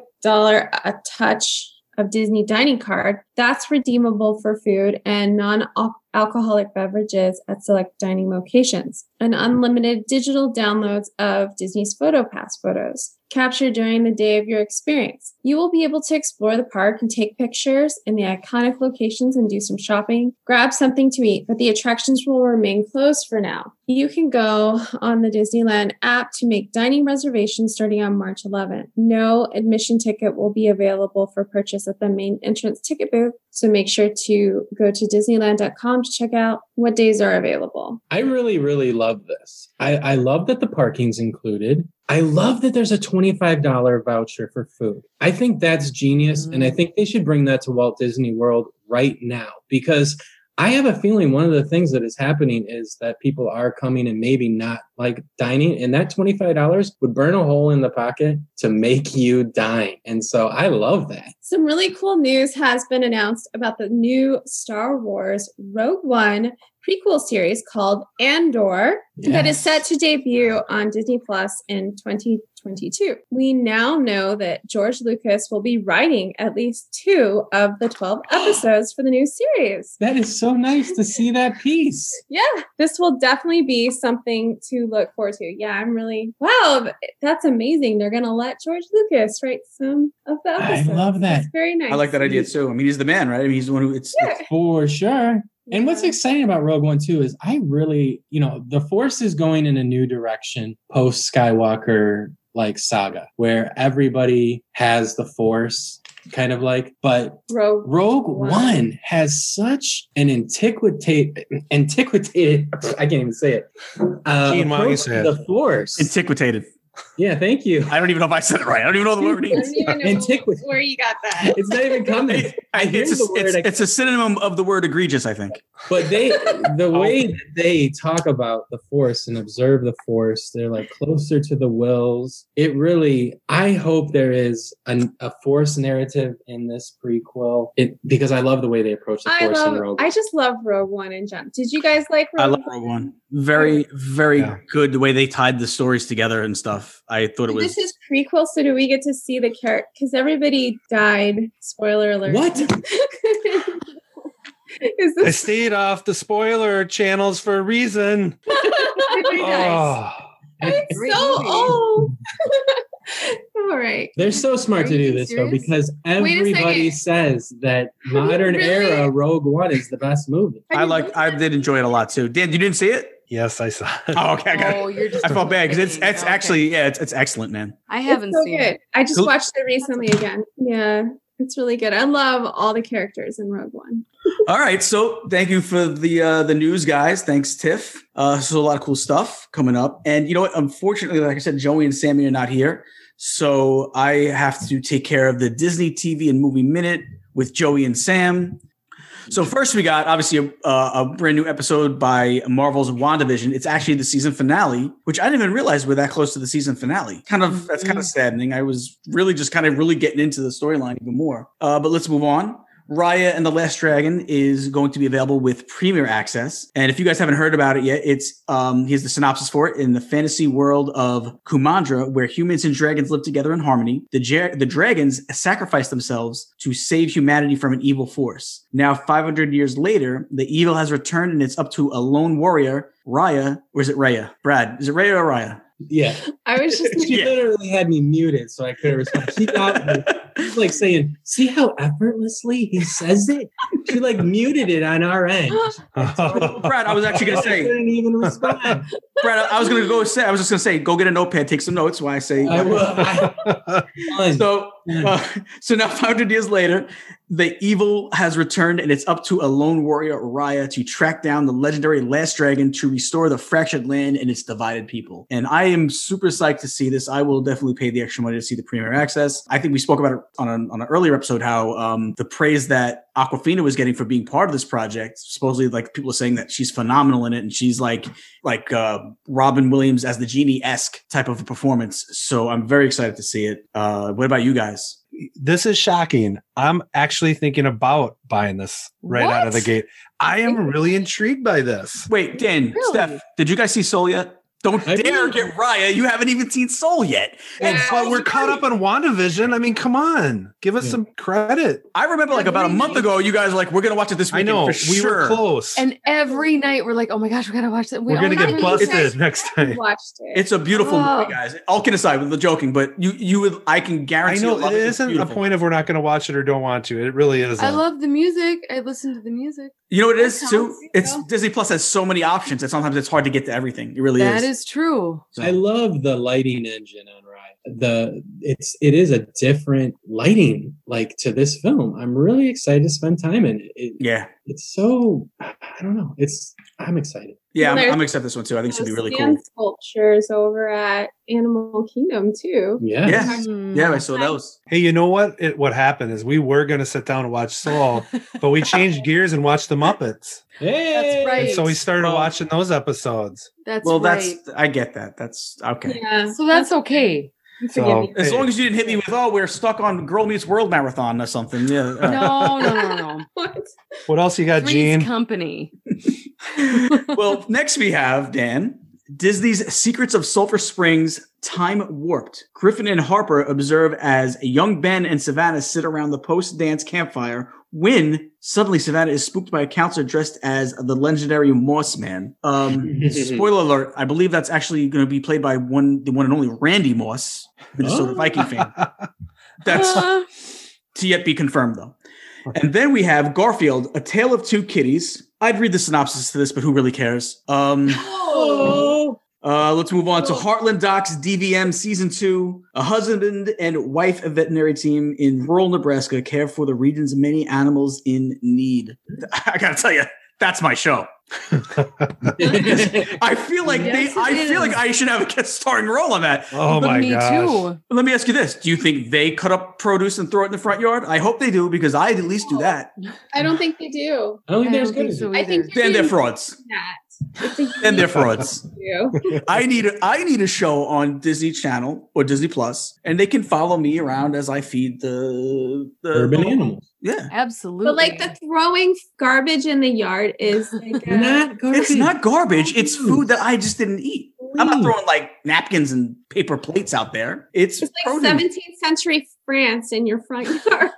a touch of Disney dining card that's redeemable for food and non alcoholic beverages at select dining locations, and unlimited digital downloads of Disney's PhotoPass photos captured during the day of your experience. You will be able to explore the park and take pictures in the iconic locations and do some shopping, grab something to eat, but the attractions will remain closed for now. You can go on the Disneyland app to make dining reservations starting on March 11th. No admission ticket will be available for purchase at the main entrance ticket booth, so make sure to go to Disneyland.com to check out what days are available. I really, really love this. I, I love that the parking's included. I love that there's a $25 voucher for food. I think that's genius. And I mm. think they should bring that to Walt Disney World right now because I have a feeling one of the things that is happening is that people are coming and maybe not like dining, and that $25 would burn a hole in the pocket to make you dine. And so I love that. Some really cool news has been announced about the new Star Wars Rogue One prequel series called Andor that is set to debut on Disney Plus in 2022. We now know that George Lucas will be writing at least two of the 12 episodes for the new series. That is so nice to see that piece. Yeah, this will definitely be something to look forward to. Yeah, I'm really wow, that's amazing. They're gonna let George Lucas write some of the episodes. I love that. That's very nice. I like that idea too. I mean, he's the man, right? I mean, he's the one who it's, Yeah. it's For sure. And what's exciting about Rogue One too is I really, you know, the Force is going in a new direction post Skywalker like saga where everybody has the Force kind of like, but Rogue Rogue One. One has such an antiquated, antiquated, I can't even say it. Uh, Gene, why you approach say it? the Force. antiquated. Yeah, thank you. I don't even know if I said it right. I don't even know the word I don't means. even know Antiquity. where you got that. It's not even coming. I hear It's a, it's, I it's a synonym of the word egregious, I think. But they, the oh. way that they talk about the force and observe the force, they're like closer to the wills. It really, I hope there is an, a force narrative in this prequel. It because I love the way they approach the I force love. in Rogue. One. I just love Rogue One and Jump. Did you guys like Rogue One? I love One? Rogue One. Very, very Yeah. good the way they tied the stories together and stuff. I thought it was. This is prequel, so do we get to see the character? Because everybody died. Spoiler alert. What? Is I stayed off the spoiler channels for a reason. Nice. Oh, ah. It's Great so old. All right. They're so smart Are to do being this though because everybody says that modern Really? era Rogue One is the best movie. I like. I did enjoy it a lot too. Dan, you didn't see it? Yes, I saw it. Oh, okay. I, got Oh, it. you're just I felt bad because it's it's Okay. actually yeah, it's, it's excellent, man. I haven't so seen good. it. I just Cool. watched it recently again. Yeah, it's really good. I love all the characters in Rogue One. All right, so thank you for the uh, the news, guys. Thanks, Tiff. Uh, so a lot of cool stuff coming up, and you know what? Unfortunately, like I said, Joey and Sammy are not here, so I have to take care of the Disney TV and movie minute with Joey and Sam. So first, we got obviously a, uh, a brand new episode by Marvel's WandaVision. It's actually the season finale, which I didn't even realize we're that close to the season finale. Kind of that's kind of saddening. I was really just kind of really getting into the storyline even more. Uh, but let's move on. Raya and the Last Dragon is going to be available with Premier Access. And if you guys haven't heard about it yet, it's um, here's the synopsis for it in the fantasy world of Kumandra, where humans and dragons live together in harmony. The ja- the dragons sacrifice themselves to save humanity from an evil force. Now, 500 years later, the evil has returned, and it's up to a lone warrior, Raya, or is it Raya? Brad, is it Raya or Raya? Yeah. I was just She Yeah. literally had me muted so I couldn't respond. She got me. She's like saying, see how effortlessly he says it? She like muted it on our end. Brad, I was actually gonna I say, couldn't even respond. Brad, I was gonna go say, I was just gonna say, go get a notepad, take some notes. Why I say, I will. I, So, uh, so now 500 years later, the evil has returned, and it's up to a lone warrior, Raya, to track down the legendary Last Dragon to restore the fractured land and its divided people. And I am super psyched to see this. I will definitely pay the extra money to see the premier access. I think we spoke about it on, a, on an earlier episode how um, the praise that Awkwafina was getting for being part of this project. Supposedly, like people are saying that she's phenomenal in it, and she's like like uh, Robin Williams as the genie esque type of a performance. So I'm very excited to see it. Uh, what about you guys? this is shocking. I'm actually thinking about buying this right out of the gate. I am really intrigued by this. Wait, Dan, Really? Steph, did you guys see Soul yet? Don't I dare did. get Raya. You haven't even seen Soul yet. And Yeah. But we're caught up on WandaVision. I mean, come on, give us Yeah. some credit. I remember like about a month ago, you guys were like, we're gonna watch it this weekend. I know for we sure. were close. And every night we're like, oh my gosh, we gotta watch that. We we're gonna get busted next time. watched it. It's a beautiful Oh. movie, guys. All can aside with the joking, but you you would I can guarantee I guarantee know you'll love it It's isn't a point of we're not going to watch it or don't want to. It really is. I love the music. I listen to the music. You know what it is too? counts, It's? Disney Plus has so many options that sometimes it's hard to get to everything. It really is. That is. is true. So- I love the lighting engine on Ride. The it's it is a different lighting like to this film. I'm really excited to spend time in it. it yeah. it's so I don't know. It's I'm excited. Yeah, I'm, There's- I'm excited this one too. I think it's gonna be really cool. Sand sculptures over at Animal Kingdom too. Yeah. Yeah. Hmm. Yeah, I saw those. Hey, you know what? It, what happened is we were going to sit down and watch Soul, but we changed gears and watched the Muppets. Hey! That's right. And so we started Well- watching those episodes. That's well, right. that's I get that. That's okay. Yeah. so that's okay. You So- As long as you didn't hit me with, oh, we're stuck on Girl Meets World marathon or something. Yeah. all right. No, no, no, no. What? What else you got, Three's Gene? Company. well, next we have Dan Disney's Secrets of Sulphur Springs Time Warped. Griffin and Harper observe as young Ben and Savannah sit around the post dance campfire when suddenly Savannah is spooked by a counselor dressed as the legendary Moss Man. Um, spoiler alert, I believe that's actually going to be played by one, the one and only Randy Moss, Minnesota Oh. Viking fan. That's Uh, to yet be confirmed, though. And then we have Garfield, A Tale of Two Kitties. I'd read the synopsis to this, but who really cares? Um, Oh, uh, let's move on to Heartland Docs DVM Season 2. A husband and wife veterinary team in rural Nebraska care for the region's many animals in need. I gotta tell you, that's my show. I feel like Yes, they, I it feel like I should have a guest starring role on that. Oh but my me gosh. too. Let me ask you this: Do you think they cut up produce and throw it in the front yard? I hope they do because I'd at least do that. I don't think they do. I don't think I there's don't think good. so I think either. Then they're frauds. that. Then they're frauds. I need a, I need a show on Disney Channel or Disney Plus, and they can follow me around as I feed the, the Urban animals. Yeah, Absolutely. But like the throwing garbage in the yard is like a- not garbage. It's not garbage. It's food that I just didn't eat. I'm not throwing like napkins and paper plates out there. It's, it's like produce. 17th century France in your front yard.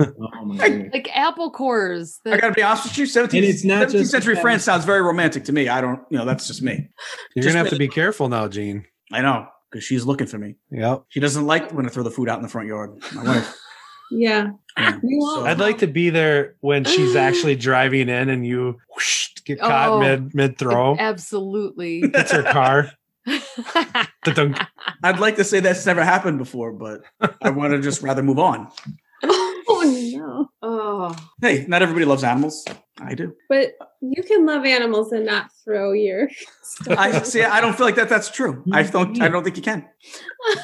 Oh my goodness. like apple cores. I gotta be honest with you. 17th, And it's not 17th just century the France sounds very romantic to me. I don't, you know, that's just me. You're Just gonna have to be careful now, Gene. I know. because she's looking for me. Yep. She doesn't like when I throw the food out in the front yard. My wife. Yeah. Mm. Yeah. We won't- So- I'd like to be there when she's actually driving in and you whoosh, get caught Oh. mid mid throw. Absolutely. It's her car. I'd like to say that's never happened before, but I want to just rather move on. oh no. oh. Hey, not everybody loves animals. I do. But you can love animals and not throw your stuff. I see. I don't feel like that. That's true. I don't. I don't think you can.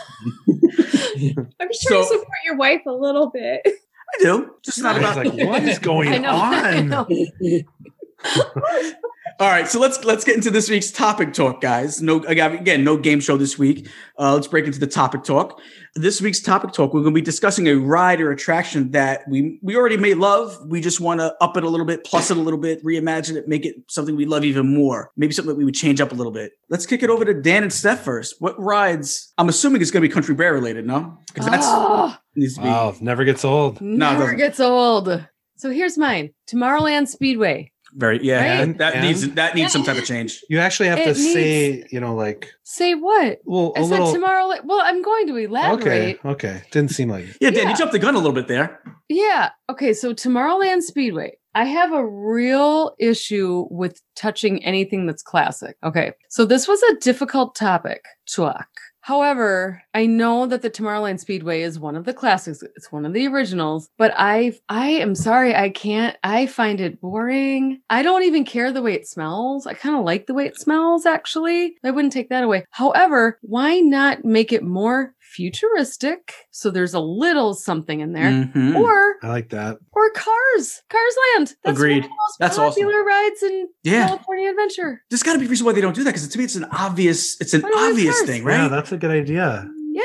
I'm just trying So- to support your wife a little bit. I do. Just not about. like, what is going I know. I on? know. All right, so let's let's get into this week's topic talk, guys. No, again, again, no game show this week. Uh, let's break into the topic talk. This week's topic talk, we're going to be discussing a ride or attraction that we we already made love. We just want to up it a little bit, plus it a little bit, reimagine it, make it something we love even more. Maybe something that we would change up a little bit. Let's kick it over to Dan and Steph first. What rides? I'm assuming it's going to be Country Bear related, no? Because that's Oh, needs to be. Wow, never gets old. never doesn't. gets old. So here's mine. Tomorrowland Speedway. Very yeah. Right? That And- needs that needs some type of change. You actually have to needs- say, you know, like Say what? well, I a said little. Tomorrowland. Well, I'm going to Okay, elaborate. okay. Okay. Didn't seem like it. Yeah, Dan, Yeah. you jumped the gun a little bit there. Yeah. Okay. So Tomorrowland Speedway. I have a real issue with touching anything that's classic. Okay. So this was a difficult topic to talk. However, I know that the Tomorrowland Speedway is one of the classics. It's one of the originals, but I I am sorry I can't I find it boring. I don't even care the way it smells. I kind of like the way it smells actually. I wouldn't take that away. However, why not make it more futuristic so there's a little something in there? Mhm. Or I like that. or Cars, Cars Land. That's Agreed. One of the most That's awesome. popular rides in Yeah. California Adventure. There's got to be a reason why they don't do that because to me it's an obvious it's an Why don't we obvious first? thing, Yeah, right? that's a good idea. Yeah,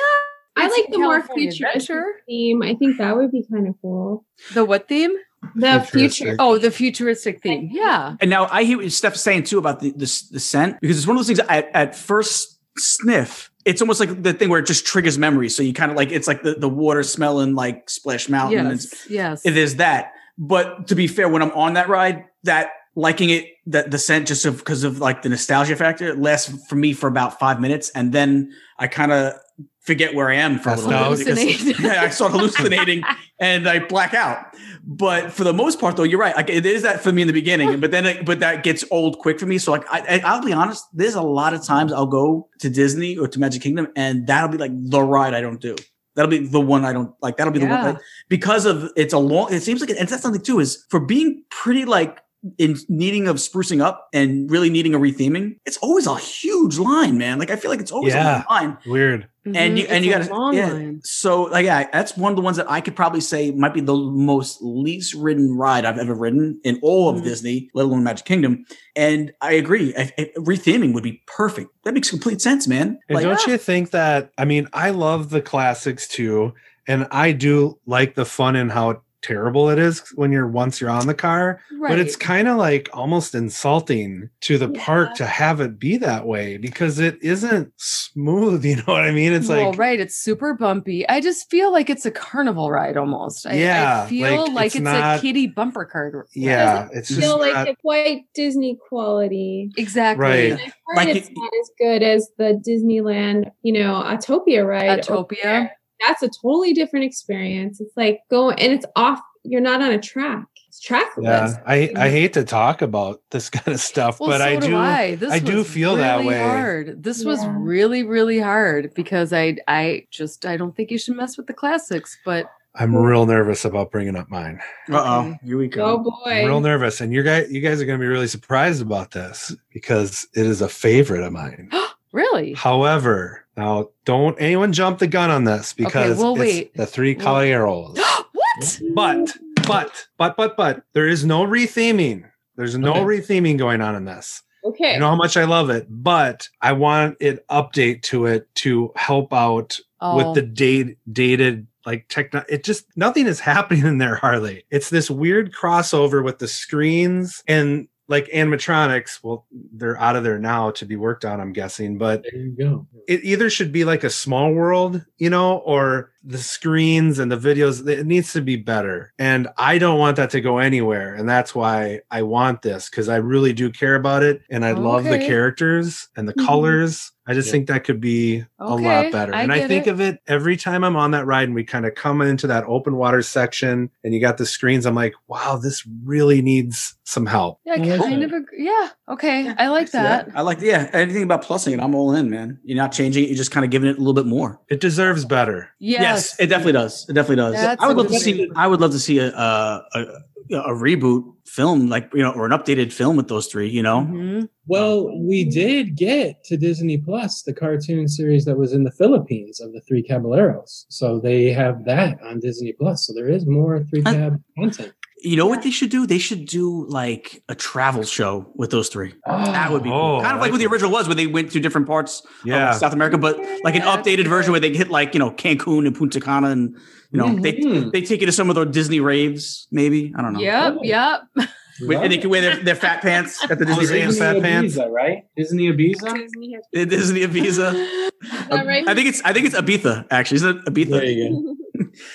I It's like the more California futuristic Adventure. theme. I think that would be kind of cool. the what theme? The future. Oh, the futuristic theme. Yeah, and now I hear what Steph's saying too about the, the the scent because it's one of those things at, at first sniff. It's almost like the thing where it just triggers memories. So you kind of like it's like the, the water smelling like Splash Mountain. It's- yes, yes. It is that. But to be fair, when I'm on that ride, that liking it, that the scent just because of like the nostalgia factor lasts for me for about five minutes, and then I kind of forget where I am for a Passed little bit. because- yeah, I start hallucinating and I black out. But for the most part, though, you're right. Like it is that for me in the beginning, but then it, but that gets old quick for me. So like I, I, I'll be honest, there's a lot of times I'll go to Disney or to Magic Kingdom, and that'll be like the ride I don't do. That'll be the one I don't like. That'll be the one Yeah. because of it's a long. It seems like, it, and that's something too is for being pretty like in needing of sprucing up and really needing a retheming. It's always a huge line, man. Like I feel like it's always Yeah. a line Weird. and you Mhm, and you got a long yeah. line. So like yeah, that's one of the ones that I could probably say might be the most least ridden ride I've ever ridden in all of Mhm. Disney, let alone Magic Kingdom. And I agree, I, I- retheming would be perfect. That makes complete sense, man. And Like, don't you think that? I mean, I love the classics too, and I do like the fun and how terrible it is when you're once you're on the car. Right. But it's kind of like almost insulting to the park to have it be that way because it isn't smooth. You know what I mean? It's well, like right. It's super bumpy. I just feel like it's a carnival ride almost. I, Yeah, I feel like, like, it's it's, not- a kiddie bumper card. ride. yeah, it's just Feel like not- it's quite Disney quality. exactly. Right. And I've heard Like it's it- not as good as the Disneyland, you know, Autopia ride. over Autopia. there. That's a totally different experience. It's like going and it's off. You're not on a track. It's trackless. yeah. I I hate to talk about this kind of stuff, Well, but so I do. I. This I do was feel that really way. Hard. This was really, really hard because I, I just, I don't think you should mess with the classics. But I'm real nervous about bringing up mine. uh oh, Okay. here we go. Oh boy. I'm real nervous, and you guys, you guys are going to be really surprised about this because it is a favorite of mine. really, However, now don't anyone jump the gun on this because we'll it's the three Caballeros. what? but, but, but, but, but, there is no retheming. There's no Okay. retheming going on in this. okay. You know how much I love it, but I want it update to it to help out Oh, with the oh. date dated like techno it just nothing is happening in there hardly it's this weird crossover with the screens and like animatronics well they're out of there now to be worked on i'm guessing but There you go. it either should be like a small world you know or the screens and the videos, it needs to be better. And I don't want that to go anywhere. And that's why I want this because I really do care about it. And I love the characters and the Mhm. colors. I just Yeah. think that could be a lot better. I and I think it. of it every time I'm on that ride and we kind of come into that open water section and you got the screens. I'm like, wow, this really needs some help. Yeah, I kind of agree. Yeah. Okay. I like See that? that. I like, yeah, anything about plussing it, I'm all in, man. You're not changing it, you're just kind of giving it a little bit more. It deserves better. Yes. it definitely does. It definitely does. That's I would love to see. one. I would love to see a a, a a reboot film, like you know, or an updated film with those three. You know, Mhm. Well, we did get to Disney Plus the cartoon series that was in the Philippines of the Three Caballeros. So they have that on Disney Plus. So there is more Three Huh. Cab content. you know what they should do? They should do like a travel show with those three. that would be cool. Oh, kind of I like what the original was, where they went to different parts Yeah. of South America, but like an Yeah, updated that's version where they hit like you know Cancun and Punta Cana, and you know they Mhm. they take you to some of their Disney raves. Maybe I don't know. Yep. Oh. Yep. With- and they can wear their, their fat pants at the Disney Jose and fat pants. Ibiza, right? Disney Ibiza? Disney has- The Ibiza. Is right? I think it's I think it's Ibiza actually. Isn't it Ibiza? There you go.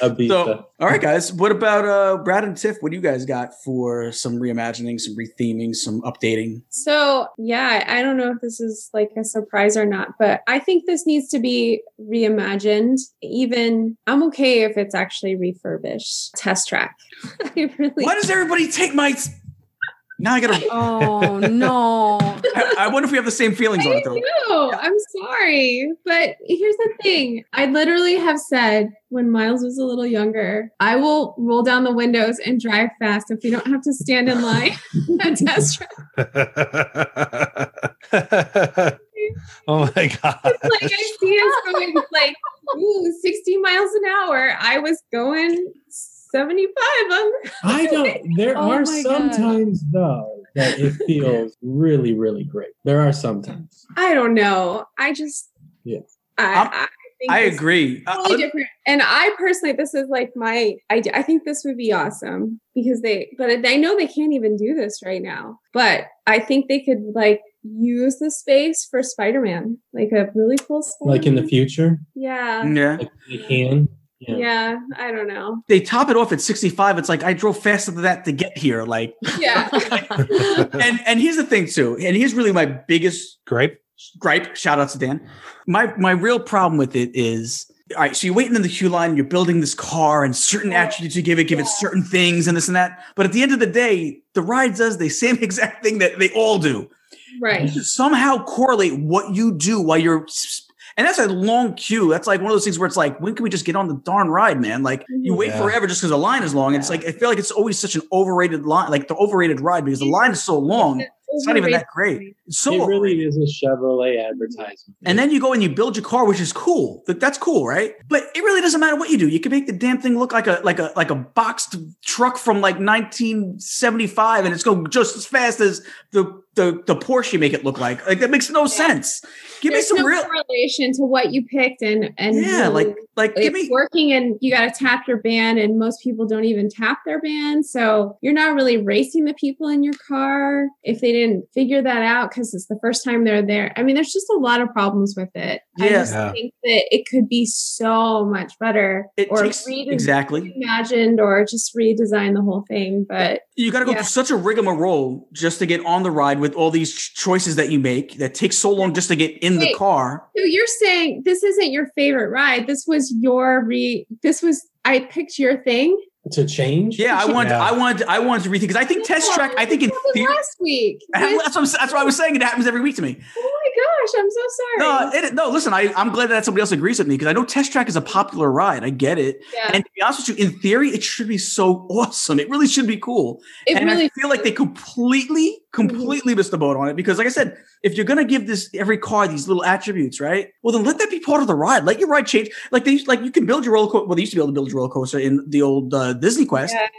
Ibiza. So, all right, guys. What about uh, Brad and Tiff? What do you guys got for some reimagining, some retheming, some updating? So, yeah, I don't know if this is like a surprise or not, but I think this needs to be reimagined. Even I'm okay if it's actually refurbished. Test track. I really Why does everybody take my? Now I gotta. Oh no. I, I wonder if we have the same feelings on I it though. know. I'm sorry. But here's the thing. I literally have said when Miles was a little younger, I will roll down the windows and drive fast if we don't have to stand in line at test track. oh my god. Like I see us going like ooh, 60 miles an hour. I was going 75 on I don't. There Oh are my God. sometimes though that it feels really, really great. There are sometimes. I don't know. I just Yeah. I, I'm- I think I agree. Uh, Totally different. And I personally, this is like my idea. I think this would be awesome because they, but I know they can't even do this right now. But I think they could like use the space for Spider-Man, like a really cool. Like in the future, Yeah. yeah. like they can. Yeah. I don't know. They top it off at 65. It's like I drove faster than that to get here. Like, Yeah. and and here's the thing too. And here's really my biggest gripe. gripe. Shout out to Dan. My my real problem with it is all right. So you're waiting in the queue line. You're building this car, and certain attributes you give it, give it certain things, and this and that. But at the end of the day, the ride does the same exact thing that they all do. right. Somehow correlate what you do while you're. And that's a long queue. That's like one of those things where it's like, when can we just get on the darn ride, man? Like you wait Yeah. forever just because the line is long. And it's like I feel like it's always such an overrated line, like the overrated ride because the line is so long. It's not even that great. It's so it really overrated. is a Chevrolet advertisement. And then you go and you build your car, which is cool. That's cool, right? But it really doesn't matter what you do. You can make the damn thing look like a like a like a boxed truck from like 1975, and it's going just as fast as the the the Porsche you make it look like. Like that makes no sense. Give There's me some no real, relation to what you picked and and yeah, like like give it's me. working and you got to tap your band and most people don't even tap their band so you're not really racing the people in your car if they didn't figure that out because it's the first time they're there i mean there's just a lot of problems with it i Yeah. just Yeah. think that it could be so much better It or takes redes- exactly. imagined, or just redesign the whole thing but You got to go Yeah. through such a rigmarole just to get on the ride with all these choices that you make that takes so long just to get in the car. so you're saying this isn't your favorite ride this was your re this was i picked your thing to change. Yeah, I wanted, Yeah. I wanted, I wanted to rethink because I think test track. I think in happened theory, last week that's what, I'm, that's what I was saying. It happens every week to me. my gosh i'm so sorry No, it, no. Listen, I, I'm glad that somebody else agrees with me because I know Test Track is a popular ride. I get it, yeah and to be honest with you, in theory, it should be so awesome. It really should be cool. it and really I feel like they completely, completely missed the boat on it because, like I said, if you're gonna give this every car these little attributes, right? Well, then let that be part of the ride. Let your ride change. Like they, like you can build your roller coaster. Well, they used to be able to build your roller coaster in the old uh, Disney Quest. Yes.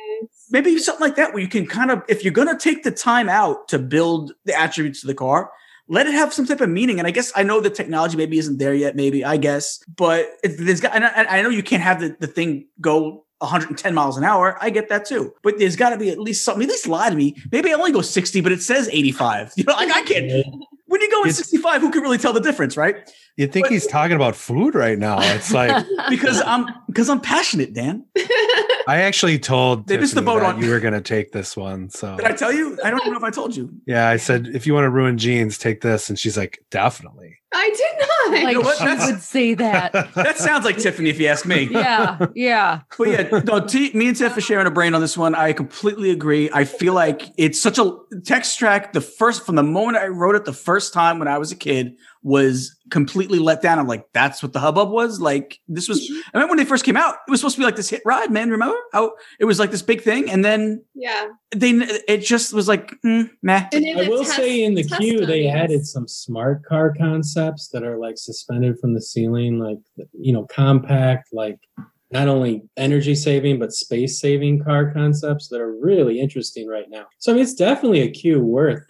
maybe something like that where you can kind of if you're going to take the time out to build the attributes of the car let it have some type of meaning. And i guess i know the technology maybe isn't there yet maybe i guess but it, there's got and I, I know you can't have the, the thing go 110 miles an hour. I get that too. But there's got to be at least something. At least lie to me. Maybe i only go 60 but it says 85 you know like i can't when you go in 65, who can really tell the difference, right? You think he's talking about food right now? It's like Because I'm because I'm passionate, Dan. I actually told They missed the boat on- you were going to take this one. So Did I tell you? I don't even know if I told you. yeah, I said if you want to ruin Gene's, take this, and she's like, definitely. I did not. Like know what? she That's- would say that. That sounds like Tiffany, if you ask me. Yeah, yeah. But yeah, no, T, me and Tiff are sharing a brain on this one. I completely agree. I feel like it's such a test track. The first, from the moment I wrote it the first time when I was a kid, was completely let down. I'm like, that's what the hubbub was. Like, this was, I remember when they first came out, it was supposed to be like this hit ride, man. Remember how it was like this big thing? And then yeah. they, it just was like, mm, meh. And I will test- say in the queue they added some smart car concepts that are like suspended from the ceiling, like you know, compact, like not only energy saving but space saving car concepts that are really interesting right now. So I mean, it's definitely a queue worth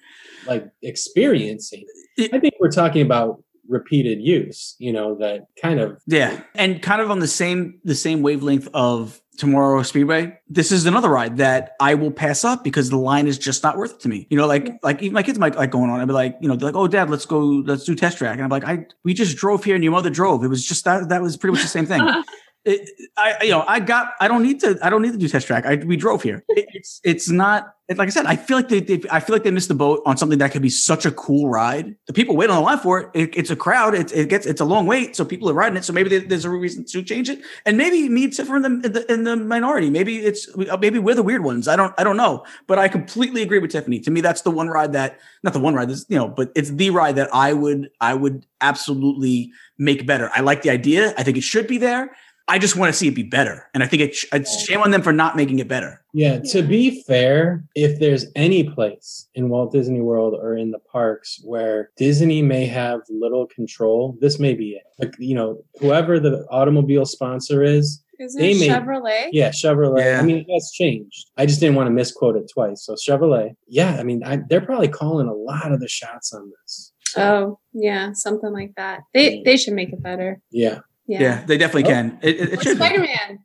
like experiencing. I think we're talking about repeated use. You know, that kind of Yeah, and kind of on the same the same wavelength of Tomorrow Speedway. This is another ride that I will pass up because the line is just not worth it to me. You know, like like even my kids might like going on. I'd be like, you know, they're like, oh, dad, let's go, let's do test track, and I'm like, I we just drove here and your mother drove. It was just that that was pretty much the same thing. I you know I got I don't need to I don't need to do test track. I we drove here. It, it's it's not it, like I said. I feel like they, they I feel like they missed the boat on something that could be such a cool ride. The people wait on the line for it. it it's a crowd. It, it gets it's a long wait, so people are riding it. So maybe there- there's a reason to change it. And maybe me and Tiff in the, the in the minority. Maybe it's maybe we're the weird ones. I don't I don't know. But I completely agree with Tiffany. To me, that's the one ride that not the one ride. This you know, but it's the ride that I would I would absolutely make better. I like the idea. I think it should be there. I just want to see it be better. And I think it, it's shame on them for not making it better. Yeah, to be fair, if there's any place in Walt Disney World or in the parks where Disney may have little control, this may be it. Like, you know, whoever the automobile sponsor is, Isn't They it made- Chevrolet? yeah, Chevrolet. Yeah. I mean, that's changed. I just didn't want to misquote it twice. So Chevrolet, yeah, I mean, I, they're probably calling a lot of the shots on this. Oh, yeah, something like that. They they should make it better. Yeah. Yeah, Yeah. they definitely Oh. can. It, it, it should. Spider Man.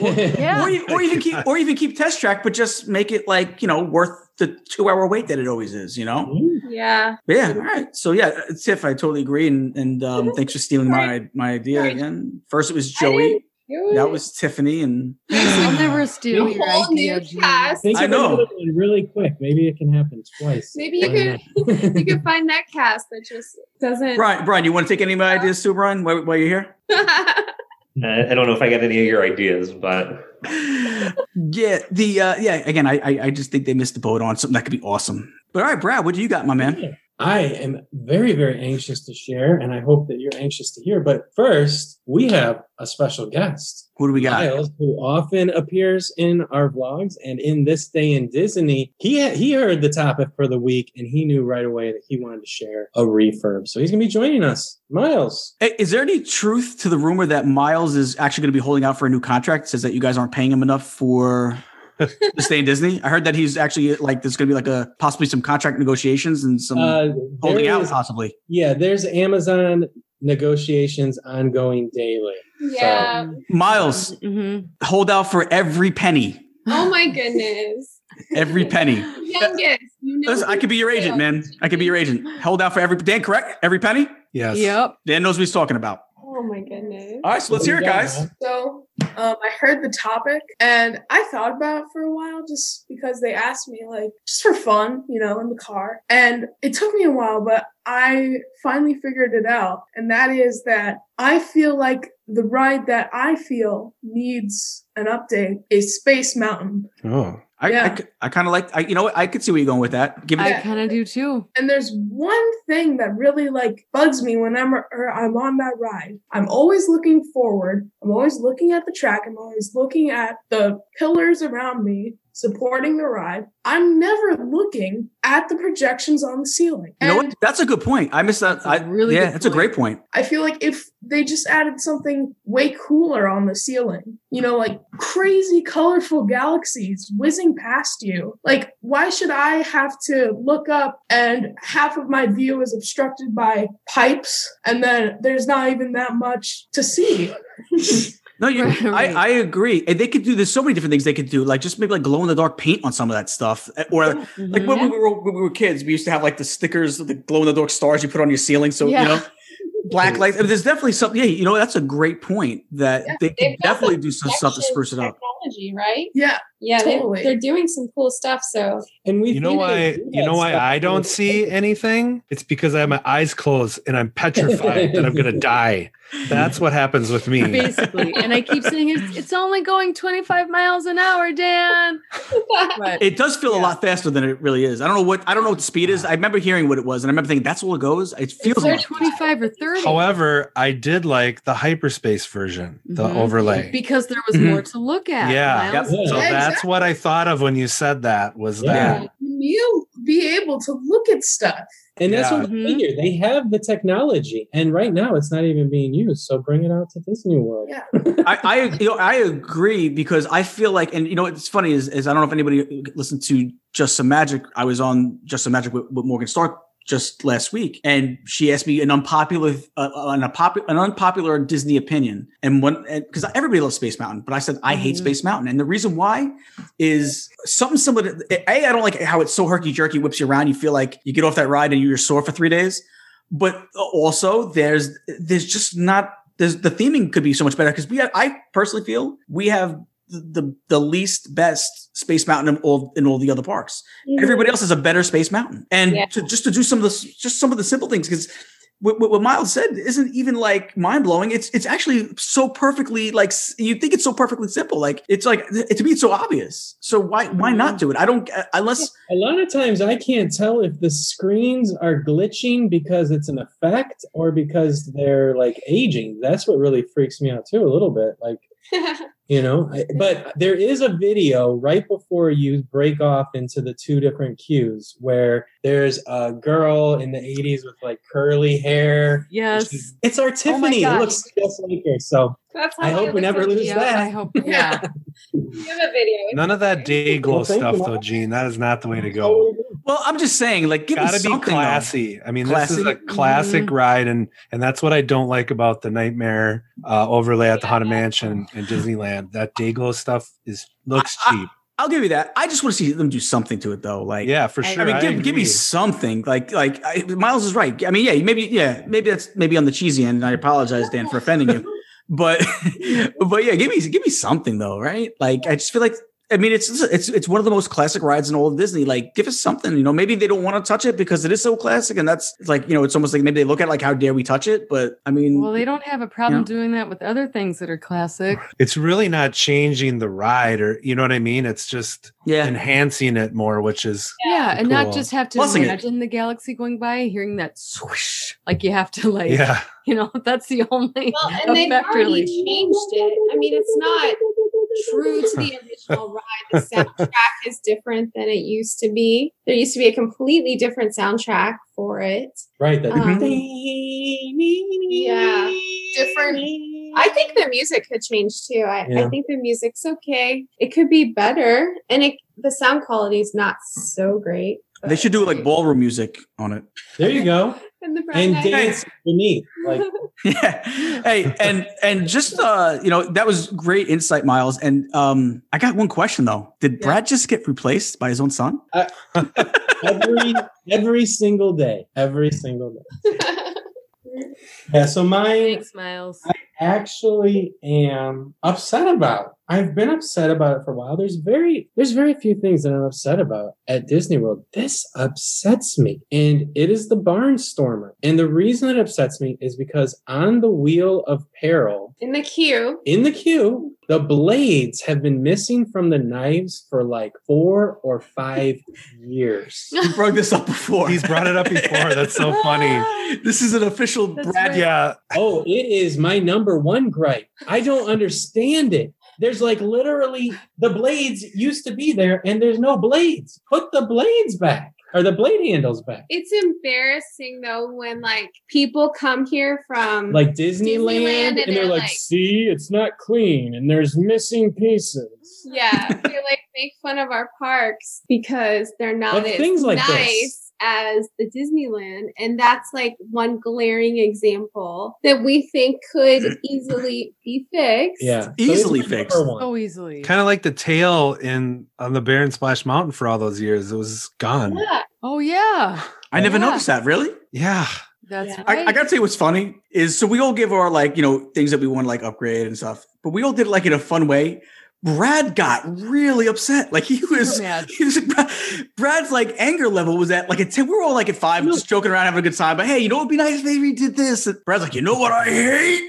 Yeah. Or, you- or even keep or even keep test track, but just make it like you know worth the two hour wait that it always is. You know. Yeah. But yeah. All right. So yeah, Tiff, I totally agree, and and um, thanks for stealing my my idea Sorry. again. First it was I didn't Joey. Do That it. was Tiffany, and I'll never steal a your whole new idea, Gene. cast. Think I know. another really quick. Maybe it can happen twice. Maybe you Why could you could find that cast that just doesn't. Brian. Brian, you want to take any of my ideas too, Brian? While, while you're here. I I don't know if I got any of your ideas, but yeah, the uh, yeah. Again, I, I I just think they missed the boat on something that could be awesome. But all right, Brad, what do you got, my man? I am very, very anxious to share, and I hope that you're anxious to hear. But first, we have a special guest, Who do we got? Miles, who often appears in our vlogs. And in this day in Disney, he he heard the topic for the week, and he knew right away that he wanted to share a refurb. So he's going to be joining us, Miles. Hey, Is there any truth to the rumor that Miles is actually going to be holding out for a new contract? Says that you guys aren't paying him enough for to stay in Disney. I heard that he's actually like there's going to be like a possibly some contract negotiations and some Uh, holding there out possibly. Yeah, there's Amazon negotiations ongoing daily. yeah. Miles, hmm hold out for every penny, Oh my goodness. every penny. Youngest. You know. Listen, I could be your agent, man. I could be your agent. Hold out for every Dan. Correct? Every penny. Yes. Yep. Dan knows what he's talking about. Oh my goodness. All right, so let's hear it, guys. So um, I heard the topic and I thought about it for a while just because they asked me, like, just for fun, you know, in the car. And it took me a while, but I finally figured it out. And that is that I feel like the ride that I feel needs an update is Space Mountain. Oh. I, Yeah. I, I kind of like. I, you know what? I could see where you're going with that. Give it. I kind of do too. And there's one thing that really like bugs me whenever er, I'm on that ride. I'm always looking forward. I'm always looking at the track. I'm always looking at the pillars around me supporting the ride. I'm never looking at the projections on the ceiling. you know what? That's a good point. I missed that. That's a I really yeah, good that's a great point. I feel like if they just added something way cooler on the ceiling, you know, like crazy colorful galaxies whizzing past you, like why should I have to look up and half of my view is obstructed by pipes and then there's not even that much to see? No, you. Right. I, I agree, and they could do. There's so many different things they could do, like just maybe like glow in the dark paint on some of that stuff, eh, or like Mhm. when we were when we were kids, we used to have like the stickers, the glow in the dark stars you put on your ceiling. So Yeah. you know, black lights. I mean, there's definitely something. Yeah, you know, that's a great point that Yeah, they could definitely do some stuff to spruce it up. Technology, right? Yeah. Yeah, Totally. they, they're doing some cool stuff. So And we You know why? do You know why I don't the- see anything? It's because I have my eyes closed and I'm petrified that I'm gonna die. That's what happens with me. Basically, and I keep saying it's, it's only going 25 miles an hour, Dan. But It does feel a lot faster than it really is. I don't know what I don't know what the speed is. I remember hearing what it was, and I remember thinking that's all it goes. It feels it's like 25 or 30 However, I did like the hyperspace version, the Mhm. overlay. because there was Mhm. more to look at. Yeah. Yep. So Yeah, that's what I thought of when you said that was Yeah. that. You be able to look at stuff. And that's Yeah. what. I figure. They have the technology, and right now it's not even being used. So bring it out to Disney World. Yeah. I, I you know I agree because I feel like and you know what's funny is, is I don't know if anybody listened to Just Some Magic. I was on Just Some Magic with, with Morgan Stark just last week, and she asked me an unpopular uh, an, unpopular an unpopular Disney opinion, and one because everybody loves Space Mountain, but I said I hate Mhm. Space Mountain, and the reason why is something similar. To, a I don't like how it's so herky jerky, whips you around. You feel like you get off that ride and you're sore for three days. But also, there's there's just not there's the theming could be so much better because we have, I personally feel we have the, the the least best Space Mountain in all in all the other parks. Everybody else has a better Space Mountain, and Yeah. to, just to do some of the just some of the simple things because. What, what what Miles said isn't even like mind blowing. It's it's actually so perfectly like you think it's so perfectly simple. Like it's like it, to me it's so obvious. So why why not do it? I don't uh, unless A lot of times I can't tell if the screens are glitching because it's an effect or because they're like aging. That's what really freaks me out too, a little bit. Like, you know, but there is a video right before you break off into the two different queues where there's a girl in the 80s with like curly hair. Yes. She's- It's our Oh Tiffany. it looks just like her. So That's I hope we never like lose you. Yeah, that. I hope. Yeah. You have a video. None of that day glow Well, stuff though, Gene. That is not the way to go. Well I'm just saying like give Gotta be something though. classy. I mean, this is a classic ride, and and that's what I don't like about the Nightmare uh, overlay at the Haunted Mansion in Disneyland. That day glow stuff is looks I- cheap. I'll give you that. I just want to see them do something to it though. Like Yeah, for sure. I mean, give, give me something like like I, Miles is right. I mean, yeah, maybe yeah, maybe that's maybe on the cheesy end. And I apologize, Dan, for offending you, but but yeah, give me give me something though, right? Like I just feel like I mean, it's it's it's one of the most classic rides in all of Disney. Like, give us something. You know, maybe they don't want to touch it because it is so classic, and that's like you know, it's almost like maybe they look at it like how dare we touch it? But I mean, Well, they don't have a problem Yeah. doing that with other things that are classic. It's really not changing the ride, or you know what I mean. It's just yeah, enhancing it more, which is Yeah, and not just have to Plussing it. imagine the galaxy going by, hearing that swoosh. Like you have to like, yeah. you know, that's the only Well, and they've already really. changed it. I mean, it's not true to the original ride. The soundtrack is different than it used to be. There used to be a completely different soundtrack for it. right. That Um, yeah. Different. I think the music could change too. I, Yeah. I think the music's okay. It could be better, and it the sound quality is not so great. They should do like ballroom music on it. There you go. and the brown And dance beneath. Like yeah hey and and just uh you know that was great insight miles and um i got one question though did Yeah. brad just get replaced by his own son every every single day. Every single day. Yeah, so my Thanks, Miles. Actually am upset about. I've been upset about it for a while. There's very there's very few things that I'm upset about at Disney World. This upsets me. And it is the Barnstormer. And the reason it upsets me is because on the wheel of peril, in the queue. in the queue, the blades have been missing from the knives for like four or five years. he brought this up before He's brought it up before. That's so funny. this is an official That's brad right. Yeah, Oh, it is my number one gripe. I don't understand it. There's like literally the blades used to be there and there's no blades. Put the blades back or the blade handles back. It's embarrassing though when like people come here from Like Disneyland, Disneyland, and, and they're, like, like- see, it's not clean and there's missing pieces. yeah, they like make fun of our parks because they're not as things like this. Nice as the Disneyland. And that's like one glaring example that we think could easily be fixed. Yeah. Easily fixed. So easily. kind of like the tail in on the Bear and Splash Mountain for all those years. It was gone. Yeah. Oh yeah. I never Yeah. noticed that. Really? Yeah. That's Yeah. right. I, I gotta say what's funny is so we all give our like you know things that we want to like upgrade and stuff, but we all did it like in a fun way. Brad got really upset. Like he was, mad. he was Brad's like anger level was at like a 10. We were all like at five, just joking around, having a good time. But hey, you know what'd be nice if we did this? And Brad's like, you know what I hate?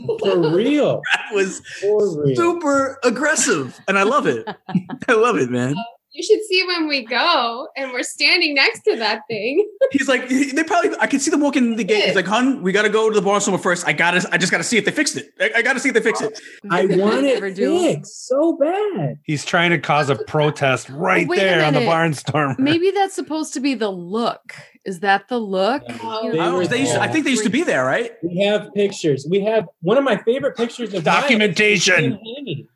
For real. That was For real. super aggressive. And I love it. I love it, man. You should see when we go and we're standing next to that thing. He's like, they probably, I can see them walking in the gate. He's like, hun, we got to go to the Barnstormer first. I got to, I just got to see if they fixed it. I, I got to see if they fix it. I want Never it do. fixed so bad. He's trying to cause a protest right wait there on the minute. barnstormer. Maybe that's supposed to be the look. Is that the look? Oh, They I, know, don't know, were they used to- I think they used to be there, right? We have pictures. We have one of my favorite pictures of Documentation.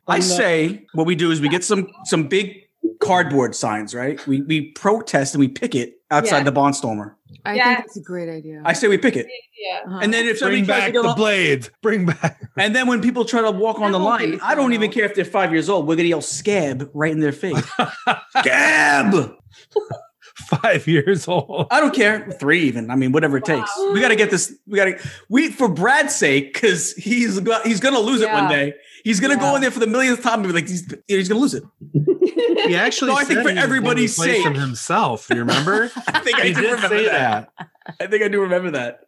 I say what we do is we get some some big cardboard signs, right? We we protest and we picket outside Yeah. the Barnstormer. I Yes. think it's a great idea. I say we pick it, Yeah. Uh-huh. and then if somebody Bring tries to back the on, blades. Bring back. and then when people try to walk on the line, be I don't even care if they're five years old. We're gonna yell "scab" right in their face. scab. Five years old. I don't care. Three even. I mean, whatever it takes. We got to get this. We got to. We for Brad's sake, because he's he's gonna lose it one day. He's gonna go in there for the millionth time and be like, he's, he's gonna lose it. He actually. No, I think for he was gonna everybody's replace sake. him himself. You remember? I think I he do did remember say that. that. I think I do remember that.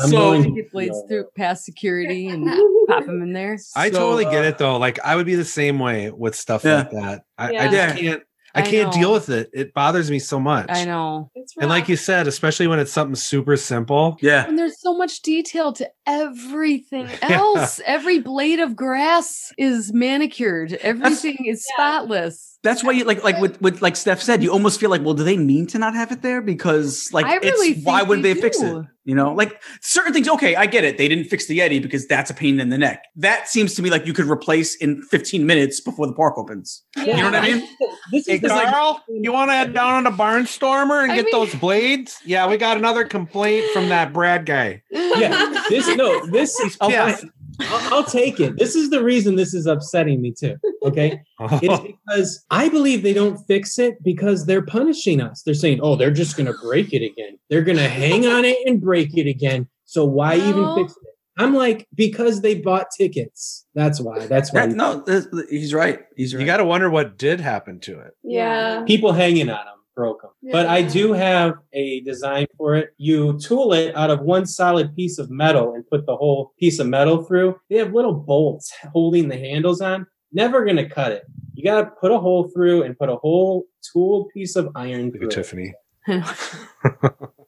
I'm so going to get blades through past security and pop them in there. I So, totally get uh, it though. Like I would be the same way with stuff Yeah. like that. I, I just Yeah. can't. I I can't know. deal with it. It bothers me so much. I know. It's And like you said, especially when it's something super simple. Yeah. And there's so much detail to everything else. Every blade of grass is manicured. Everything is spotless. That's why you like like with, with like Steph said, you almost feel like, well, do they mean to not have it there? Because like I really it's why would they they, fix it? You know, like certain things, okay, I get it. They didn't fix the Yeti because that's a pain in the neck. That seems to me like you could replace in 15 minutes before the park opens. You know what I mean? This Hey is the Carl, you want to head down on the Barnstormer and I get mean- those blades? Yeah, we got another complaint from that Brad guy. yeah. This no. This is. Oh, Yeah. I'll, I'll take it. This is the reason this is upsetting me too. Okay. It's because I believe they don't fix it because they're punishing us. They're saying, oh, they're just going to break it again. They're going to hang on it and break it again. So why even fix it? I'm like, because they bought tickets. That's why. That's why. That- no, th- th- he's right. He's right. you got to wonder what did happen to it. yeah. People hanging on them broke them. But I do have a design for it. You tool it out of one solid piece of metal and put the whole piece of metal through. They have little bolts holding the handles on. Never going to cut it. You got to put a hole through and put a whole tool piece of iron through. at. Tiffany.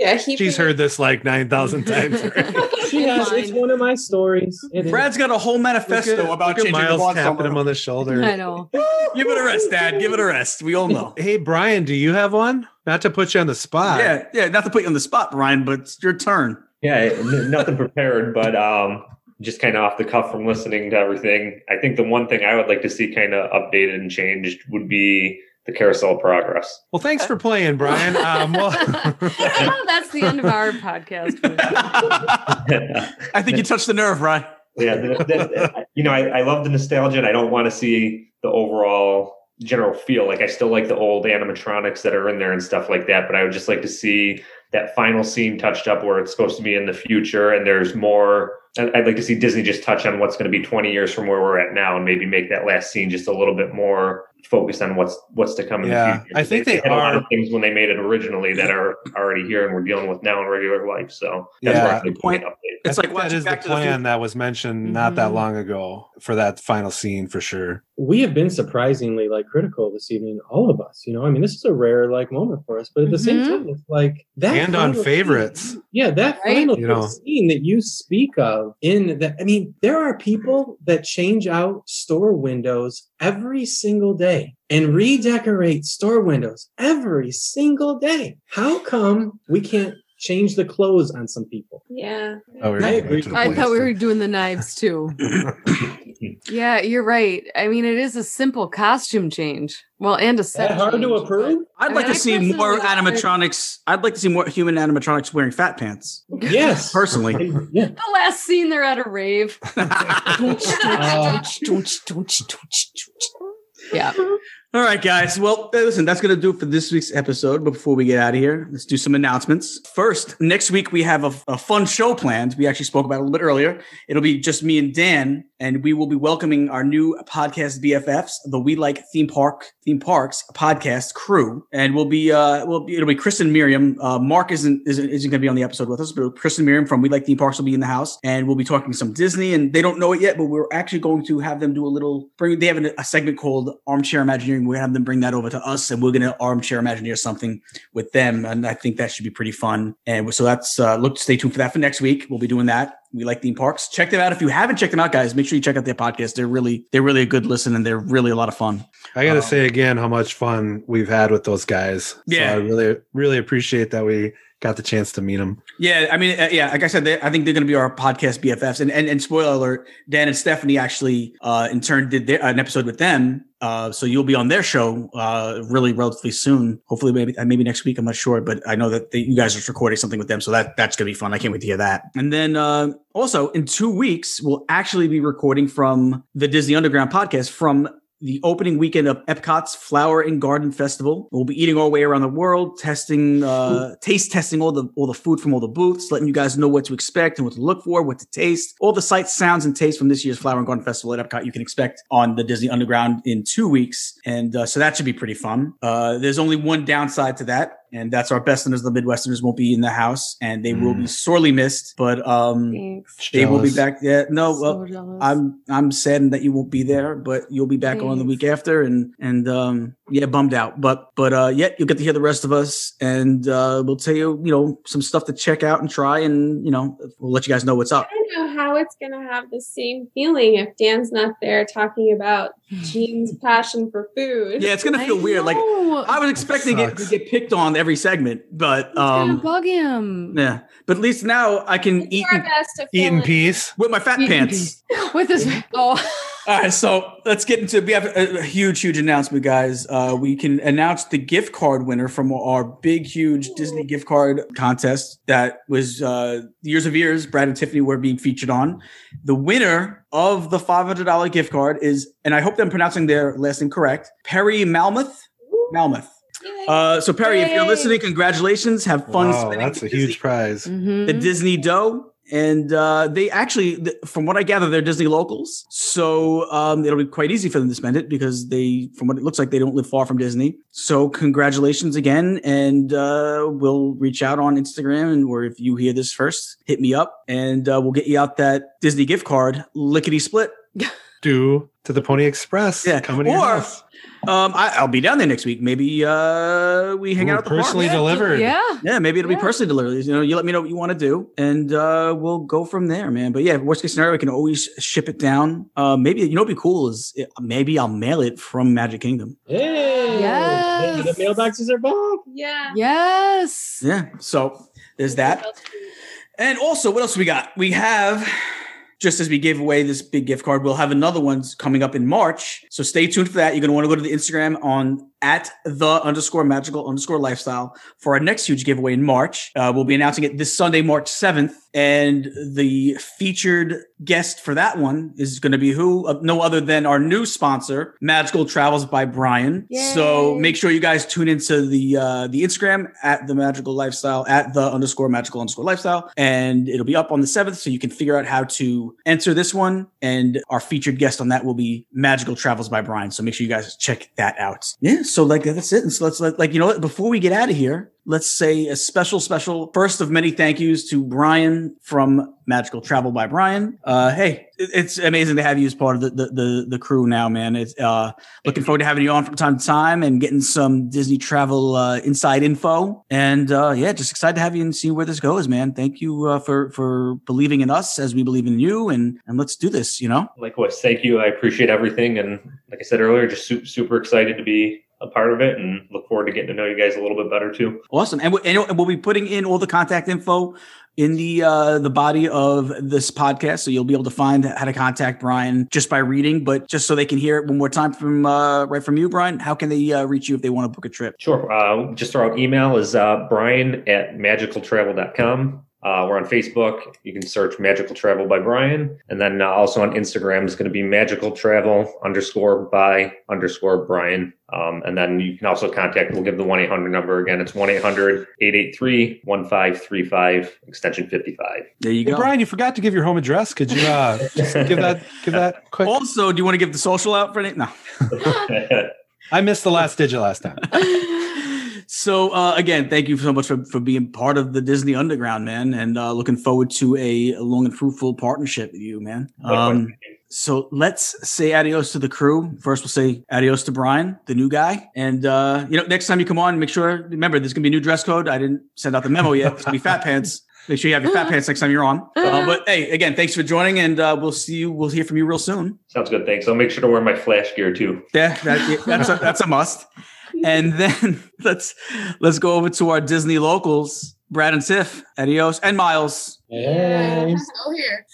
Yeah. He She's heard this like 9,000 times. She has. It's one of my stories. It is. Brad's got a whole manifesto Look at- about look at changing Miles the tapping him on the shoulder. I know. Give it a rest, Dad. Give it a rest. We all know. Hey, Brian, do you have one? Not to put you on the spot. Yeah, yeah. Not to put you on the spot, Brian, but it's your turn. Yeah, nothing prepared, but um, just kind of off the cuff from listening to everything. I think the one thing I would like to see kind of updated and changed would be the carousel progress. Well, thanks for playing, Brian. Um, well, that's the end of our podcast. I think you touched the nerve, Brian. yeah, the, the, you know, I, I love the nostalgia, and I don't want to see the overall general feel. Like I still like the old animatronics that are in there and stuff like that, but I would just like to see that final scene touched up where it's supposed to be in the future, and there's more. I- I'd like to see Disney just touch on what's going to be 20 years from where we're at now, and maybe make that last scene just a little bit more focused on what's what's to come in Yeah, the future. I think they had a lot of things when they made it originally that are already here and we're dealing with now in regular life. So that's Yeah. where I think Good point. we can. It's I like think that watching is the Back to the plan that was mentioned not that Mhm. long ago for that final scene for sure. We have been surprisingly like critical this evening, all of us. You know, I mean, this is a rare like moment for us, but at the same Mhm. time, it's like that. And on favorites. scene- yeah, that Right? final You know. scene that you speak of in that. I mean, there are people that change out store windows every single day and redecorate store windows every single day. How come we can't? Change the clothes on some people. Yeah. Oh, I agree. I thought we were doing the knives too. yeah, you're right. I mean, it is a simple costume change. Well, and a set. that hard to approve? I'd I like to I see more personally- animatronics. I'd like to see more human animatronics wearing fat pants. Yes. Personally. Yeah. The last scene, they're at a rave. Uh, yeah. All right, guys. Well, listen, that's going to do it for this week's episode. But before we get out of here, let's do some announcements. First, next week we have a, a fun show planned. We actually spoke about it a little bit earlier. It'll be just me and Dan, and we will be welcoming our new podcast BFFs, the We Like Theme Park Theme Parks podcast crew, and we'll be uh, we'll be it'll be Chris and Miriam. Uh, Mark isn't isn't, isn't going to be on the episode with us, but Chris and Miriam from We Like Theme Parks will be in the house, and we'll be talking some Disney. And they don't know it yet, but we're actually going to have them do a little bring. They have a segment called Armchair Imagineering. We're to have them bring that over to us, and we're going to armchair Imagineer something with them, and I think that should be pretty fun. And so that's uh, look, stay tuned for that for next week. We'll be doing that. We like theme parks. Check them out if you haven't checked them out, guys. Make sure you check out their podcast. They're really they're really a good listen, and they're really a lot of fun. I got to Um, say again how much fun we've had with those guys. Yeah. So I really, really appreciate that we got the chance to meet them. Yeah, I mean, uh, yeah, like I said, they, I think they're going to be our podcast BFFs. And, and and spoiler alert, Dan and Stephanie actually, uh, in turn, did their, an episode with them. Uh, so you'll be on their show, uh, really relatively soon. Hopefully, maybe uh, maybe next week. I'm not sure, but I know that they, you guys are recording something with them, so that that's to be fun. I can't wait to hear that. And then uh, also in two weeks, we'll actually be recording from the Disney Underground podcast from the opening weekend of Epcot's Flower and Garden Festival. We'll be eating our way around the world, testing, uh, taste testing all the all the food from all the booths, letting you guys know what to expect and what to look for, what to taste, all the sights, sounds, and tastes from this year's Flower and Garden Festival at Epcot. You can expect on the Disney Underground in two weeks, and uh, so that should be pretty fun. Uh, there's only one downside to that. And that's our best Besterners, the Midwesterners won't be in the house and they will be sorely missed, but um, Thanks. they will be back. Yeah, no, well, So jealous. I'm I'm saddened that you won't be there, but you'll be back on the week after, and and um yeah, bummed out. But but uh yeah, you'll get to hear the rest of us, and uh we'll tell you you know some stuff to check out and try, and you know we'll let you guys know what's up. I don't know how it's going to have the same feeling if Dan's not there talking about Gene's passion for food. Yeah, it's gonna feel weird. Like. I was expecting it to get picked on every segment, but It's gonna um bug him. yeah, but at least now I can We'll eat do our best to Eat in in. peace. with my fat Eat pants. with this. Oh, All right, so let's get into. We have a, a huge, huge announcement, guys. Uh, we can announce the gift card winner from our big, huge Disney gift card contest that was uh, Years of Ears. Brad and Tiffany were being featured on. The winner of the five hundred dollar gift card is, and I hope I'm pronouncing their last name correct, Perry Malmuth. Malmuth. Uh, so Perry, if you're listening, congratulations. Have fun Wow, spending that's a the huge Disney- prize. mhm. the Disney dough. And uh, they actually, from what I gather, they're Disney locals. So um, it'll be quite easy for them to spend it because they, from what it looks like, they don't live far from Disney. So congratulations again. And uh, we'll reach out on Instagram. And or if you hear this first, hit me up and uh, we'll get you out that Disney gift card, lickety split. Due to the Pony Express. Yeah, Coming to your or- house. Um, I, I'll be down there next week. Maybe uh, we hang Ooh, out at the personally Yeah. delivered. yeah. Yeah, maybe it'll be personally delivered. You know, you let me know what you want to do, and uh, we'll go from there, man. But yeah, worst case scenario, I can always ship it down. Uh, maybe you know, what'd be cool is it, maybe I'll mail it from Magic Kingdom. Hey, Yes. the mailboxes are back. yeah. Yes. Yeah, so there's that. And also, what else we got? We have, just as we gave away this big gift card, we'll have another one coming up in March. So stay tuned for that. You're going to want to go to the Instagram on at the underscore magical underscore lifestyle for our next huge giveaway in March. Uh, we'll be announcing it this Sunday, March 7th. And the featured guest for that one is going to be who? Uh, no other than our new sponsor, Magical Travels by Brian. So make sure you guys tune into the uh, the Instagram at the magical lifestyle at the underscore magical underscore lifestyle, and it'll be up on the seventh, so you can figure out how to enter this one. And our featured guest on that will be Magical Travels by Brian. So make sure you guys check that out. Yeah. So like that's it. And so let's let, like you know what? Before we get out of here, let's say a special, special first of many thank yous to Brian from Magical Travel by Brian. Uh, hey, it's amazing to have you as part of the the the, the crew now, man. It's uh, looking forward to having you on from time to time and getting some Disney travel uh, inside info. And uh, yeah, just excited to have you and see where this goes, man. Thank you uh, for for believing in us as we believe in you, and and let's do this. You know. Likewise, thank you. I appreciate everything, and like I said earlier, just super, super excited to be a part of it, and look forward to getting to know you guys a little bit better too. Awesome. Awesome. And, and we'll be putting in all the contact info in the uh, the body of this podcast, so you'll be able to find how to contact Brian just by reading. But just so they can hear it one more time from uh, right from you, Brian, how can they uh, reach you if they want to book a trip? Sure. Uh, just out email is uh, brian at magicaltravel.com. Uh, we're on Facebook. You can search Magical Travel by Brian. And then uh, also on Instagram is going to be Magical Travel underscore by underscore Brian. Um, and then you can also contact, we'll give the 1 800 number again. It's 1 800 883 1535, extension 55. There you Hey, go. Brian, you forgot to give your home address. Could you uh, just give that give that quick? Also, do you want to give the social out for it? No. I missed the last digit last time. So uh, again, thank you so much for, for being part of the Disney Underground, man, and uh, looking forward to a long and fruitful partnership with you, man. Um, so let's say adios to the crew. First, we'll say adios to Brian, the new guy, and uh, you know, next time you come on, make sure remember there's gonna be a new dress code. I didn't send out the memo yet. It's gonna be fat pants. Make sure you have your fat pants next time you're on. Uh, but hey, again, thanks for joining, and uh, we'll see you. We'll hear from you real soon. Sounds good. Thanks. I'll make sure to wear my flash gear too. Yeah, that, that's a, that's a must. And then let's let's go over to our Disney locals, Brad and Tiff, adios, and Miles, Hey. Still here.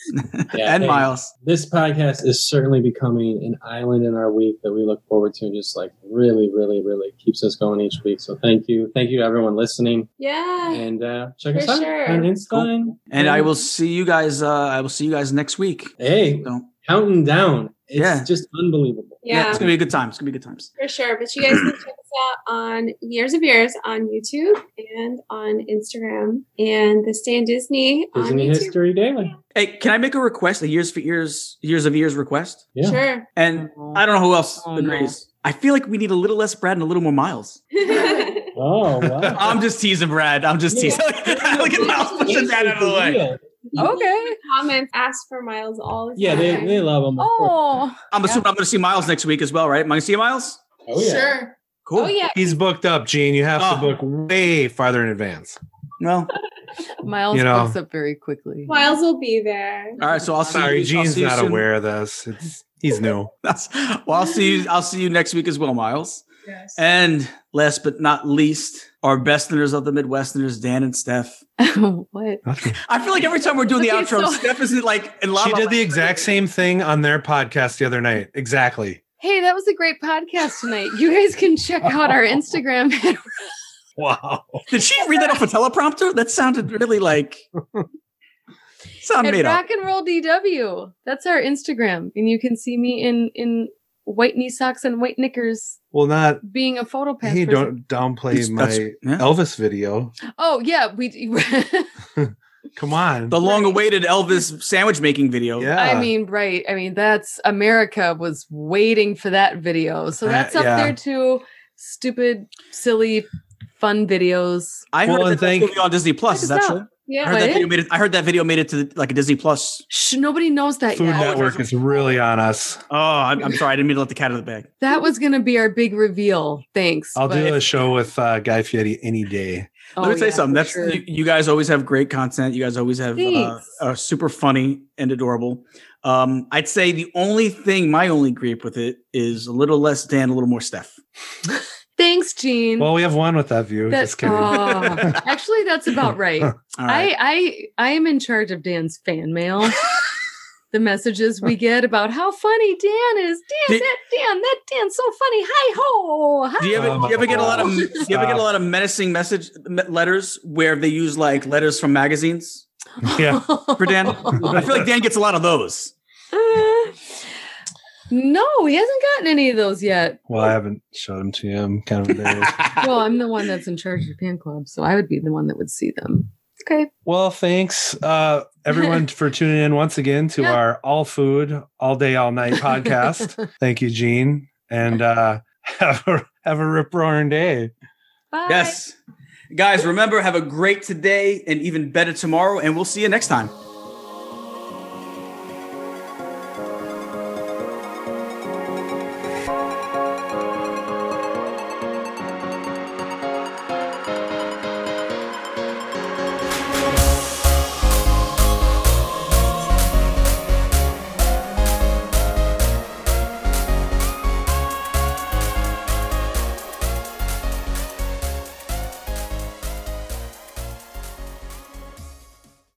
Yeah, and hey, Miles. This podcast is certainly becoming an island in our week that we look forward to and just like really, really, really keeps us going each week. So thank you. Thank you to everyone listening. Yeah. And uh, check For us out sure. on Insta. Cool. And I will see you guys. Uh, I will see you guys next week. Hey, So, counting down. It's Yeah. just unbelievable. yeah. Yeah, it's gonna be a good time. It's gonna be good times. for sure. But you guys can check us out on Years of Ears on YouTube and on Instagram and the Stay in Disney on Disney YouTube. History Daily. Hey, can I make a request? A years for years, Years of Ears request. Yeah. Sure. And I don't know who else Oh, no. agrees. I feel like we need a little less Brad and a little more Miles. Oh, wow. I'm just teasing Brad. I'm just teasing. Look at Miles pushing that out of the way. People Okay. in comments ask for Miles all the time. Yeah, they, they love them. of course. Oh, I'm assuming I'm going to see Miles next week as well, right? Am I going to see Miles? Oh, yeah. Sure. Cool. Oh yeah. He's booked up, Gene. You have Oh. to book way farther in advance. Well, Miles You know. books up very quickly. Miles will be there. all right. So I'll see. Sorry, you, I'll Gene's see you not soon. aware of this. It's he's new. That's, well, I'll see you. I'll see you next week as well, Miles. Yes. And last but not least, our besterners of the Midwesterners, Dan and Steph. what? I feel like every time we're doing the outro, so- Steph isn't like in love. She did the exact same thing on their podcast the other night. Exactly. Hey, that was a great podcast tonight. You guys can check out our Instagram. Wow. Did she read that off a teleprompter? That sounded really like sound at made up. Rock and Roll DW. That's our Instagram, and you can see me in in white knee socks and white knickers Well, not. being a photo pass. Hey, person. don't downplay That's- my yeah. Elvis video. Oh yeah, we. Come on. The long-awaited Elvis sandwich making video. yeah. I mean, right. I mean, that's America was waiting for that video. So Uh, that's up yeah. there too. Stupid, silly, fun videos. I Well, heard that, thank- that's gonna be on Disney Plus. Is us that out. True? I heard that video made it. I heard that video made it to like a Disney Plus. Shh, nobody knows that Food yet. Network is really on us. Oh, I'm, I'm sorry. I didn't mean to let the cat out of the bag. That was going to be our big reveal. Thanks. I'll do a show with uh, Guy Fieri any day. Oh, Let me tell you yeah, something. That's sure. you, you guys always have great content. You guys always have uh, Thanks. are super funny and adorable. Um, I'd say the only thing, my only gripe with it is a little less Dan, a little more Steph. Thanks, Gene. Well, we have one with that view. That- Just kidding. oh, actually, that's about right. All right. I I I am in charge of Dan's fan mail. the messages we get about how funny Dan is. Dan, Did- that Dan, that Dan's so funny. Hi ho. Hi. do you ever, do you ever get a lot of do you ever get a lot of menacing message me- letters where they use like letters from magazines yeah. for Dan? I feel like Dan gets a lot of those. Uh, no, he hasn't gotten any of those yet. Well, I haven't showed them to you. I'm kind of embarrassed. Well, I'm the one that's in charge of the fan club, so I would be the one that would see them. Okay. well, thanks uh, everyone for tuning in once again to Yeah. our all food, all day, all night podcast. Thank you, Gene, and uh, have a have a rip roaring day. Bye. yes, guys, remember have a great today and even better tomorrow, and we'll see you next time.